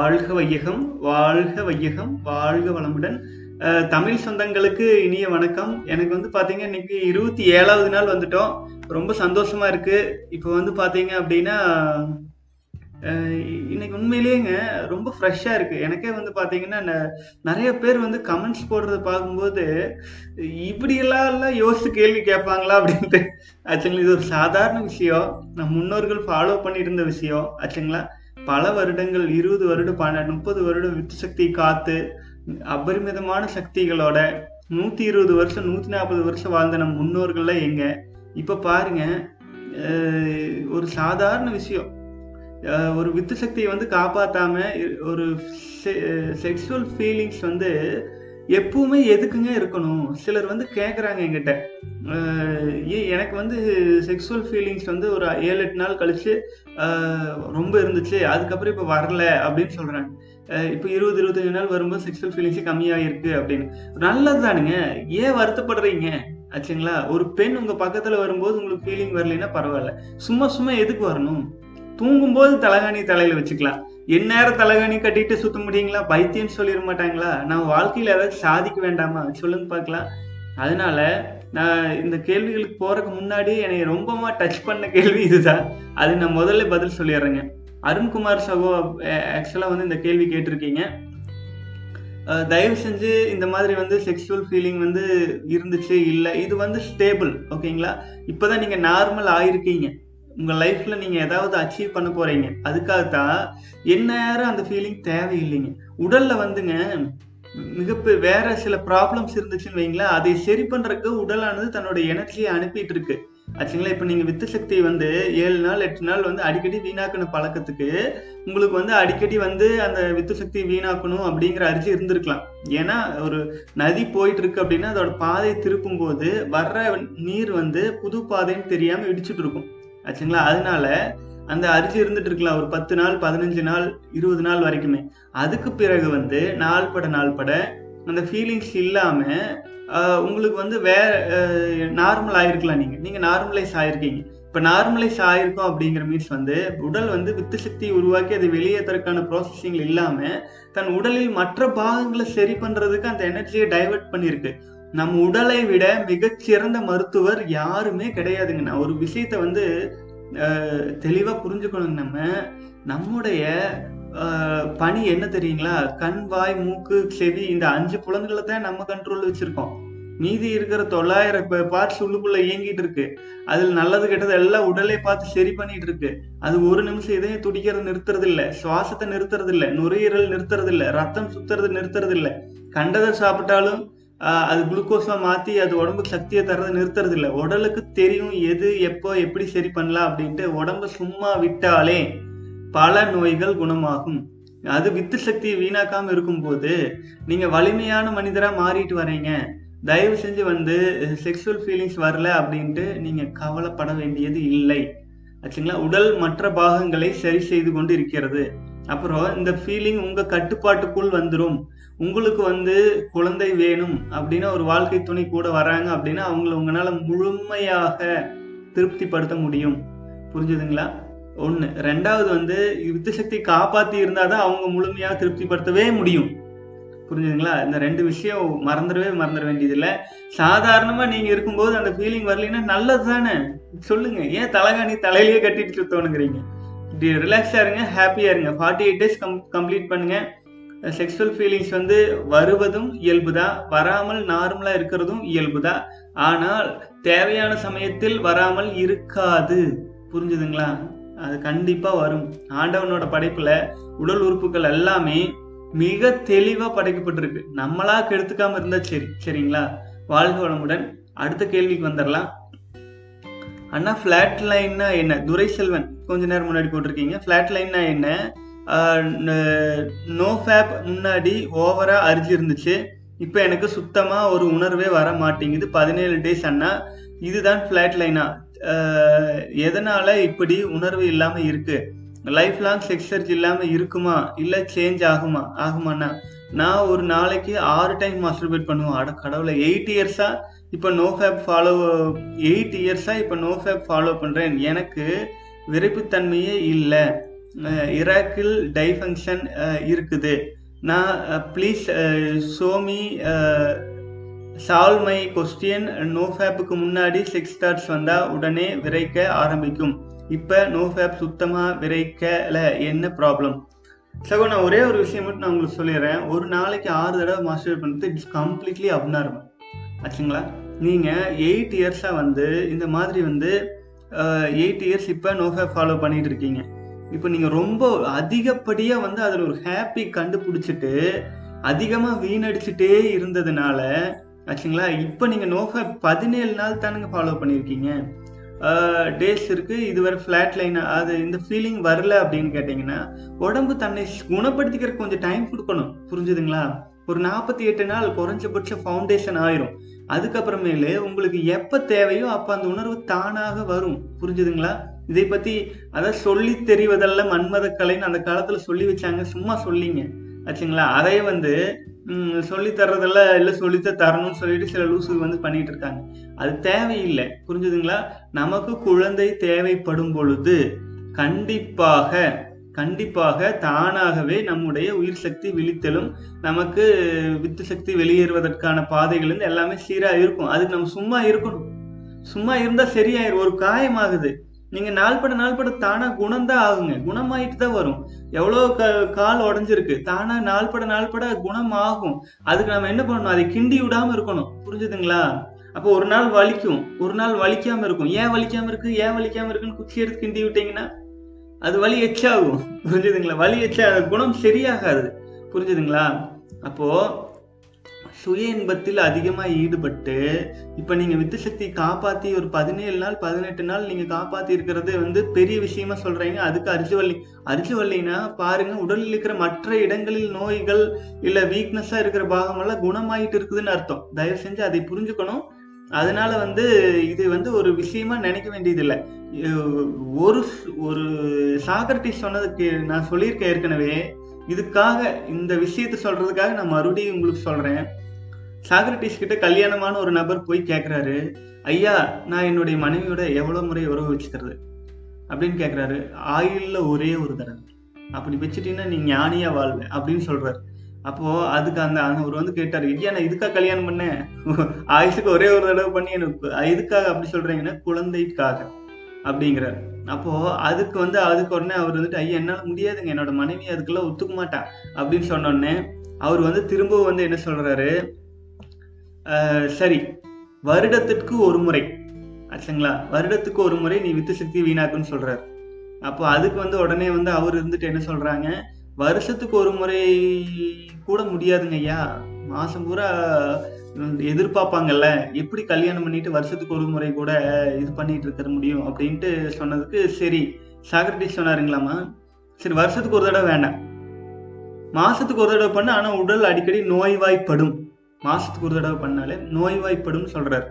வாழ்க வையகம் வாழ்க வையகம் வாழ்க வளமுடன். தமிழ் சொந்தங்களுக்கு இனிய வணக்கம். எனக்கு வந்து பார்த்தீங்க இன்னைக்கு இருபத்தி ஏழாவது நாள் வந்துட்டோம். ரொம்ப சந்தோஷமா இருக்கு. இப்போ வந்து பார்த்தீங்க அப்படின்னா இன்னைக்கு உண்மையிலேயேங்க ரொம்ப ஃப்ரெஷ்ஷாக இருக்கு. எனக்கே வந்து பார்த்தீங்கன்னா ந- நிறைய பேர் வந்து கமெண்ட்ஸ் போடுறத பார்க்கும்போது இப்படியெல்லாம் எல்லாம் கேள்வி கேட்பாங்களா? அப்படின்ட்டு. ஆச்சுங்களா இது ஒரு சாதாரண விஷயம். நம் முன்னோர்கள் ஃபாலோ பண்ணிட்டு இருந்த விஷயம். ஆச்சுங்களா பல வருடங்கள் இருபது வருடம் பன்னெண்டு முப்பது வருடம் வித்து சக்தி காத்து அபரிமிதமான சக்திகளோட நூத்தி இருபது வருஷம் நூத்தி நாற்பது வருஷம் வாழ்ந்த நம்ம முன்னோர்கள்லாம் எங்க? இப்ப பாருங்க ஒரு சாதாரண விஷயம். ஒரு வித்து சக்தியை வந்து காப்பாற்றாம ஒரு செக்ஷுவல் ஃபீலிங்ஸ் வந்து எப்பவுமே எதுக்குங்க இருக்கணும்? சிலர் வந்து கேட்குறாங்க என்கிட்ட. எனக்கு வந்து செக்ஸுவல் ஃபீலிங்ஸ் வந்து ஒரு ஏழு எட்டு நாள் கழிச்சு ஆஹ் ரொம்ப இருந்துச்சு. அதுக்கப்புறம் இப்போ வரல அப்படின்னு சொல்றாங்க. இப்போ இருபது இருபத்தஞ்சு நாள் வரும்போது செக்ஸுவல் ஃபீலிங்ஸே கம்மியாக இருக்குது அப்படின்னு. நல்லது தானுங்க ஏன் வருத்தப்படுறீங்க? ஆச்சுங்களா? ஒரு பெண் உங்க பக்கத்துல வரும்போது உங்களுக்கு ஃபீலிங் வரலைன்னா பரவாயில்ல. சும்மா சும்மா எதுக்கு வரணும்? தூங்கும்போது தலகாணி தலையில வச்சுக்கலாம். எந்நேரம் தலகாணி கட்டிட்டு சுத்த முடியுங்களா? பைத்தியம் சொல்லிட மாட்டாங்களா? நான் வாழ்க்கையில ஏதாச்சும் சாதிக்க வேண்டாமா? சொல்லுங்க பார்க்கலாம். அதனால நான் இந்த கேள்விகளுக்கு போறதுக்கு முன்னாடி என்னை ரொம்பமா டச் பண்ண கேள்வி இதுதான். அது நான் முதல்ல பதில் சொல்லிடுறேங்க. அருண்குமார் சகோ ஆக்சுவலா வந்து இந்த கேள்வி கேட்டிருக்கீங்க. தயவு செஞ்சு இந்த மாதிரி வந்து செக்ஷுவல் ஃபீலிங் வந்து இருந்துச்சு இல்லை. இது வந்து ஸ்டேபிள் ஓகேங்களா இப்போதான் நீங்க நார்மல் ஆயிருக்கீங்க. உங்கள் லைஃப்பில் நீங்கள் ஏதாவது அச்சீவ் பண்ண போறீங்க. அதுக்காகத்தான் எந்நேரம் அந்த ஃபீலிங் தேவையில்லைங்க. உடலில் வந்துங்க மிகப்பெரிய வேற சில ப்ராப்ளம்ஸ் இருந்துச்சுன்னு வைங்களேன் அதை சரி பண்ணுறதுக்கு உடலானது தன்னோட எனர்ஜியை அனுப்பிட்டு இருக்கு. ஆச்சுங்களா? இப்போ நீங்கள் வித்து சக்தி வந்து ஏழு நாள் எட்டு நாள் வந்து அடிக்கடி வீணாக்கின பழக்கத்துக்கு உங்களுக்கு வந்து அடிக்கடி வந்து அந்த வித்து சக்தி வீணாக்கணும் அப்படிங்கிற அரிசி இருந்திருக்கலாம். ஏன்னா ஒரு நதி போயிட்டு இருக்கு அப்படின்னா அதோட பாதை திருப்பும் போது வர்ற நீர் வந்து புது பாதைன்னு தெரியாமல் இடிச்சுட்டு இருக்கும். ஆச்சுங்களா? அதனால அந்த அரிசி இருந்துட்டு இருக்கலாம் ஒரு பத்து நாள் பதினஞ்சு நாள் இருபது நாள் வரைக்குமே. அதுக்கு பிறகு வந்து நாள் பட நாள் பட அந்த ஃபீலிங்ஸ் இல்லாமல் உங்களுக்கு வந்து வேற நார்மல் ஆகிருக்கலாம் நீங்கள் நீங்கள் நார்மலைஸ் ஆகிருக்கீங்க இப்போ நார்மலைஸ் ஆயிருக்கோம் அப்படிங்கிற மீன்ஸ் வந்து உடல் வந்து வித்து சக்தியை உருவாக்கி அதை வெளியேற்றறதுக்கான ப்ராசஸிங் இல்லாமல் தன் உடலில் மற்ற பாகங்களை சரி பண்ணுறதுக்கு அந்த எனர்ஜியை டைவர்ட் பண்ணியிருக்கு. நம்ம உடலை விட மிகச்சிறந்த மருத்துவர் யாருமே கிடையாதுங்கண்ணா ஒரு விஷயத்த வந்து ஆஹ், தெளிவா புரிஞ்சுக்கணும் நம்ம. நம்முடைய ஆஹ், பணி என்ன தெரியுங்களா? கண் வாய் மூக்கு செவி இந்த அஞ்சு புலன்களை தான் நம்ம கண்ட்ரோல் வச்சிருக்கோம். மீதி இருக்கிற தொள்ளாயிரம் பார்ட்ஸ் உள்ளுக்குள்ள இயங்கிட்டு இருக்கு. அதில் நல்லது கெட்டது எல்லாம் உடலை பார்த்து சரி பண்ணிட்டு இருக்கு. அது ஒரு நிமிஷம் இதையும் துடிக்கிறது நிறுத்துறது இல்லை சுவாசத்தை நிறுத்துறது இல்லை நுரையீரல் நிறுத்துறது இல்லை ரத்தம் சுத்துறது நிறுத்துறது இல்லை கண்டதை சாப்பிட்டாலும் அது குளுக்கோஸாக மாற்றி அது உடம்புக்கு சக்தியை தர்றது நிறுத்துறது இல்லை உடலுக்கு தெரியும் எது எப்போ எப்படி சரி பண்ணலாம் அப்படின்ட்டு உடம்ப சும்மா விட்டாலே பல நோய்கள் குணமாகும். அது வித்து சக்தியை வீணாக்காம இருக்கும்போது நீங்க வலிமையான மனிதரா மாறிட்டு வரீங்க. தயவு செஞ்சு வந்து செக்ஷுவல் ஃபீலிங்ஸ் வரல அப்படின்ட்டு நீங்க கவலைப்பட வேண்டியது இல்லை. ஆச்சுங்களா? உடல் மற்ற பாகங்களை சரி செய்து கொண்டு இருக்கிறது. அப்புறம் இந்த ஃபீலிங் உங்க கட்டுப்பாட்டுக்குள் வந்துடும் உங்களுக்கு வந்து குழந்தை வேணும் அப்படின்னா ஒரு வாழ்க்கை துணை கூட வராங்க அப்படின்னா அவங்கள உங்களால் முழுமையாக திருப்திப்படுத்த முடியும். புரிஞ்சுதுங்களா? ஒன்று ரெண்டாவது வந்து யுத்த சக்தி இருந்தால் தான் அவங்க முழுமையாக திருப்திப்படுத்தவே முடியும். புரிஞ்சுதுங்களா? இந்த ரெண்டு விஷயம் மறந்துடவே மறந்துட வேண்டியதில்லை. சாதாரணமாக நீங்கள் இருக்கும்போது அந்த ஃபீலிங் வரலைன்னா நல்லது தானே? சொல்லுங்கள் ஏன் தலைகாணி தலையிலேயே கட்டிட்டு சுத்தணுங்கிறீங்க? இப்படி ரிலாக்ஸாக இருங்க ஹாப்பியாக இருங்க. Forty eight days come complete பண்ணுங்கள் செக்ஷுவல் ஃபீலிங்ஸ் வந்து வருவதும் இயல்புதான் வராமல் நார்மலாக இருக்கிறதும் இயல்புதான் ஆனால் தேவையான சமயத்தில் வராமல் இருக்காது. புரிஞ்சுதுங்களா? அது கண்டிப்பாக வரும். ஆண்டவனோட படைப்பில் உடல் உறுப்புகள் எல்லாமே மிக தெளிவாக படைக்கப்பட்டிருக்கு. நம்மளா கெடுத்துக்காம இருந்தால் சரி. சரிங்களா? வாழ்க வளமுடன். அடுத்த கேள்விக்கு வந்துடலாம் அண்ணா ஃப்ளாட் லைன்னா என்ன? துரை செல்வன் கொஞ்ச நேரம் முன்னாடி போட்டிருக்கீங்க. ஃபிளாட் லைன்னா என்ன? நோ ஃபேப் முன்னாடி ஓவராக அரிஞ்சு இருந்துச்சு இப்போ எனக்கு சுத்தமாக ஒரு உணர்வே வர மாட்டேங்குது. பதினேழு டேஸ் அண்ணா இதுதான் ஃப்ளாட் லைனா எதனால் இப்படி உணர்வு இல்லாமல் இருக்குது லைஃப் லாங் செக்ஸர்ஜ் இல்லாமல் இருக்குமா? இல்லை சேஞ்ச் ஆகுமா? ஆகுமாண்ணா நான் ஒரு நாளைக்கு ஆறு டைம் மாஸ்டர்பேட் பண்ணுவேன். அட கடவுளை எயிட் இயர்ஸாக இப்போ நோ ஃபேப் ஃபாலோ எயிட் இயர்ஸாக இப்போ நோ ஃபேப் ஃபாலோ பண்ணுறேன் எனக்கு விரைப்புத்தன்மையே இல்லை. இராக்கில் டைஃபங்க்ஷன் இருக்குது. நான் ப்ளீஸ் சோமி சால்வ் மை கொஸ்டின் நோஃபேப்புக்கு முன்னாடி சிக்ஸ் ஸ்டார்ஸ் வந்தால் உடனே விரைக்க ஆரம்பிக்கும். இப்போ நோ ஃபேப் சுத்தமாக விரைக்கலை என்ன ப்ராப்ளம்? சகோ நான் ஒரே ஒரு விஷயம் மட்டும் நான் உங்களுக்கு சொல்லிடுறேன் ஒரு நாளைக்கு ஆறு தடவை மாஸ்டர் பண்ணுறது இட்ஸ் கம்ப்ளீட்லி அப்நார்மல் ஆச்சுங்களா? நீங்கள் எயிட் இயர்ஸாக வந்து இந்த மாதிரி வந்து எயிட் இயர்ஸ் இப்போ நோ ஃபேப் ஃபாலோ பண்ணிகிட்டு இருக்கீங்க. இப்போ நீங்கள் ரொம்ப அதிகப்படியாக வந்து அதில் ஒரு ஹாப்பி கண்டுபிடிச்சிட்டு அதிகமாக வீணடிச்சுட்டே இருந்ததுனால ஆச்சுங்களா? இப்போ நீங்கள் நோக பதினேழு நாள் தானுங்க ஃபாலோ பண்ணியிருக்கீங்க டேஸ் இருக்குது இதுவரை ஃப்ளாட் லைன் அது இந்த ஃபீலிங் வரல அப்படின்னு கேட்டிங்கன்னா உடம்பு தன்னை குணப்படுத்திக்கிறதுக்கு கொஞ்சம் டைம் கொடுக்கணும். புரிஞ்சுதுங்களா? ஒரு நாற்பத்தி எட்டு நாள் குறைஞ்சபட்ச ஃபவுண்டேஷன் ஆயிரும். அதுக்கப்புறமேலு உங்களுக்கு எப்போ தேவையோ அப்போ அந்த உணர்வு தானாக வரும். புரிஞ்சுதுங்களா? இதை பற்றி அதான் சொல்லி தெரிவதல்ல மன்மத கலைன்னு அந்த காலத்தில் சொல்லி வச்சாங்க. சும்மா சொல்லிங்க. ஆச்சுங்களா? அதை வந்து சொல்லி தர்றதெல்லாம் இல்லை சொல்லித்த தரணும்னு சொல்லிட்டு சில லூசு வந்து பண்ணிட்டு இருக்காங்க. அது தேவையில்லை. புரிஞ்சுதுங்களா? நமக்கு குழந்தை தேவைப்படும் பொழுது கண்டிப்பாக கண்டிப்பாக தானாகவே நம்முடைய உயிர் சக்தி விழித்தலும் நமக்கு வித்து சக்தி வெளியேறுவதற்கான பாதைகள் எல்லாமே சீராக இருக்கும். அதுக்கு நம்ம சும்மா இருக்கணும். சும்மா இருந்தா சரியாயிரும். ஒரு காயமாகுது நீங்க நாள்பட நாள்பட தானா குணம்தான் ஆகுங்க. குணமாயிட்டு தான் வரும். எவ்வளோ க கால் உடஞ்சிருக்கு. தானா நாள்பட நாள்பட குணம் ஆகும் அதுக்கு நம்ம என்ன பண்ணணும்? அதை கிண்டி விடாம இருக்கணும். புரிஞ்சுதுங்களா? அப்போ ஒரு நாள் வலிக்கும். ஒரு நாள் வலிக்காம இருக்கும். ஏன் வலிக்காம இருக்கு? ஏன் வலிக்காம இருக்குன்னு குச்சி எடுத்து கிண்டி விட்டீங்கன்னா அது வலி எச்சாகும். புரிஞ்சுதுங்களா? வலி எச்சா குணம் சரியாகாது. புரிஞ்சுதுங்களா? அப்போ சுய இன்பத்தில் அதிகமாக ஈடுபட்டு இப்போ நீங்கள் வித்து சக்தியை காப்பாற்றி ஒரு பதினேழு நாள் பதினெட்டு நாள் நீங்கள் காப்பாற்றி இருக்கிறது வந்து பெரிய விஷயமா சொல்கிறீங்க அதுக்கு அரிசிவள்ளி அரிசிவள்ளினா பாருங்க உடலில் இருக்கிற மற்ற இடங்களில் நோய்கள் இல்லை வீக்னஸாக இருக்கிற பாகமெல்லாம் குணமாயிட்டு இருக்குதுன்னு அர்த்தம். தயவு செஞ்சு அதை புரிஞ்சுக்கணும். அதனால வந்து இது வந்து ஒரு விஷயமா நினைக்க வேண்டியதில்லை. ஒரு ஒரு சாக்ரட்டிஸ் சொன்னதுக்கு நான் சொல்லியிருக்கேன் ஏற்கனவே. இதுக்காக இந்த விஷயத்த சொல்றதுக்காக நான் மறுபடியும் உங்களுக்கு சொல்றேன். சாக்ரட்டிஸ் கிட்ட கல்யாணமான ஒரு நபர் போய் கேட்குறாரு ஐயா நான் என்னுடைய மனைவியோட எவ்வளோ முறை உறவு வச்சுக்கிறது? அப்படின்னு கேட்குறாரு ஆயுளில் ஒரே ஒரு தடவை. அப்படி வச்சுட்டீங்கன்னா நீ ஞானியாக வாழ்வ அப்படின்னு சொல்கிறாரு அப்போது அதுக்கு அந்த அவர் வந்து கேட்டார் ஐயா நான் இதுக்காக கல்யாணம் பண்ணேன்? ஆயுஷுக்கு ஒரே ஒரு தடவை பண்ணி எனக்கு இதுக்காக அப்படி சொல்கிறீங்கன்னா குழந்தைக்காக அப்படிங்கிறார். அப்போது அதுக்கு வந்து அதுக்கு உடனே அவர் வந்துட்டு ஐயா என்னால் முடியாதுங்க என்னோட மனைவி அதுக்கெல்லாம் ஒத்துக்க மாட்டா அப்படின்னு சொன்னோடனே அவர் வந்து திரும்பவும் வந்து என்ன சொல்கிறாரு சரி. வருடத்திற்கு ஒரு முறை. ஆச்சுங்களா? வருடத்துக்கு ஒரு முறை நீ வித்து சக்தி வீணாக்குன்னு சொல்றாரு. அப்போ அதுக்கு வந்து உடனே வந்து அவர் இருந்துட்டு என்ன சொல்றாங்க? வருஷத்துக்கு ஒரு முறை கூட முடியாதுங்க ஐயா. மாசம் பூரா எதிர்பார்ப்பாங்கல்ல. எப்படி கல்யாணம் பண்ணிட்டு வருஷத்துக்கு ஒரு முறை கூட இது பண்ணிட்டு இருக்க முடியும் அப்படின்ட்டு சொன்னதுக்கு சரி. சாக்ரட்டிஸ் சொன்னாருங்களாமா சரி வருஷத்துக்கு ஒரு தடவை வேண்டாம். மாசத்துக்கு ஒரு தடவை பண்ண ஆனா உடல் அடிக்கடி நோய்வாய்ப்படும். மாசத்துக்கு ஒரு தடவை பண்ணாலே நோய்வாய்ப்படும் சொல்றாரு.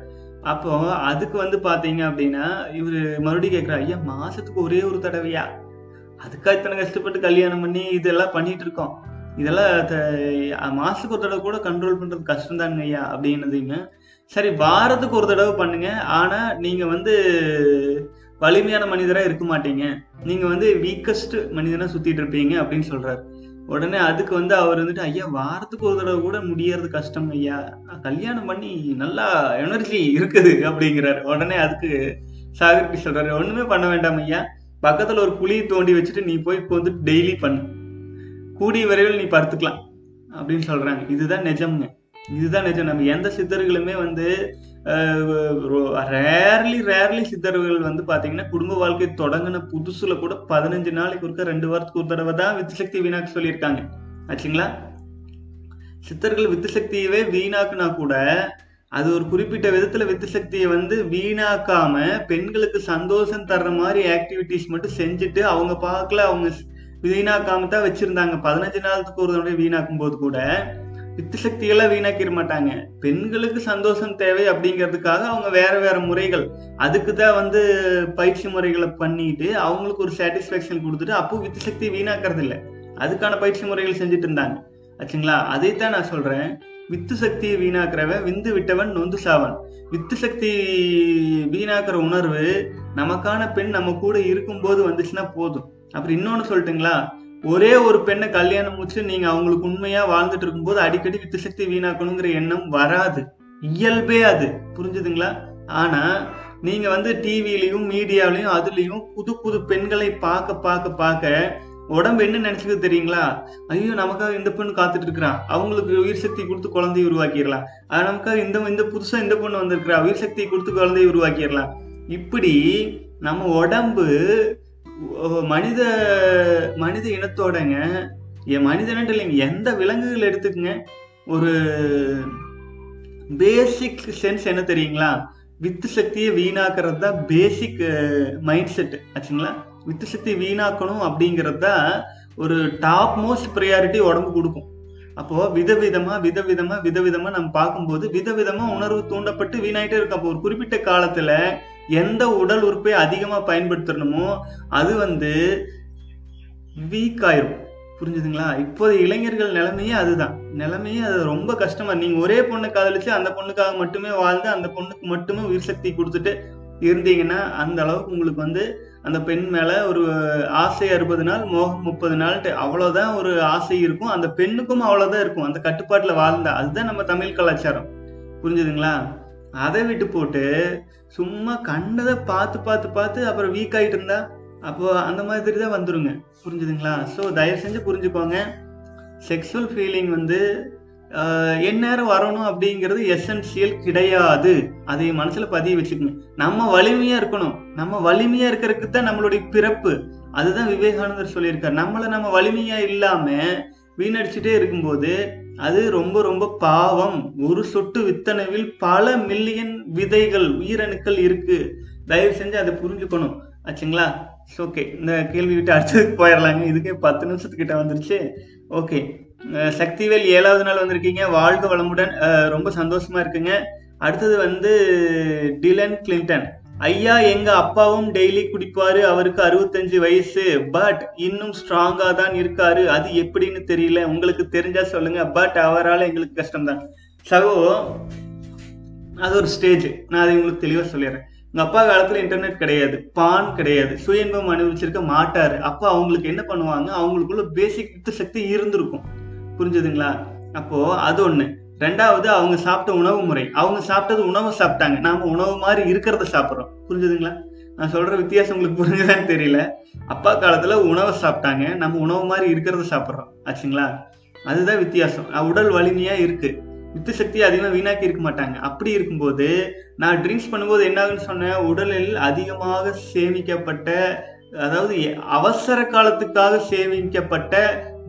அப்போ அதுக்கு வந்து பாத்தீங்க அப்படின்னா இவரு மறுபடியும் கேட்கிறார் ஐயா மாசத்துக்கு ஒரே ஒரு தடவையா? அதுக்காக இத்தனை கஷ்டப்பட்டு கல்யாணம் பண்ணி இதெல்லாம் பண்ணிட்டு இருக்கோம். இதெல்லாம் மாசத்துக்கு ஒரு தடவை கூட கண்ட்ரோல் பண்றது கஷ்டம் தாங்க ஐயா? அப்படின்னதுங்க சரி வாரத்துக்கு ஒரு தடவை பண்ணுங்க. ஆனா நீங்க வந்து வலிமையான மனிதரா இருக்க மாட்டீங்க. நீங்க வந்து வீக்கஸ்ட் மனிதனா சுத்திட்டு இருப்பீங்க அப்படின்னு சொல்றாரு. உடனே அதுக்கு வந்து அவர் வந்துட்டு ஐயா வாரத்துக்கு ஒரு தடவை கூட முடியறது கஷ்டம் ஐயா. கல்யாணம் பண்ணி நல்லா எனர்ஜி இருக்குது அப்படிங்கிறாரு. உடனே அதுக்கு சாகர்பி சொல்றாரு. ஒண்ணுமே பண்ண வேண்டாம் ஐயா. பக்கத்துல ஒரு குழியை தோண்டி வச்சுட்டு நீ போய் இப்போ வந்து டெய்லி பண்ணு. கூடிய விரைவில் நீ படுத்துக்கலாம் அப்படின்னு சொல்றாங்க. இதுதான் நிஜம்ங்க. இதுதான் நிஜம். நம்ம எந்த சித்தர்களுமே வந்து ரேர்லி ரேர்லி சித்தர்கள் வந்து பாத்தீங்கன்னா குடும்ப வாழ்க்கை தொடங்கின புதுசுல கூட பதினஞ்சு நாளைக்கு ஒருக்க ரெண்டு வாரத்துக்கு ஒரு தடவை தான் வித்து சக்தி வீணாக்க சொல்லியிருக்காங்க. ஆச்சுங்களா? சித்தர்கள் வித்து சக்தியவே வீணாக்குனா கூட அது ஒரு குறிப்பிட்ட விதத்துல வித்து சக்தியை வந்து வீணாக்காம பெண்களுக்கு சந்தோஷம் தர்ற மாதிரி ஆக்டிவிட்டிஸ் மட்டும் செஞ்சுட்டு அவங்க பார்க்கல அவங்க வீணாக்காம தான் வச்சிருந்தாங்க. பதினஞ்சு நாளுக்கு ஒரு தடவை வீணாக்கும் போது கூட வித்து சக்தியெல்லாம் வீணாக்கிட மாட்டாங்க. பெண்களுக்கு சந்தோஷம் தேவை அப்படிங்கிறதுக்காக அவங்க வேற வேற முறைகள். அதுக்கு தான் வந்து பயிற்சி முறைகளை பண்ணிட்டு அவங்களுக்கு ஒரு சாட்டிஸ்ஃபேக்ஷன் கொடுத்துட்டு அப்போ வித்து சக்தி வீணாக்கிறது இல்லை அதுக்கான பயிற்சி முறைகள் செஞ்சுட்டு இருந்தாங்க. ஆச்சுங்களா? அதைத்தான் நான் சொல்றேன். வித்து சக்தியை வீணாக்குறவன் விந்து விட்டவன் நொந்து சாவன். வித்து சக்தி வீணாக்குற உணர்வு நமக்கான பெண் நம்ம கூட இருக்கும்போது வந்துச்சுன்னா போதும். அப்புறம் இன்னொன்னு சொல்லட்டுங்களா? ஒரே ஒரு பெண்ணை கல்யாணம் முடிச்சு நீங்க அவங்களுக்கு உண்மையா வாழ்ந்துட்டு இருக்கும்போது அடிக்கடி வித்து சக்தி வீணாக்கணுங்கிற எண்ணம் வராது. இயல்பே அது. புரிஞ்சுதுங்களா? ஆனா நீங்க வந்து டிவிலையும் மீடியாலையும் அதுலயும் புது புது பெண்களை பார்க்க பார்க்க பார்க்க உடம்பு என்ன நினைச்சுக்குது தெரியுங்களா? ஐயோ நமக்காக இந்த பொண்ணு காத்துட்டு இருக்கிறான் அவங்களுக்கு உயிர் சக்தி கொடுத்து குழந்தையை உருவாக்கிடலாம். அது நமக்காக இந்த இந்த புதுசா இந்த பொண்ணு வந்திருக்கிறா. உயிர் சக்தி கொடுத்து குழந்தையை உருவாக்கிடலாம். இப்படி நம்ம உடம்பு மனித மனித இனத்தோடங்க. என் மனிதன்ட்டு இல்லைங்க எந்த விலங்குகள் எடுத்துக்கங்க? ஒரு பேசிக் சென்ஸ் என்ன தெரியுங்களா? வித்து சக்தியை வீணாக்கிறது தான் பேசிக் மைண்ட் செட் ஆச்சுங்களா? வித்து சக்தி வீணாக்கணும் அப்படிங்கிறது தான் ஒரு டாப் மோஸ்ட் ப்ரையாரிட்டி உடம்பு கொடுக்கும். அப்போது விதவிதமாக விதவிதமாக விதவிதமாக நம்ம பார்க்கும்போது விதவிதமாக உணர்வு தூண்டப்பட்டு வீணாயிட்டே இருக்கும். அப்போ ஒரு குறிப்பிட்ட காலத்தில் எந்த உடல் உறுப்பை அதிகமாக பயன்படுத்தணுமோ அது வந்து வீக் ஆயிரும். புரிஞ்சுதுங்களா? இப்போதைய இளைஞர்கள் நிலைமையே அதுதான். நிலைமையே அது ரொம்ப கஷ்டமா நீங்க ஒரே பொண்ணை காதலிச்சு அந்த பொண்ணுக்காக மட்டுமே வாழ்ந்து அந்த பொண்ணுக்கு மட்டுமே உயிர் சக்தி கொடுத்துட்டு இருந்தீங்கன்னா அந்த அளவுக்கு உங்களுக்கு வந்து அந்த பெண் மேல ஒரு ஆசை அறுபது நாள் மோகம் முப்பது நாள் அவ்வளவுதான் ஒரு ஆசை இருக்கும். அந்த பெண்ணுக்கும் அவ்வளவுதான் இருக்கும். அந்த கட்டுப்பாட்டுல வாழ்ந்தா. அதுதான் நம்ம தமிழ் கலாச்சாரம். புரிஞ்சுதுங்களா? அதை விட்டு போட்டு சும்மா கண்டதை பார்த்து பார்த்து பார்த்து அப்புறம் வீக் ஆகிட்டு இருந்தா அப்போ அந்த மாதிரி தான் வந்துருங்க. புரிஞ்சுதுங்களா? ஸோ தயவு செஞ்சு புரிஞ்சுக்கோங்க. செக்ஸுவல் ஃபீலிங் வந்து எந்நேரம் வரணும் அப்படிங்கிறது எசென்சியல் கிடையாது. அதை மனசில் பதிய வச்சுக்கணும். நம்ம வலிமையாக இருக்கணும். நம்ம வலிமையாக இருக்கிறதுக்கு தான் நம்மளுடைய பிறப்பு. அதுதான் விவேகானந்தர் சொல்லியிருக்கார். நம்மளை நம்ம வலிமையாக இல்லாமல் வீணடிச்சுட்டே இருக்கும்போது அது ரொம்ப ரொம்ப பாவம். ஒரு சொட்டு வித்தனவில் பல மில்லியன் விதைகள் உயிரணுக்கள் இருக்கு. தயவு செஞ்சு அதை புரிஞ்சுக்கணும். ஆச்சுங்களா? ஓகே இந்த கேள்வி விட்டு அடுத்ததுக்கு போயிடலாங்க. இதுக்கே பத்து நிமிஷத்துக்கிட்ட வந்துருச்சு. ஓகே சக்திவேல் ஏழாவது நாள் வந்திருக்கீங்க. வாழ்க வளமுடன். ரொம்ப சந்தோஷமா இருக்குங்க. அடுத்தது வந்து டிலன் கிளின்டன் ஐயா எங்க அப்பாவும் டெய்லி குடிப்பாரு அவருக்கு அறுபத்தஞ்சு வயசு. பட் இன்னும் ஸ்ட்ராங்கா தான் இருக்காரு. அது எப்படின்னு தெரியல. உங்களுக்கு தெரிஞ்சா சொல்லுங்க. பட் அவரால் எங்களுக்கு கஷ்டம்தான். சகோ அது ஒரு ஸ்டேஜ் நான் அதை உங்களுக்கு தெளிவா சொல்லிடுறேன். உங்க அப்பா காலத்துல இன்டர்நெட் கிடையாது. பான் கிடையாது. சுய இன்பம் அனுபவிச்சிருக்க மாட்டாரு. அப்போ அவங்களுக்கு என்ன பண்ணுவாங்க? அவங்களுக்குள்ள பேசிக் சக்தி இருந்திருக்கும். புரிஞ்சுதுங்களா? அப்போ அது ஒண்ணு. ரெண்டாவது அவங்க சாப்பிட்ட உணவு முறை. அவங்க சாப்பிட்டது உணவு சாப்பிட்டாங்க. நாம உணவு மாதிரி இருக்கிறத சாப்பிட்றோம். புரிஞ்சுதுங்களா? நான் சொல்ற வித்தியாசம் உங்களுக்கு புரிஞ்சுதான்னு தெரியல. அப்பா காலத்துல உணவை சாப்பிட்டாங்க. நம்ம உணவு மாதிரி இருக்கிறத சாப்பிட்றோம். ஆச்சுங்களா? அதுதான் வித்தியாசம். உடல் வலிமையா இருக்கு. வித்து சக்தி அதிகமாக வீணாக்கி இருக்க மாட்டாங்க. அப்படி இருக்கும்போது நான் ட்ரிங்க்ஸ் பண்ணும்போது என்னாகுன்னு சொன்னேன்? உடலில் அதிகமாக சேமிக்கப்பட்ட அதாவது அவசர காலத்துக்காக சேமிக்கப்பட்ட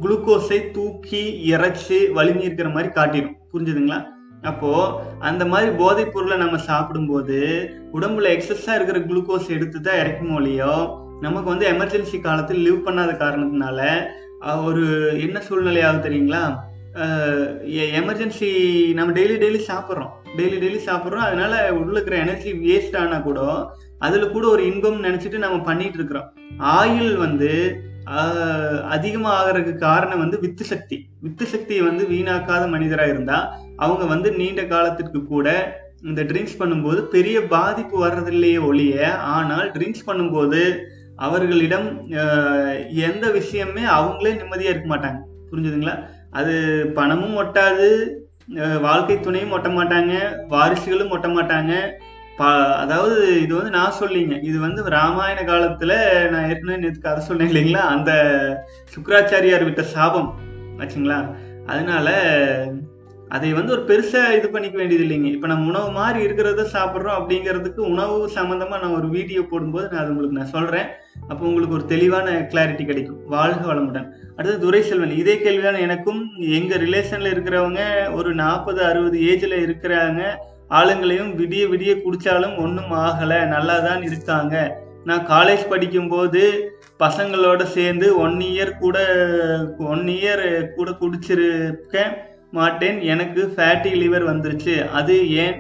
குளுக்கோஸை தூக்கி இறைச்சி வலிமை இருக்கிற மாதிரி காட்டிடும். புரிஞ்சுதுங்களா? அப்போ அந்த மாதிரி போதைப் பொருளை நம்ம சாப்பிடும்போது உடம்புல எக்ஸஸா இருக்கிற குளுக்கோஸ் எடுத்து தான் இறக்குமோ இல்லையோ நமக்கு வந்து எமர்ஜென்சி காலத்தில் லிவ் பண்ணாத காரணத்தினால ஒரு என்ன சூழ்நிலை ஆகுது தெரியுங்களா எமர்ஜென்சி நம்ம டெய்லி டெய்லி சாப்பிட்றோம். டெய்லி டெய்லி சாப்பிட்றோம். அதனால உள்ள இருக்கிற எனர்ஜி வேஸ்ட் ஆனால் கூட அதில் கூட ஒரு இன்பம் நினச்சிட்டு நம்ம பண்ணிட்டு இருக்கிறோம். ஆயில் வந்து அதிகமாக ஆகிறதுக்கு காரணம் வந்து வித்து சக்தி. வித்து சக்தியை வந்து வீணாக்காத மனிதராக இருந்தால் அவங்க வந்து நீண்ட காலத்திற்கு கூட இந்த ட்ரிங்க்ஸ் பண்ணும்போது பெரிய பாதிப்பு வர்றதில்லையே ஒழிய ஆனால் ட்ரிங்க்ஸ் பண்ணும்போது அவர்களிடம் எந்த விஷயமே அவங்களே நிம்மதியாக இருக்க மாட்டாங்க. புரிஞ்சுதுங்களா? அது பணமும் ஒட்டாது வாழ்க்கை துணையும் ஒட்ட மாட்டாங்க வாரிசுகளும் ஒட்ட மாட்டாங்க அதாவது இது வந்து நான் சொல்லிங்க. இது வந்து ராமாயண காலத்துல நான் ஏற்கனவே நேற்று கதை சொன்னேன் இல்லைங்களா? அந்த சுக்கராச்சாரியார் விட்ட சாபம் ஆச்சுங்களா? அதனால அதை வந்து ஒரு பெருசா இது பண்ணிக்க வேண்டியது இல்லைங்க. இப்ப நம்ம உணவு மாதிரி இருக்கிறத சாப்பிட்றோம் அப்படிங்கிறதுக்கு உணவு சம்பந்தமா நான் ஒரு வீடியோ போடும்போது நான் அது உங்களுக்கு நான் சொல்றேன். அப்போ உங்களுக்கு ஒரு தெளிவான கிளாரிட்டி கிடைக்கும். வாழ்க வளமுடன். அடுத்து துரை செல்வன் இதே கேள்வியான எனக்கும். எங்க ரிலேஷன்ல இருக்கிறவங்க ஒரு நாற்பது அறுபது ஏஜ்ல இருக்கிறாங்க. ஆளுங்களையும் விடிய விடிய குடித்தாலும் ஒன்றும் ஆகலை. நல்லா தான் இருக்காங்க. நான் காலேஜ் படிக்கும்போது பசங்களோட சேர்ந்து ஒன் இயர் கூட ஒன் இயர் கூட குடிச்சிருக்க மாட்டேன். எனக்கு ஃபேட்டி லிவர் வந்துருச்சு. அது ஏன்?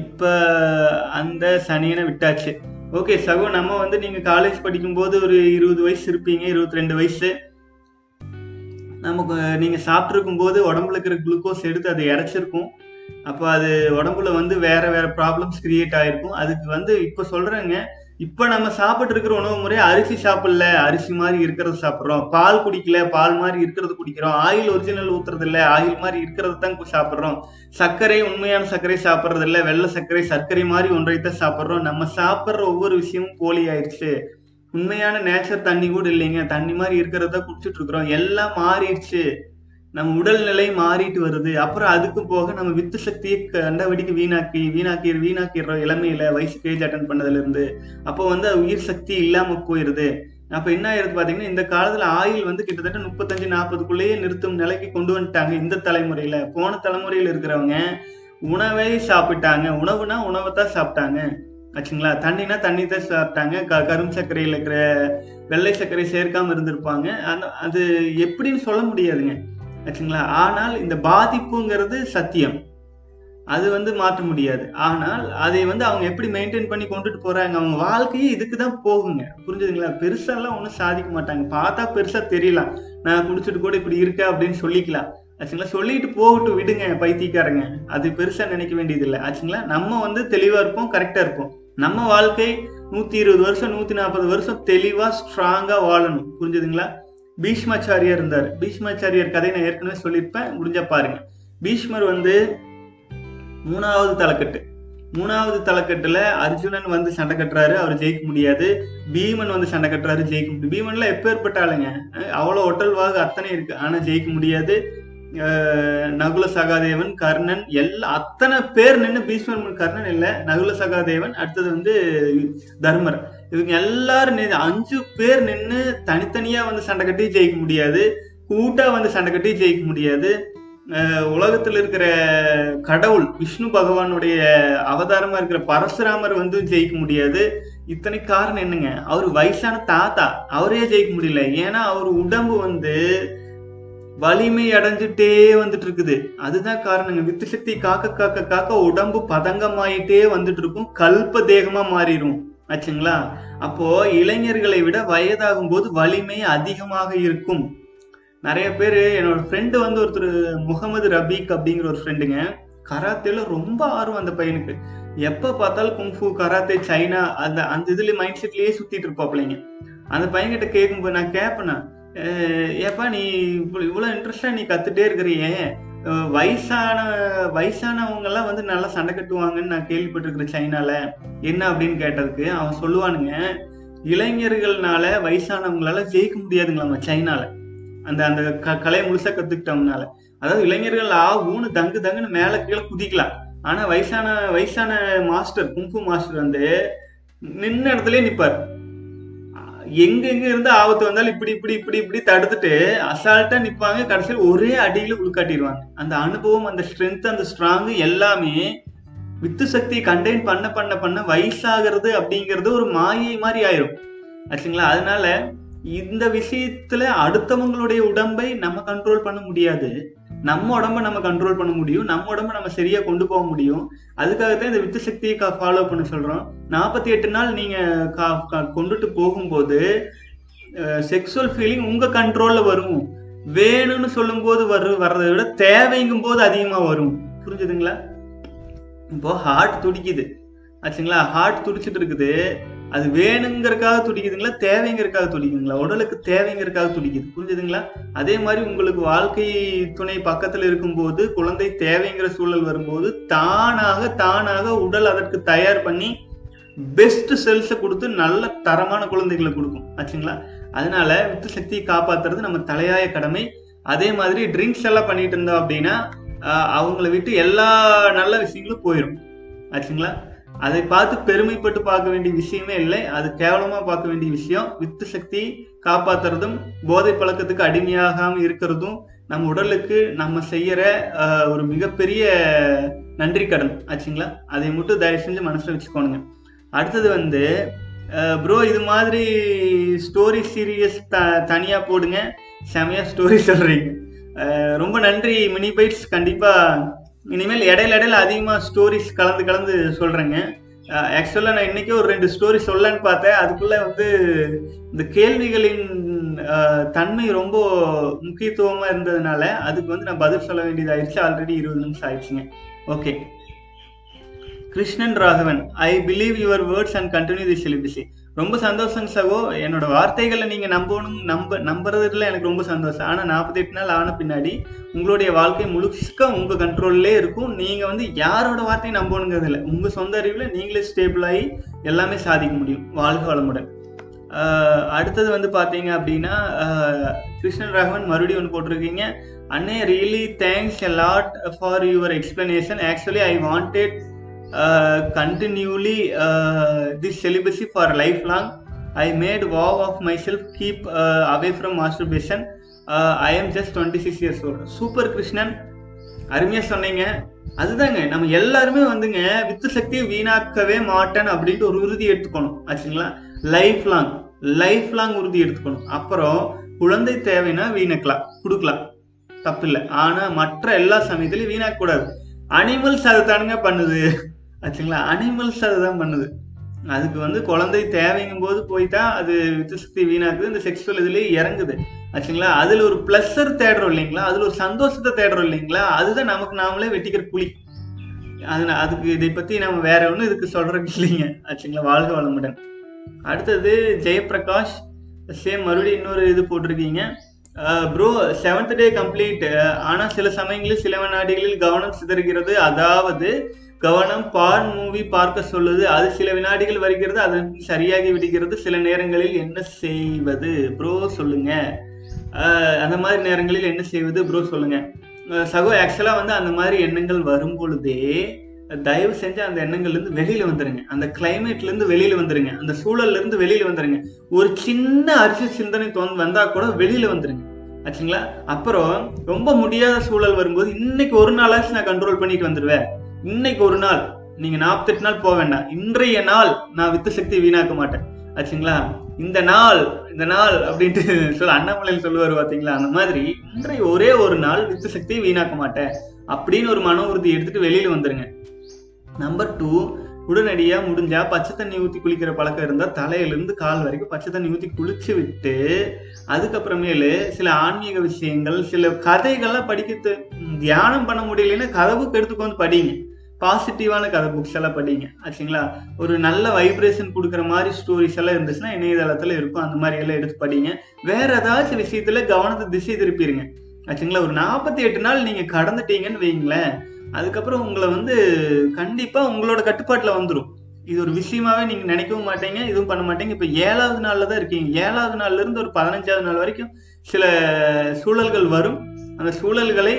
இப்போ அந்த சனியனை விட்டாச்சு. ஓகே சகோ நம்ம வந்து நீங்கள் காலேஜ் படிக்கும்போது ஒரு இருபது வயசு இருப்பீங்க இருபத்தி ரெண்டு வயசு. நமக்கு நீங்கள் சாப்பிட்ருக்கும் போது உடம்புல இருக்கிற குளுக்கோஸ் எடுத்து அதை இறச்சிருக்கும். அப்போ அது உடம்புல வந்து வேற வேற ப்ராப்ளம்ஸ் கிரியேட் ஆயிருக்கும். அதுக்கு வந்து இப்போ சொல்றேங்க இப்போ நம்ம சாப்பிட்டு இருக்கிற உணவு முறை அரிசி சாப்பிடல அரிசி மாதிரி இருக்கிறது சாப்பிடுறோம். பால் குடிக்கல பால் மாதிரி இருக்கிறது குடிக்கிறோம். ஆயில் ஒரிஜினல் ஊத்துறது இல்ல ஆயில் மாதிரி இருக்கிறது தான் சாப்பிடுறோம். சர்க்கரை உண்மையான சர்க்கரை சாப்பிடுறது இல்ல வெள்ளை சர்க்கரை சர்க்கரை மாதிரி ஒன்றைத்தான் சாப்பிட்றோம். நம்ம சாப்பிடுற ஒவ்வொரு விஷயமும் போலி ஆயிடுச்சு உண்மையான நேச்சர் தண்ணி கூட இல்லைங்க. தண்ணி மாதிரி இருக்கிறத குடிச்சிட்டு இருக்கிறோம். எல்லாம் மாறிடுச்சு. நம்ம உடல்நிலை மாறிட்டு வருது. அப்புறம் அதுக்கு போக நம்ம வித்து சக்தியை கண்டபடிக்கு வீணாக்கி வீணாக்கி வீணாக்கிடுறோம் இளமையில வயசு ஏஜ் அட்டன் பண்ணதுல இருந்து அப்போ வந்து உயிர் சக்தி இல்லாம போயிருது. அப்ப என்ன ஆயிருது பாத்தீங்கன்னா இந்த காலத்துல ஆயில் வந்து கிட்டத்தட்ட முப்பத்தஞ்சு நாற்பதுக்குள்ளேயே நிறுத்தும் நிலைக்கு கொண்டு வந்துட்டாங்க இந்த தலைமுறையில. போன தலைமுறையில இருக்கிறவங்க உணவை சாப்பிட்டாங்க. உணவுனா உணவை தான் சாப்பிட்டாங்க. ஆச்சுங்களா? தண்ணினா தண்ணி தான் சாப்பிட்டாங்க. க கரும் சர்க்கரையில் இருக்கிற வெள்ளை சர்க்கரை சேர்க்காம இருந்திருப்பாங்க. அந்த அது எப்படின்னு சொல்ல முடியாதுங்க. ஆச்சுங்களா ஆனால் இந்த பாதிப்புங்கிறது சத்தியம். அது வந்து மாற்ற முடியாது. ஆனால் அதை வந்து அவங்க எப்படி மெயின்டைன் பண்ணி கொண்டுட்டு போறாங்க? அவங்க வாழ்க்கையே இதுக்கு தான் போகுங்க. புரிஞ்சுதுங்களா? பெருசாலாம் ஒன்றும் சாதிக்க மாட்டாங்க. பார்த்தா பெருசா தெரியலாம். நான் குடிச்சிட்டு கூட இப்படி இருக்க அப்படின்னு சொல்லிக்கலாம். ஆச்சுங்களா? சொல்லிட்டு போகட்டும் விடுங்க பைத்தியக்காரங்க. அது பெருசா நினைக்க வேண்டியது இல்லை ஆச்சுங்களா? நம்ம வந்து தெளிவா இருப்போம் கரெக்டா இருப்போம். நம்ம வாழ்க்கை நூத்தி இருபது வருஷம் நூத்தி நாற்பது வருஷம் தெளிவா ஸ்ட்ராங்கா வாழணும். புரிஞ்சுதுங்களா? பீஷ்மாச்சாரியார் இருந்தார். பீஷ்மாச்சாரியார் கதை நான் ஏற்கனவே சொல்லியிருப்பேன். முடிஞ்ச பாருங்க. பீஷ்மர் வந்து மூணாவது தலைக்கட்டு. மூணாவது தலைக்கட்டுல அர்ஜுனன் வந்து சண்டை கட்டுறாரு அவர் ஜெயிக்க முடியாது. பீமன் வந்து சண்டை கட்டுறாரு ஜெயிக்க முடியும் பீமன்ல எப்பேற்பட்ட ஆளுங்க? அவ்வளோ ஒட்டல்வாக அத்தனை இருக்கு. ஆனா ஜெயிக்க முடியாது. நகுல சகாதேவன் கர்ணன் எல்லா அத்தனை பேர் நின்று பீஷ்மர் கர்ணன் இல்லை நகுல சகாதேவன் அடுத்தது வந்து தர்மர். இவங்க எல்லாரும் அஞ்சு பேர் நின்று தனித்தனியா வந்து சண்டை கட்டி ஜெயிக்க முடியாது. கூட்டா வந்து சண்டை கட்டி ஜெயிக்க முடியாது. உலகத்தில் இருக்கிற கடவுள் விஷ்ணு பகவானுடைய அவதாரமா இருக்கிற பரசுராமர் வந்து ஜெயிக்க முடியாது. இத்தனை காரணம் என்னங்க? அவர் வயசான தாத்தா அவரே ஜெயிக்க முடியல. ஏன்னா அவர் உடம்பு வந்து வலிமை அடைஞ்சிட்டே வந்துட்டு இருக்குது அதுதான் காரணங்க. வித்து சக்தி காக்க காக்க காக்க உடம்பு பதங்கமாயிட்டே வந்துட்டு இருக்கும் கல்ப தேகமா மாறிடும் ஆச்சுங்களா? அப்போ இளைஞர்களை விட வயதாகும் போது வலிமை அதிகமாக இருக்கும். நிறைய பேர் என்னோட ஃப்ரெண்டு வந்து ஒருத்தர் முகமது ரபீக் அப்படிங்கிற ஒரு ஃப்ரெண்டுங்க கராத்தேல ரொம்ப ஆர்வம் அந்த பையனுக்கு. எப்ப பார்த்தாலும் குங்ஃபு கராத்தே சைனா அந்த அந்த இதுல மைண்ட் செட்லயே சுத்திட்டு இருப்பாப்பிள்ளைங்க அந்த பையன்கிட்ட கேட்கும்போது நான் கேட்பேன் ஏப்பா நீ இவ்வளவு இன்ட்ரெஸ்டா நீ கத்துட்டே இருக்கிறியே. வயசான வயசானவங்க எல்லாம் வந்து நல்லா சண்டை கட்டுவாங்கன்னு நான் கேள்விப்பட்டிருக்கிறேன் சைனால என்ன அப்படின்னு கேட்டதுக்கு அவன் சொல்லுவானுங்க இளைஞர்கள்னால வயசானவங்களால ஜெயிக்க முடியாதுங்களாமா சைனால? அந்த அந்த க கலையை முழுசா கத்துக்கிட்டவங்கனால. அதாவது இளைஞர்கள் ஆ ஊனு தங்கு தங்குன்னு மேல கீழே குதிக்கலாம். ஆனா வயசான வயசான மாஸ்டர் குங்கு மாஸ்டர் வந்து நின்ன இடத்துலயே நிப்பாரு. எங்கெங்க இருந்து ஆபத்து வந்தாலும் இப்படி இப்படி இப்படி இப்படி தடுத்துட்டு அசால்ட்டா நிப்பாங்க. கடைசியில் ஒரே அடியில உள்காட்டிடுவாங்க. அந்த அனுபவம் அந்த ஸ்ட்ரென்த் அந்த ஸ்ட்ராங் எல்லாமே வித்து சக்தியை கண்டெயின் பண்ண பண்ண பண்ண வயசாகிறது அப்படிங்கிறது ஒரு மாயை மாதிரி ஆயிரும். ஆச்சுங்களா? அதனால இந்த விஷயத்துல அடுத்தவங்களுடைய உடம்பை நம்ம கண்ட்ரோல் பண்ண முடியாது. நம்ம உடம்ப நம்ம கண்ட்ரோல் பண்ண முடியும் நம்ம உடம்ப நம்ம சரியா கொண்டு போக முடியும். அதுக்காகத்தான் இந்த வித்து சக்தியை ஃபாலோ பண்ண சொல்றோம். நாற்பத்தி எட்டு நாள் நீங்க கொண்டுட்டு போகும்போது செக்ஸுவல் ஃபீலிங் உங்க கண்ட்ரோல்ல வரும். வேணும்னு சொல்லும் போது வரு வர்றதை விட தேவைங்கும் போது அதிகமா வரும். புரிஞ்சுதுங்களா? இப்போ ஹார்ட் துடிக்குது. ஆச்சுங்களா? ஹார்ட் துடிச்சிட்டு இருக்குது. அது வேணுங்கிறக்காக துடிக்குதுங்களா? தேவைங்கிறதுக்காக துடிக்குதுங்களா? உடலுக்கு தேவைங்கிறதுக்காக துடிக்குது. புரிஞ்சுதுங்களா? அதே மாதிரி உங்களுக்கு வாழ்க்கை துணை பக்கத்தில் இருக்கும்போது குழந்தை தேவைங்கிற சூழல் வரும்போது தானாக தானாக உடல் அதற்கு தயார் பண்ணி பெஸ்ட் செல்ஸை கொடுத்து நல்ல தரமான குழந்தைகளை கொடுக்கும். ஆச்சுங்களா? அதனால வித்து சக்தியை காப்பாத்துறது நம்ம தலையாய கடமை. அதே மாதிரி ட்ரிங்க்ஸ் எல்லாம் பண்ணிட்டு இருந்தோம் அப்படின்னா அவங்கள விட்டு எல்லா நல்ல விஷயங்களும் போயிடும் ஆச்சுங்களா? அதை பார்த்து பெருமைப்பட்டு பார்க்க வேண்டிய விஷயமே இல்லை. அது கேவலமா பார்க்க வேண்டிய விஷயம். வித்து சக்தி காப்பாத்துறதும் போதை பழக்கத்துக்கு அடிமையாகாம இருக்கிறதும் நம்ம உடலுக்கு நம்ம செய்யற ஒரு மிகப்பெரிய நன்றி கடன். ஆச்சுங்களா? அதை மட்டும் தயவு செஞ்சு மனசுல வச்சுக்கோணுங்க. அடுத்தது வந்து ப்ரோ இது மாதிரி ஸ்டோரி சீரியஸ் த தனியா போடுங்க. செமையா ஸ்டோரி சொல்றீங்க. ரொம்ப நன்றி மினி பைட்ஸ் கண்டிப்பா இனிமேல் இடையில இடையில அதிகமா ஸ்டோரிஸ் கலந்து கலந்து சொல்றேங்க. ஆக்சுவலா நான் இன்னைக்கு ஒரு ரெண்டு ஸ்டோரி சொல்லலான்னு பார்த்தேன். அதுக்குள்ள வந்து இந்த கேள்விகளின் தன்மை ரொம்ப முக்கியத்துவமா இருந்ததுனால அதுக்கு வந்து நான் பதில் சொல்ல வேண்டியது ஆயிடுச்சு ஆல்ரெடி இருபது நிமிஷம் ஆயிடுச்சுங்க. Okay Krishnan Raghavan I believe your words and continue the celibacy ரொம்ப சந்தோஷம் சகோ. என்னோட வார்த்தைகளை நீங்க நம்பணும் நம்ப நம்புறதுல எனக்கு ரொம்ப சந்தோஷம். ஆனா நாற்பத்தெட்டு நாள் ஆன பின்னாடி உங்களுடைய வாழ்க்கை முழுக்க உங்க கண்ட்ரோல்லே இருக்கும். நீங்க வந்து யாரோட வார்த்தையும் நம்பணுங்கிறது இல்லை உங்க சொந்த அறிவுல நீங்களே ஸ்டேபிள் ஆகி எல்லாமே சாதிக்க முடியும் வாழ்க வளமுடன். அடுத்தது வந்து பார்த்தீங்க அப்படின்னா கிருஷ்ணன் ராகவன் மறுபடியும் ஒன்று போட்டிருக்கீங்க. அண்ணே really thanks a lot for your explanation actually I wanted continually this celibacy for life long I made vow of my self keep away from masturbation I am just twenty six years old super Krishnan அருமையாக சொன்னீங்க. அதுதாங்க நம்ம எல்லாருமே வந்துங்க with சக்தியை வீணாக்கவே மாட்டேன் அப்படின்ட்டு ஒரு உறுதி எடுத்துக்கணும். ஆச்சுங்களா? லைஃப் லாங் லைஃப் லாங் உறுதி எடுத்துக்கணும். அப்புறம் குழந்தை தேவைன்னா வீணக்கலாம் கொடுக்கலாம். தப்பு இல்லை ஆனால் மற்ற எல்லா சமயத்திலையும் வீணாக்கக்கூடாது. அனிமல்ஸ் அதை தானுங்க பண்ணுது. ஆச்சுங்களா? அனிமல்ஸ் அதுதான் பண்ணுது. அதுக்கு வந்து குழந்தை தேவைங்கும் போது போய் தான் அது வித்து சக்தி வீணாக்குது. இந்த செக்ஷுவல் இதுலேயே இறங்குது. ஆச்சுங்களா? அதில் ஒரு பிளஸர் தேடுறோம் இல்லைங்களா? அதில் ஒரு சந்தோஷத்தை தேடுறோம் இல்லைங்களா? அதுதான் நமக்கு நாமளே வெட்டிக்கிற புலி. அது அதுக்கு இதை பற்றி நம்ம வேற ஒன்றும் இதுக்கு சொல்றதுக்கு இல்லைங்க. ஆச்சுங்களா? வாழ்க வளமுடன். அடுத்தது ஜெயபிரகாஷ் சேம் மறுபடியும் இன்னொரு இது போட்டிருக்கீங்க. ப்ரோ செவன்த் டே கம்ப்ளீட் ஆனால் சில சமயங்களில் சில நாடுகளில் கவனம் சிதறுகிறது. அதாவது கவனம் பான் மூவி பார்க்க சொல்லுது. அது சில வினாடிகள் வருகிறது அது சரியாகி விடுகிறது. சில நேரங்களில் என்ன செய்வது? ப்ரோ சொல்லுங்க. அந்த மாதிரி நேரங்களில் என்ன செய்வது? ப்ரோ சொல்லுங்க. சகோ ஆக்சுவலாக வந்து அந்த மாதிரி எண்ணங்கள் வரும் பொழுதே தயவு செஞ்சு அந்த எண்ணங்கள்ல இருந்து வெளியில வந்துருங்க. அந்த கிளைமேட்ல இருந்து வெளியில வந்துருங்க. அந்த சூழல்ல இருந்து வெளியில வந்துருங்க. ஒரு சின்ன அரிசி சிந்தனை தோன் வந்தா கூட வெளியில வந்துருங்க. ஆச்சுங்களா? அப்புறம் ரொம்ப முடியாத சூழல் வரும்போது இன்னைக்கு ஒரு நாளாச்சும் நான் கண்ட்ரோல் பண்ணிட்டு வந்துடுவேன் இன்னைக்கு ஒரு நாள் நீங்க நாற்பத்தெட்டு நாள் போக வேண்டாம். இன்றைய நாள் நான் வித்து சக்தி வீணாக்க மாட்டேன். ஆச்சுங்களா? இந்த நாள் இந்த நாள் அப்படின்ட்டு சொல்ல அண்ணாமலையில் சொல்லுவார் பார்த்தீங்களா அந்த மாதிரி இன்றைய ஒரே ஒரு நாள் வித்து சக்தியை வீணாக்க மாட்டேன் அப்படின்னு ஒரு மன உறுதி எடுத்துட்டு வெளியில வந்துருங்க. நம்பர் டூ உடனடியா முடிஞ்சா பச்சை தண்ணி ஊத்தி குளிக்கிற பழக்கம் இருந்தா தலையில இருந்து கால் வரைக்கும் பச்சை தண்ணி ஊத்தி குளிச்சு விட்டு அதுக்கப்புறமேலு சில ஆன்மீக விஷயங்கள் சில கதைகள்லாம் படிக்க தியானம் பண்ண முடியலன்னா கதவுக்கு எடுத்துக்கொண்டு படிங்க. பாசிட்டிவான கதை புக்ஸ் எல்லாம் படிங்க ஆச்சுங்களா? ஒரு நல்ல வைப்ரேஷன் கொடுக்குற மாதிரி ஸ்டோரிஸ் எல்லாம் இருந்துச்சுன்னா இணையதளத்தில் இருக்கும். அந்த மாதிரி எல்லாம் எடுத்து படிங்க. வேற ஏதாச்சும் விஷயத்துல கவனத்தை திசை திருப்பிடுங்க ஆச்சுங்களா? ஒரு நாற்பத்தி எட்டு நாள் நீங்க கடந்துட்டீங்கன்னு வைங்களேன் அதுக்கப்புறம் உங்களை வந்து கண்டிப்பா உங்களோட கட்டுப்பாட்டில் வந்துடும் இது ஒரு விஷயமாவே நீங்க நினைக்கவும் மாட்டீங்க இதுவும் பண்ண மாட்டீங்க. இப்ப ஏழாவது நாள்ல தான் இருக்கீங்க. ஏழாவது நாள்ல இருந்து ஒரு பதினஞ்சாவது நாள் வரைக்கும் சில சூழல்கள் வரும். அந்த சூழல்களை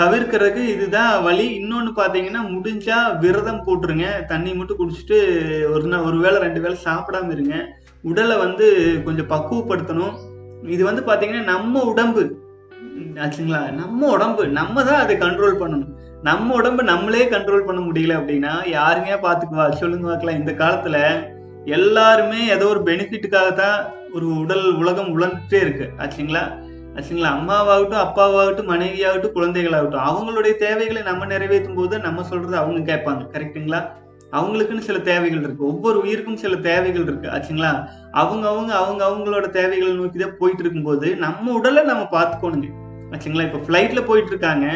தவிர்க்கிறதுக்கு இதுதான் வழி. இன்னொன்று பார்த்தீங்கன்னா முடிஞ்சா விரதம் போட்டுருங்க. தண்ணி மட்டும் குடிச்சிட்டு ஒரு நாள் ஒரு வேளை ரெண்டு வேளை சாப்பிடாம இருங்க. உடலை வந்து கொஞ்சம் பக்குவப்படுத்தணும். இது வந்து பார்த்தீங்கன்னா நம்ம உடம்பு. ஆச்சுங்களா? நம்ம உடம்பு. நம்ம தான் அதை கண்ட்ரோல் பண்ணணும். நம்ம உடம்பு நம்மளே கண்ட்ரோல் பண்ண முடியல அப்படின்னா யாருங்க பார்த்துக்குவா சொல்லுங்க பார்க்கலாம். இந்த காலத்தில் எல்லாருமே ஏதோ ஒரு பெனிஃபிட்டுக்காக தான் ஒரு உடல் உலகம் உழந்துட்டே இருக்கு. ஆச்சுங்களா? ஆச்சுங்களா? அம்மாவாகட்டும் அப்பாவாகட்டும் மனைவியாகட்டும் குழந்தைகளாகட்டும் அவங்களுடைய தேவைகளை நம்ம நிறைவேற்றும் போது நம்ம சொல்றது அவங்க கேட்பாங்க. கரெக்டுங்களா அவங்களுக்குன்னு சில தேவைகள் இருக்கு. ஒவ்வொரு உயிருக்கும் சில தேவைகள் இருக்கு. ஆச்சுங்களா? அவங்க அவங்க அவங்க அவங்களோட தேவைகளை நோக்கி தான் போயிட்டு இருக்கும்போது நம்ம உடலை நம்ம பார்த்துக்கணுங்க. ஆச்சுங்களா? இப்போ ஃப்ளைட்ல போயிட்டு இருக்காங்க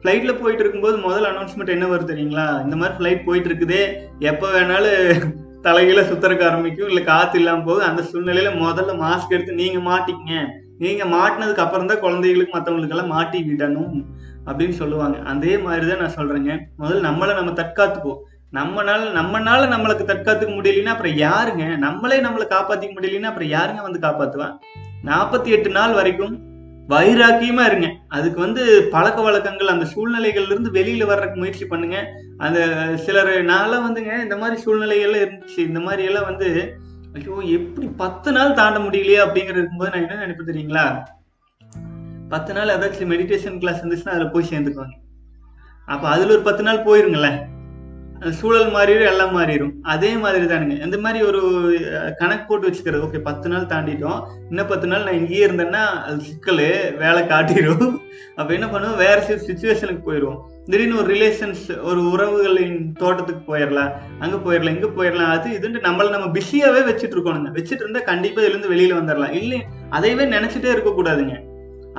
ஃப்ளைட்ல போயிட்டு இருக்கும்போது முதல் அனௌன்ஸ்மெண்ட் என்ன வருது தெரியுங்களா? இந்த மாதிரி ஃப்ளைட் போயிட்டு இருக்குதே எப்போ வேணாலும் தலைகீழ சுத்தறக்க ஆரம்பிக்கும். இல்லை காத்து இல்லாமல் போகுது அந்த சூழ்நிலையில முதல்ல மாஸ்க் எடுத்து நீங்க மாட்டிக்கங்க. நீங்க மாட்டினதுக்கு அப்புறம் தான் குழந்தைகளுக்கு மற்றவங்களுக்கு எல்லாம் மாட்டி விடணும் அப்படின்னு சொல்லுவாங்க. அதே மாதிரிதான் நான் சொல்றேங்க. முதல்ல நம்மளை நம்ம தற்காத்துக்குவோம். நம்மனால நம்மனால நம்மளுக்கு தற்காத்துக்க முடியலன்னா அப்புறம் யாருங்க? நம்மளே நம்மளை காப்பாத்திக்க முடியலன்னா அப்புறம் யாருங்க வந்து காப்பாற்றுவான் நாற்பத்தி எட்டு நாள் வரைக்கும் வைராக்கியமா இருங்க. அதுக்கு வந்து பழக்க வழக்கங்கள் அந்த சூழ்நிலைகள்ல இருந்து வெளியில வர்றதுக்கு முயற்சி பண்ணுங்க. அந்த சிலர் நான்லாம் வந்துங்க இந்த மாதிரி சூழ்நிலைகள்லாம் இருந்துச்சு. இந்த மாதிரி எல்லாம் வந்து ஐயோ எப்படி பத்து நாள் தாண்ட முடியலையே அப்படிங்கிறது இருக்கும்போது நான் என்ன நினைப்பேன் தெரியுங்களா? பத்து நாள் ஏதாச்சும் மெடிடேஷன் கிளாஸ் இருந்துச்சுன்னா அதில் போய் சேர்ந்துக்குவாங்க அப்போ அதில் ஒரு பத்து நாள் போயிருங்களேன். அந்த சூழல் மாறிடும் எல்லாம் மாறிடும். அதே மாதிரி தானுங்க. இந்த மாதிரி ஒரு கணக்கு போட்டு வச்சுக்கிறது. ஓகே பத்து நாள் தாண்டிட்டோம். இன்னும் பத்து நாள் நான் இங்கேயே இருந்தேன்னா அது சிக்கல் வேலை காட்டிடும். அப்போ என்ன பண்ணுவோம்? வேற சில சுச்சுவேஷனுக்கு போயிடுவோம் திடீர்னு ஒரு ரிலேஷன்ஸ் ஒரு உறவுகளின் தோட்டத்துக்கு போயிடலாம் அங்க போயிடலாம் இங்க போயிடலாம் அது இதுன்ட்டு நம்மள நம்ம பிஸியாவே வச்சுட்டு இருக்கணுங்க. வச்சுட்டு இருந்தா கண்டிப்பா இதுல இருந்து வெளியில வந்துடலாம் இல்லை அதையவே நினைச்சிட்டே இருக்க கூடாதுங்க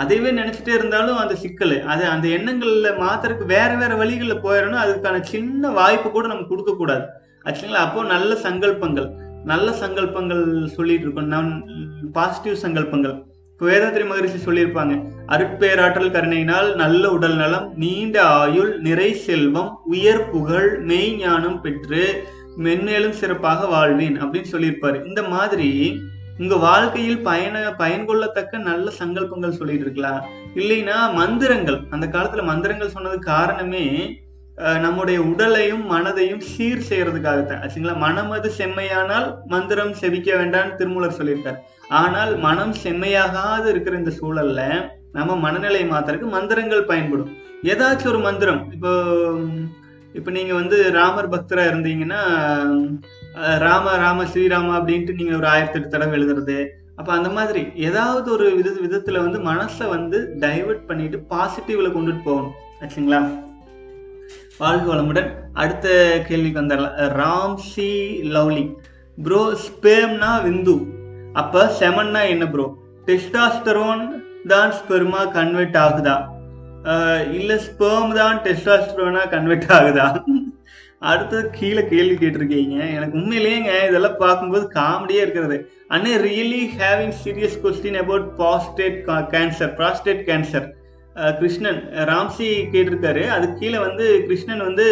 அதையவே நினைச்சிட்டே இருந்தாலும் அந்த சிக்கல். அது அந்த எண்ணங்கள்ல மாத்திரக்கு வேற வேற வழிகளில் போயிடணும் அதுக்கான சின்ன வாய்ப்பு கூட நம்ம கொடுக்க கூடாது ஆக்சுவலா அப்போ நல்ல சங்கல்பங்கள் நல்ல சங்கல்பங்கள் சொல்லிட்டு இருக்கோம். நான் பாசிட்டிவ் சங்கல்பங்கள். இப்போ வேதாத்திரி மகரிஷி சொல்லியிருப்பாங்க. அருட்பேராற்றல் கருணையினால் நல்ல உடல் நலம் நீண்ட ஆயுள் நிறை செல்வம் உயர் புகழ் மெய் ஞானம் பெற்று மென்மேலும் சிறப்பாக வாழ்வேன் அப்படின்னு சொல்லியிருப்பாரு. இந்த மாதிரி உங்க வாழ்க்கையில் பயன பயன் கொள்ளத்தக்க நல்ல சங்கல்பங்கள் சொல்லிட்டு இருக்கலாம் இல்லைன்னா மந்திரங்கள் அந்த காலத்துல மந்திரங்கள் சொன்னது காரணமே நம்முடைய உடலையும் மனதையும் சீர் செய்யறதுக்காகத்தான். ஆச்சுங்களா? மனமது செம்மையானால் மந்திரம் செவிக்க வேண்டாம்னு திருமூலர் சொல்லியிருக்காரு. ஆனால் மனம் செம்மையாகாது இருக்கிற இந்த சூழல்ல நம்ம மனநிலையை மாத்திரக்கு மந்திரங்கள் பயன்படும். ஏதாச்சும் ஒரு மந்திரம். இப்போ இப்போ நீங்க வந்து ராமர் பக்தரா இருந்தீங்கன்னா ராம ராம ஸ்ரீராம அப்படின்ட்டு நீங்க ஒரு ஆயிரத்தி எட்டு தடவை எழுதுறது. அப்ப அந்த மாதிரி ஏதாவது ஒரு வித விதத்துல வந்து மனசை வந்து டைவர்ட் பண்ணிட்டு பாசிட்டிவ்ல கொண்டுட்டு போகணும். ஆச்சுங்களா? வாழ்க வளமுடன். அடுத்த கேள்விக்கு வந்துடலாம். Ramsay lovely. ப்ரோ ஸ்பேம்னா விந்து. அப்ப செமன்னா என்ன ப்ரோ டெஸ்டாஸ்டரோன் தான் ஸ்பெர்மா கன்வெர்ட் ஆகுதா? இல்ல ஸ்பெர்ம் தான் டெஸ்டாஸ்டரோனா கன்வெர்ட் ஆகுதா? அடுத்தது கீழே கேள்வி கேட்டிருக்கீங்க. எனக்கு உண்மையிலேயேங்க இதெல்லாம் பார்க்கும்போது காமெடியா இருக்கிறது. அண்ணே really having serious question about prostate cancer prostate cancer Krishnan Ramsi கேட்டிருக்காரு. அது கீழே வந்து கிருஷ்ணன் வந்து